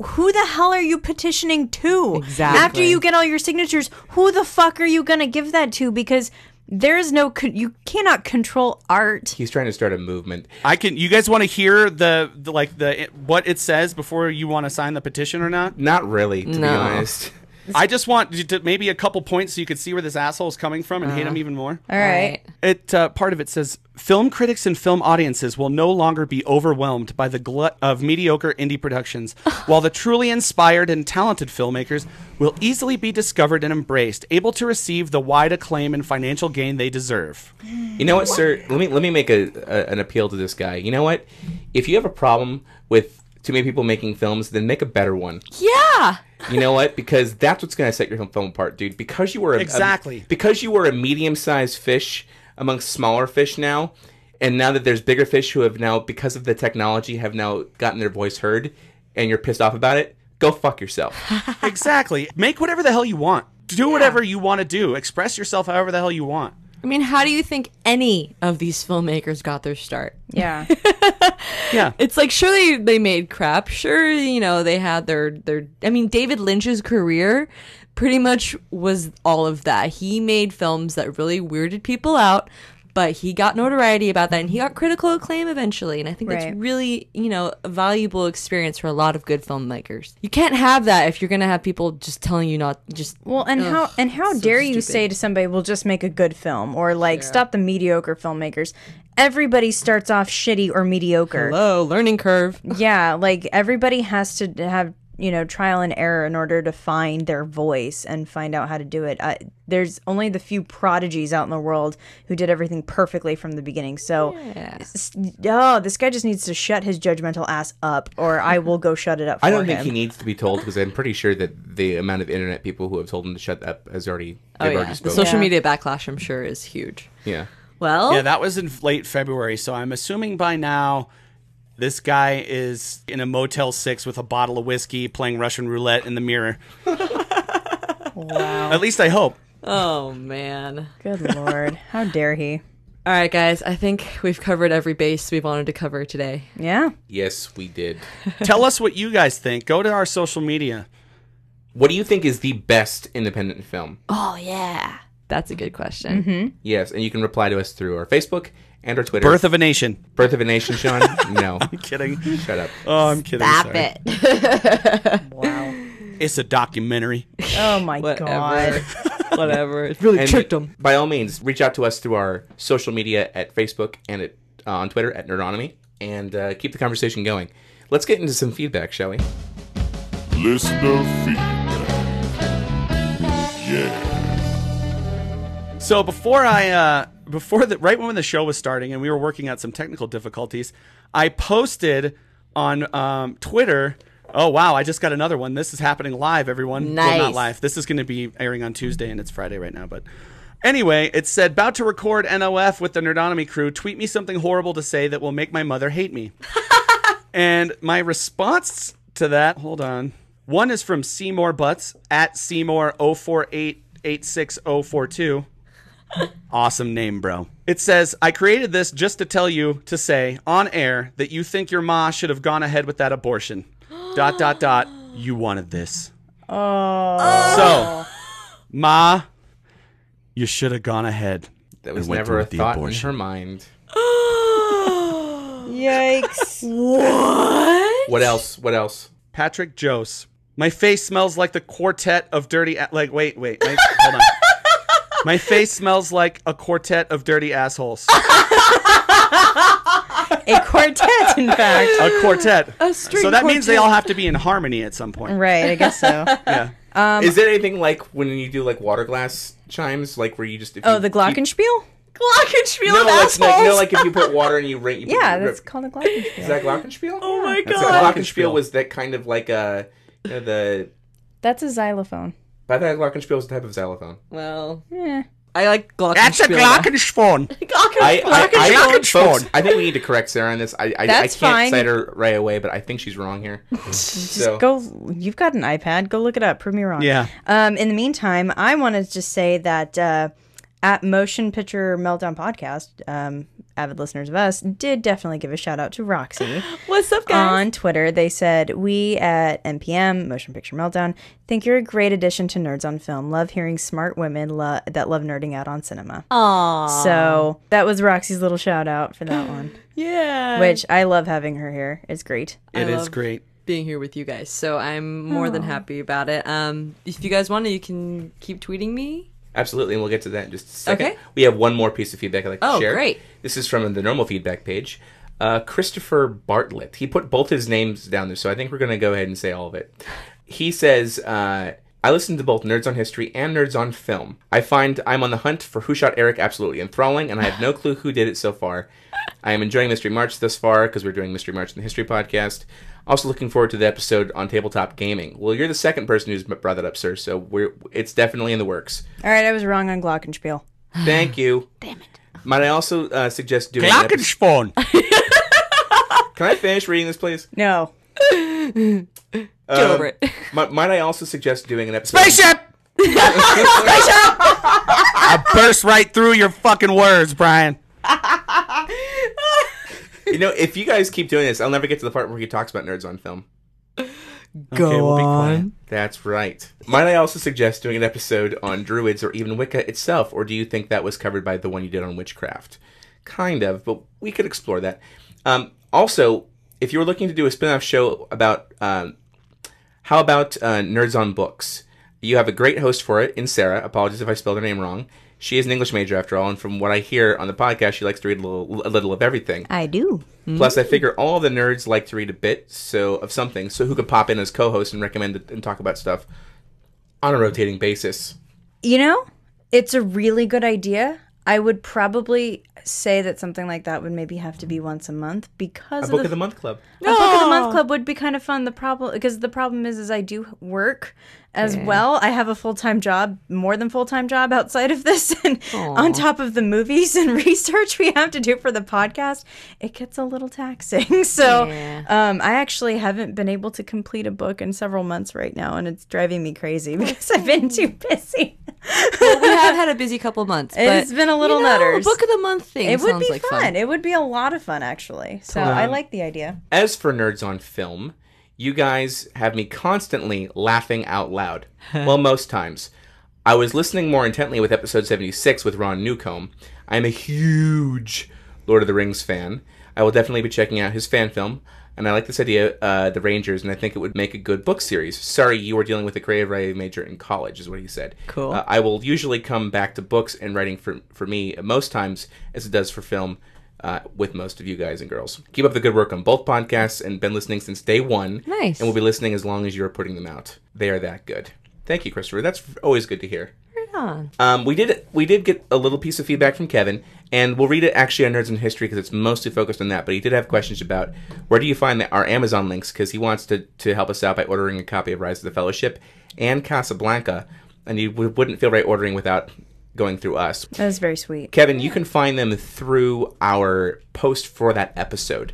[SPEAKER 5] who the hell are you petitioning to?
[SPEAKER 8] Exactly.
[SPEAKER 5] After you get all your signatures, who the fuck are you going to give that to? Because there is no, con- you cannot control art.
[SPEAKER 7] He's trying to start a movement.
[SPEAKER 6] I can. You guys want to hear the, the like the what it says before you want to sign the petition or not?
[SPEAKER 7] Not really, to be
[SPEAKER 8] No.
[SPEAKER 7] honest.
[SPEAKER 6] I just want you to maybe a couple points so you could see where this asshole is coming from and hate
[SPEAKER 8] Uh-huh.
[SPEAKER 6] him even more.
[SPEAKER 5] All right.
[SPEAKER 6] It uh, part of it says film critics and film audiences will no longer be overwhelmed by the glut of mediocre indie productions, while the truly inspired and talented filmmakers will easily be discovered and embraced, able to receive the wide acclaim and financial gain they deserve.
[SPEAKER 7] You know what, sir? Let me let me make a, a an appeal to this guy. You know what? If you have a problem with too many people making films, then make a better one.
[SPEAKER 8] Yeah.
[SPEAKER 7] You know what? Because that's what's going to set your film apart, dude. Because you were a,
[SPEAKER 6] Exactly.
[SPEAKER 7] a- because you were a medium-sized fish amongst smaller fish now, and now that there's bigger fish who have now, because of the technology, have now gotten their voice heard, and you're pissed off about it. Go fuck yourself.
[SPEAKER 6] exactly. Make whatever the hell you want. Do whatever you want to do. Express yourself however the hell you want.
[SPEAKER 8] I mean, how do you think any of these filmmakers got their start?
[SPEAKER 5] Yeah.
[SPEAKER 6] Yeah.
[SPEAKER 8] It's like sure they, they made crap. Sure, you know, they had their their I mean, David Lynch's career pretty much was all of that. He made films that really weirded people out, but he got notoriety about that and he got critical acclaim eventually. And I think
[SPEAKER 5] Right.
[SPEAKER 8] that's really, you know, a valuable experience for a lot of good filmmakers. You can't have that if you're going to have people just telling you not just
[SPEAKER 5] Well, and
[SPEAKER 8] Ugh,
[SPEAKER 5] how and how
[SPEAKER 8] so
[SPEAKER 5] dare you say to somebody, "We'll just make a good film," or like stop the mediocre filmmakers. Everybody starts off shitty or mediocre.
[SPEAKER 8] Hello, learning curve.
[SPEAKER 5] Yeah, like everybody has to have you know trial and error in order to find their voice and find out how to do it. Uh, there's only the few prodigies out in the world who did everything perfectly from the beginning. So, s- oh, this guy just needs to shut his judgmental ass up, or I will go shut it up. For
[SPEAKER 7] I don't
[SPEAKER 5] him.
[SPEAKER 7] think he needs to be told because I'm pretty sure that the amount of internet people who have told him to shut up has already
[SPEAKER 8] Oh yeah.
[SPEAKER 7] already
[SPEAKER 8] The social
[SPEAKER 5] Yeah.
[SPEAKER 8] media backlash I'm sure is huge.
[SPEAKER 7] yeah.
[SPEAKER 8] Well,
[SPEAKER 6] Yeah, that was in late February, so I'm assuming by now this guy is in a Motel 6 with a bottle of whiskey playing Russian roulette in the mirror. wow. At least I hope.
[SPEAKER 8] oh man.
[SPEAKER 5] Good lord, how dare he?
[SPEAKER 8] All right, guys. I think we've covered every base we wanted to cover today.
[SPEAKER 5] Yeah.
[SPEAKER 7] Yes, we did.
[SPEAKER 6] Tell us what you guys think. Go to our social media.
[SPEAKER 7] What do you think is the best independent film?
[SPEAKER 8] Oh yeah, that's a good question. Mm-hmm.
[SPEAKER 7] Yes, and you can reply to us through our Facebook and our Twitter.
[SPEAKER 6] Birth of a Nation.
[SPEAKER 7] Birth of a Nation, Sean? no.
[SPEAKER 6] I'm Kidding.
[SPEAKER 7] Shut up.
[SPEAKER 6] Oh, I'm kidding.
[SPEAKER 8] Stop
[SPEAKER 6] sorry.
[SPEAKER 8] it.
[SPEAKER 5] Wow.
[SPEAKER 6] It's a documentary.
[SPEAKER 5] Oh my
[SPEAKER 8] Whatever.
[SPEAKER 5] god.
[SPEAKER 8] Whatever. It really
[SPEAKER 7] And
[SPEAKER 8] tricked them.
[SPEAKER 7] by all means, reach out to us through our social media at Facebook and at, uh, on Twitter at Nerdonomy and uh, keep the conversation going. Let's get into some feedback, shall we?
[SPEAKER 9] Listener feedback. Yeah.
[SPEAKER 6] So before I, uh, before the right when the show was starting and we were working out some technical difficulties, I posted on um, Twitter. Oh wow! I just got another one. This is happening live, everyone. Well, not live. This is going to be airing on Tuesday, and it's Friday right now. But anyway, it said, "About to record NOF with the Nerdonomy crew. Tweet me something horrible to say that will make my mother hate me." and my response to that, hold on. One is from Seymour Butts at Seymour 04886042. Awesome name, bro. It says, I created this just to tell you to say on air that you think your ma should have gone ahead with that abortion. dot, dot, dot. You wanted this. Oh. So, ma, you should have gone ahead.
[SPEAKER 7] That was
[SPEAKER 6] and went
[SPEAKER 7] never a
[SPEAKER 6] the
[SPEAKER 7] thought
[SPEAKER 6] abortion.
[SPEAKER 7] in her mind.
[SPEAKER 5] Yikes.
[SPEAKER 7] What What else? What else?
[SPEAKER 6] Patrick Jose. My face smells like the quartet of dirty. A- like, wait, wait. My, hold on. My face smells like a quartet of dirty assholes.
[SPEAKER 5] A quartet, in fact.
[SPEAKER 6] A quartet.
[SPEAKER 8] A string
[SPEAKER 6] so that means they all have to be in harmony at some point.
[SPEAKER 5] Right, I guess so.
[SPEAKER 6] Yeah.
[SPEAKER 5] Um,
[SPEAKER 7] Is there anything like when you do like water glass chimes, like where you just if
[SPEAKER 5] Oh,
[SPEAKER 7] you
[SPEAKER 5] the
[SPEAKER 7] keep-
[SPEAKER 5] Glockenspiel?
[SPEAKER 8] Glockenspiel
[SPEAKER 7] No,
[SPEAKER 8] of
[SPEAKER 7] like, like,
[SPEAKER 8] assholes.
[SPEAKER 7] no, like if you put water and you rate. You put,
[SPEAKER 5] Yeah,
[SPEAKER 7] you
[SPEAKER 5] that's
[SPEAKER 7] rip-
[SPEAKER 5] called a Glockenspiel.
[SPEAKER 7] Is that Glockenspiel?
[SPEAKER 8] oh my
[SPEAKER 7] That's
[SPEAKER 8] god.
[SPEAKER 7] a Glockenspiel was that kind of like a you know, the.
[SPEAKER 5] That's a xylophone.
[SPEAKER 7] I thought Glockenspiel is a type of xylophone.
[SPEAKER 8] Well,
[SPEAKER 5] Eh.
[SPEAKER 8] I like Glockenspiel.
[SPEAKER 6] That's a glockenspiel.
[SPEAKER 7] I, I, I,
[SPEAKER 6] Glockenspiel.
[SPEAKER 7] folks, I think we need to correct Sarah on this. I, I, I can't
[SPEAKER 5] fine.
[SPEAKER 7] cite her right away, but I think she's wrong here. so
[SPEAKER 5] Go. You've got an iPad. Go look it up. Prove me wrong.
[SPEAKER 6] Yeah.
[SPEAKER 5] Um. In the meantime, I want to just say that uh, at Motion Picture Meltdown Podcast, um, avid listeners of us did definitely give a shout out to Roxy.
[SPEAKER 8] What's up, guys?
[SPEAKER 5] On Twitter, they said, We at MPM, Motion Picture Meltdown, think you're a great addition to Nerds on Film. Love hearing smart women lo- that love nerding out on cinema.
[SPEAKER 8] Aww.
[SPEAKER 5] So that was Roxy's little shout out for that one,
[SPEAKER 8] yeah.
[SPEAKER 5] which I love having her here. It's great.
[SPEAKER 6] It
[SPEAKER 8] I
[SPEAKER 6] is
[SPEAKER 8] love
[SPEAKER 6] great.
[SPEAKER 8] being here with you guys. So I'm more than happy about it. Um, if you guys want to, you can keep tweeting me.
[SPEAKER 7] Absolutely, and we'll get to that in just a second.
[SPEAKER 8] Okay.
[SPEAKER 7] We have one more piece of feedback I'd like to
[SPEAKER 8] Oh,
[SPEAKER 7] share.
[SPEAKER 8] great.
[SPEAKER 7] This is from the normal feedback page. Uh, Christopher Bartlett. He put both his names down there, so I think we're going to go ahead and say all of it. He says, uh, I listen to both Nerds on History and Nerds on Film. I find I'm on the hunt for Who Shot Eric absolutely enthralling, and I have no clue who did it so far. I am enjoying Mystery March thus far because we're doing Mystery March in the History podcast. Also looking forward to the episode on tabletop gaming. Well, you're the second person who's brought that up, sir, so we're it's definitely in the works.
[SPEAKER 5] All right, I was wrong on Glockenspiel.
[SPEAKER 7] Thank you. Damn it. Might I also uh, suggest doing? an episode-
[SPEAKER 6] Glockenspiel.
[SPEAKER 7] Can I finish reading this, please?
[SPEAKER 5] No.
[SPEAKER 8] Get
[SPEAKER 7] Um,
[SPEAKER 8] over it.
[SPEAKER 7] Might, might I also suggest doing an episode?
[SPEAKER 6] Spaceship! Spaceship! I burst right through your fucking words, Brian.
[SPEAKER 7] You know, if you guys keep doing this, I'll never get to the part where he talks about nerds on film.
[SPEAKER 6] Go okay, we'll be quiet.
[SPEAKER 7] That's right. Might I also suggest doing an episode on druids or even Wicca itself, or do you think that was covered by the one you did on witchcraft? Kind of, but we could explore that. Um, also, if you were looking to do a spin-off show about, um, how about uh, nerds on books? You have a great host for it in Sarah. Apologies if I spelled her name wrong. She is an English major after all, and from what I hear on the podcast, she likes to read a little, a little of everything.
[SPEAKER 5] I do.
[SPEAKER 7] Plus, I mm-hmm. figure all the nerds like to read a bit, so of something, so who could pop in as co-host and recommend it and talk about stuff on a rotating basis.
[SPEAKER 5] You know, it's a really good idea. I would probably say that something like that would maybe have to be once a month because
[SPEAKER 7] A
[SPEAKER 5] of
[SPEAKER 7] book
[SPEAKER 5] the,
[SPEAKER 7] of the month club.
[SPEAKER 5] a book of the month club would be kind of fun. The problem because the problem is is I do work as well. I have a full time job, more than full time job outside of this, and on top of the movies and research we have to do for the podcast, it gets a little taxing. So
[SPEAKER 8] Yeah.
[SPEAKER 5] um, I actually haven't been able to complete a book in several months right now, and it's driving me crazy because I've been too busy.
[SPEAKER 8] well, we have had a busy couple months. But,
[SPEAKER 5] It's been a little
[SPEAKER 8] you know,
[SPEAKER 5] nutters.
[SPEAKER 8] Book of the month thing.
[SPEAKER 5] It would be
[SPEAKER 8] like
[SPEAKER 5] fun. It would be a lot of fun, actually. So I um, like the idea.
[SPEAKER 7] As for nerds on film, you guys have me constantly laughing out loud. well, most times. I was listening more intently with episode 76 with Ron Newcomb. I am a huge Lord of the Rings fan. I will definitely be checking out his fan film, and I like this idea, uh, The Rangers, and I think it would make a good book series. Sorry, you were dealing with a creative writing major in college, is what he said.
[SPEAKER 8] Cool.
[SPEAKER 7] Uh, I will usually come back to books and writing for, for me most times as it does for film. Uh, with most of you guys and girls. Keep up the good work on both podcasts and been listening since day one.
[SPEAKER 8] Nice.
[SPEAKER 7] And we'll be listening as long as you're putting them out. They are that good. Thank you, Christopher. That's always good to hear.
[SPEAKER 8] Right on.
[SPEAKER 7] Um, we did we did get a little piece of feedback from Kevin, and we'll read it actually on Nerds in History because it's mostly focused on that. But he did have questions about where do you find the, our Amazon links because he wants to to help us out by ordering a copy of Rise of the Fellowship and Casablanca, and he w- wouldn't feel right ordering without going through us.
[SPEAKER 5] That's very sweet.
[SPEAKER 7] Kevin, you can find them through our post for that episode.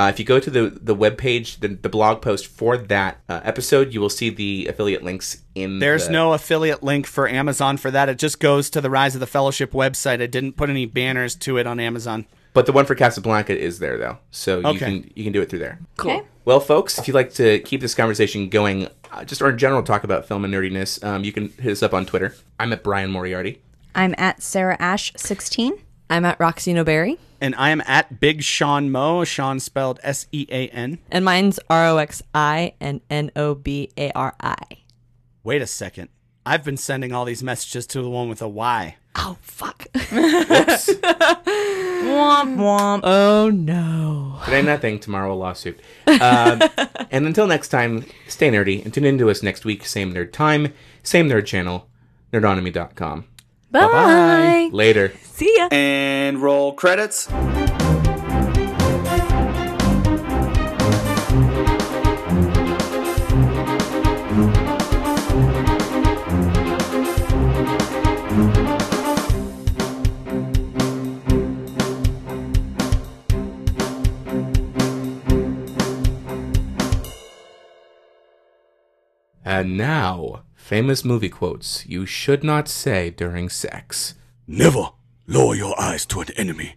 [SPEAKER 7] Uh, if you go to the the webpage, the, the blog post for that uh, episode, you will see the affiliate links in.
[SPEAKER 6] There's
[SPEAKER 7] the-
[SPEAKER 6] no affiliate link for Amazon for that. It just goes to the Rise of the Fellowship website. I didn't put any banners to it on Amazon.
[SPEAKER 7] But the one for Casablanca is there though, so you
[SPEAKER 6] Okay.
[SPEAKER 7] can you can do it through there.
[SPEAKER 5] Cool.
[SPEAKER 7] Well, folks, if you'd like to keep this conversation going, uh, just or in general talk about film and nerdiness, um, you can hit us up on Twitter. I'm at Brian Moriarty.
[SPEAKER 5] I'm at Sarah Ash 16.
[SPEAKER 8] I'm at Roxi Nobari.
[SPEAKER 6] And I am at Big Sean Mo. Sean spelled S E A N.
[SPEAKER 8] And mine's R O X I and N O B A R I.
[SPEAKER 6] Wait a second. I've been sending all these messages to the one with a Y.
[SPEAKER 8] Oh, fuck.
[SPEAKER 5] Womp womp.
[SPEAKER 8] oh, no.
[SPEAKER 7] Today nothing, tomorrow a lawsuit. Um, and until next time, stay nerdy and tune in to us next week. Same nerd time, same nerd channel, nerdonomy.com.
[SPEAKER 5] Bye.
[SPEAKER 7] Later.
[SPEAKER 8] See ya.
[SPEAKER 6] And roll credits.
[SPEAKER 7] And now, famous movie quotes you should not say during sex.
[SPEAKER 9] Never lower your eyes to an enemy.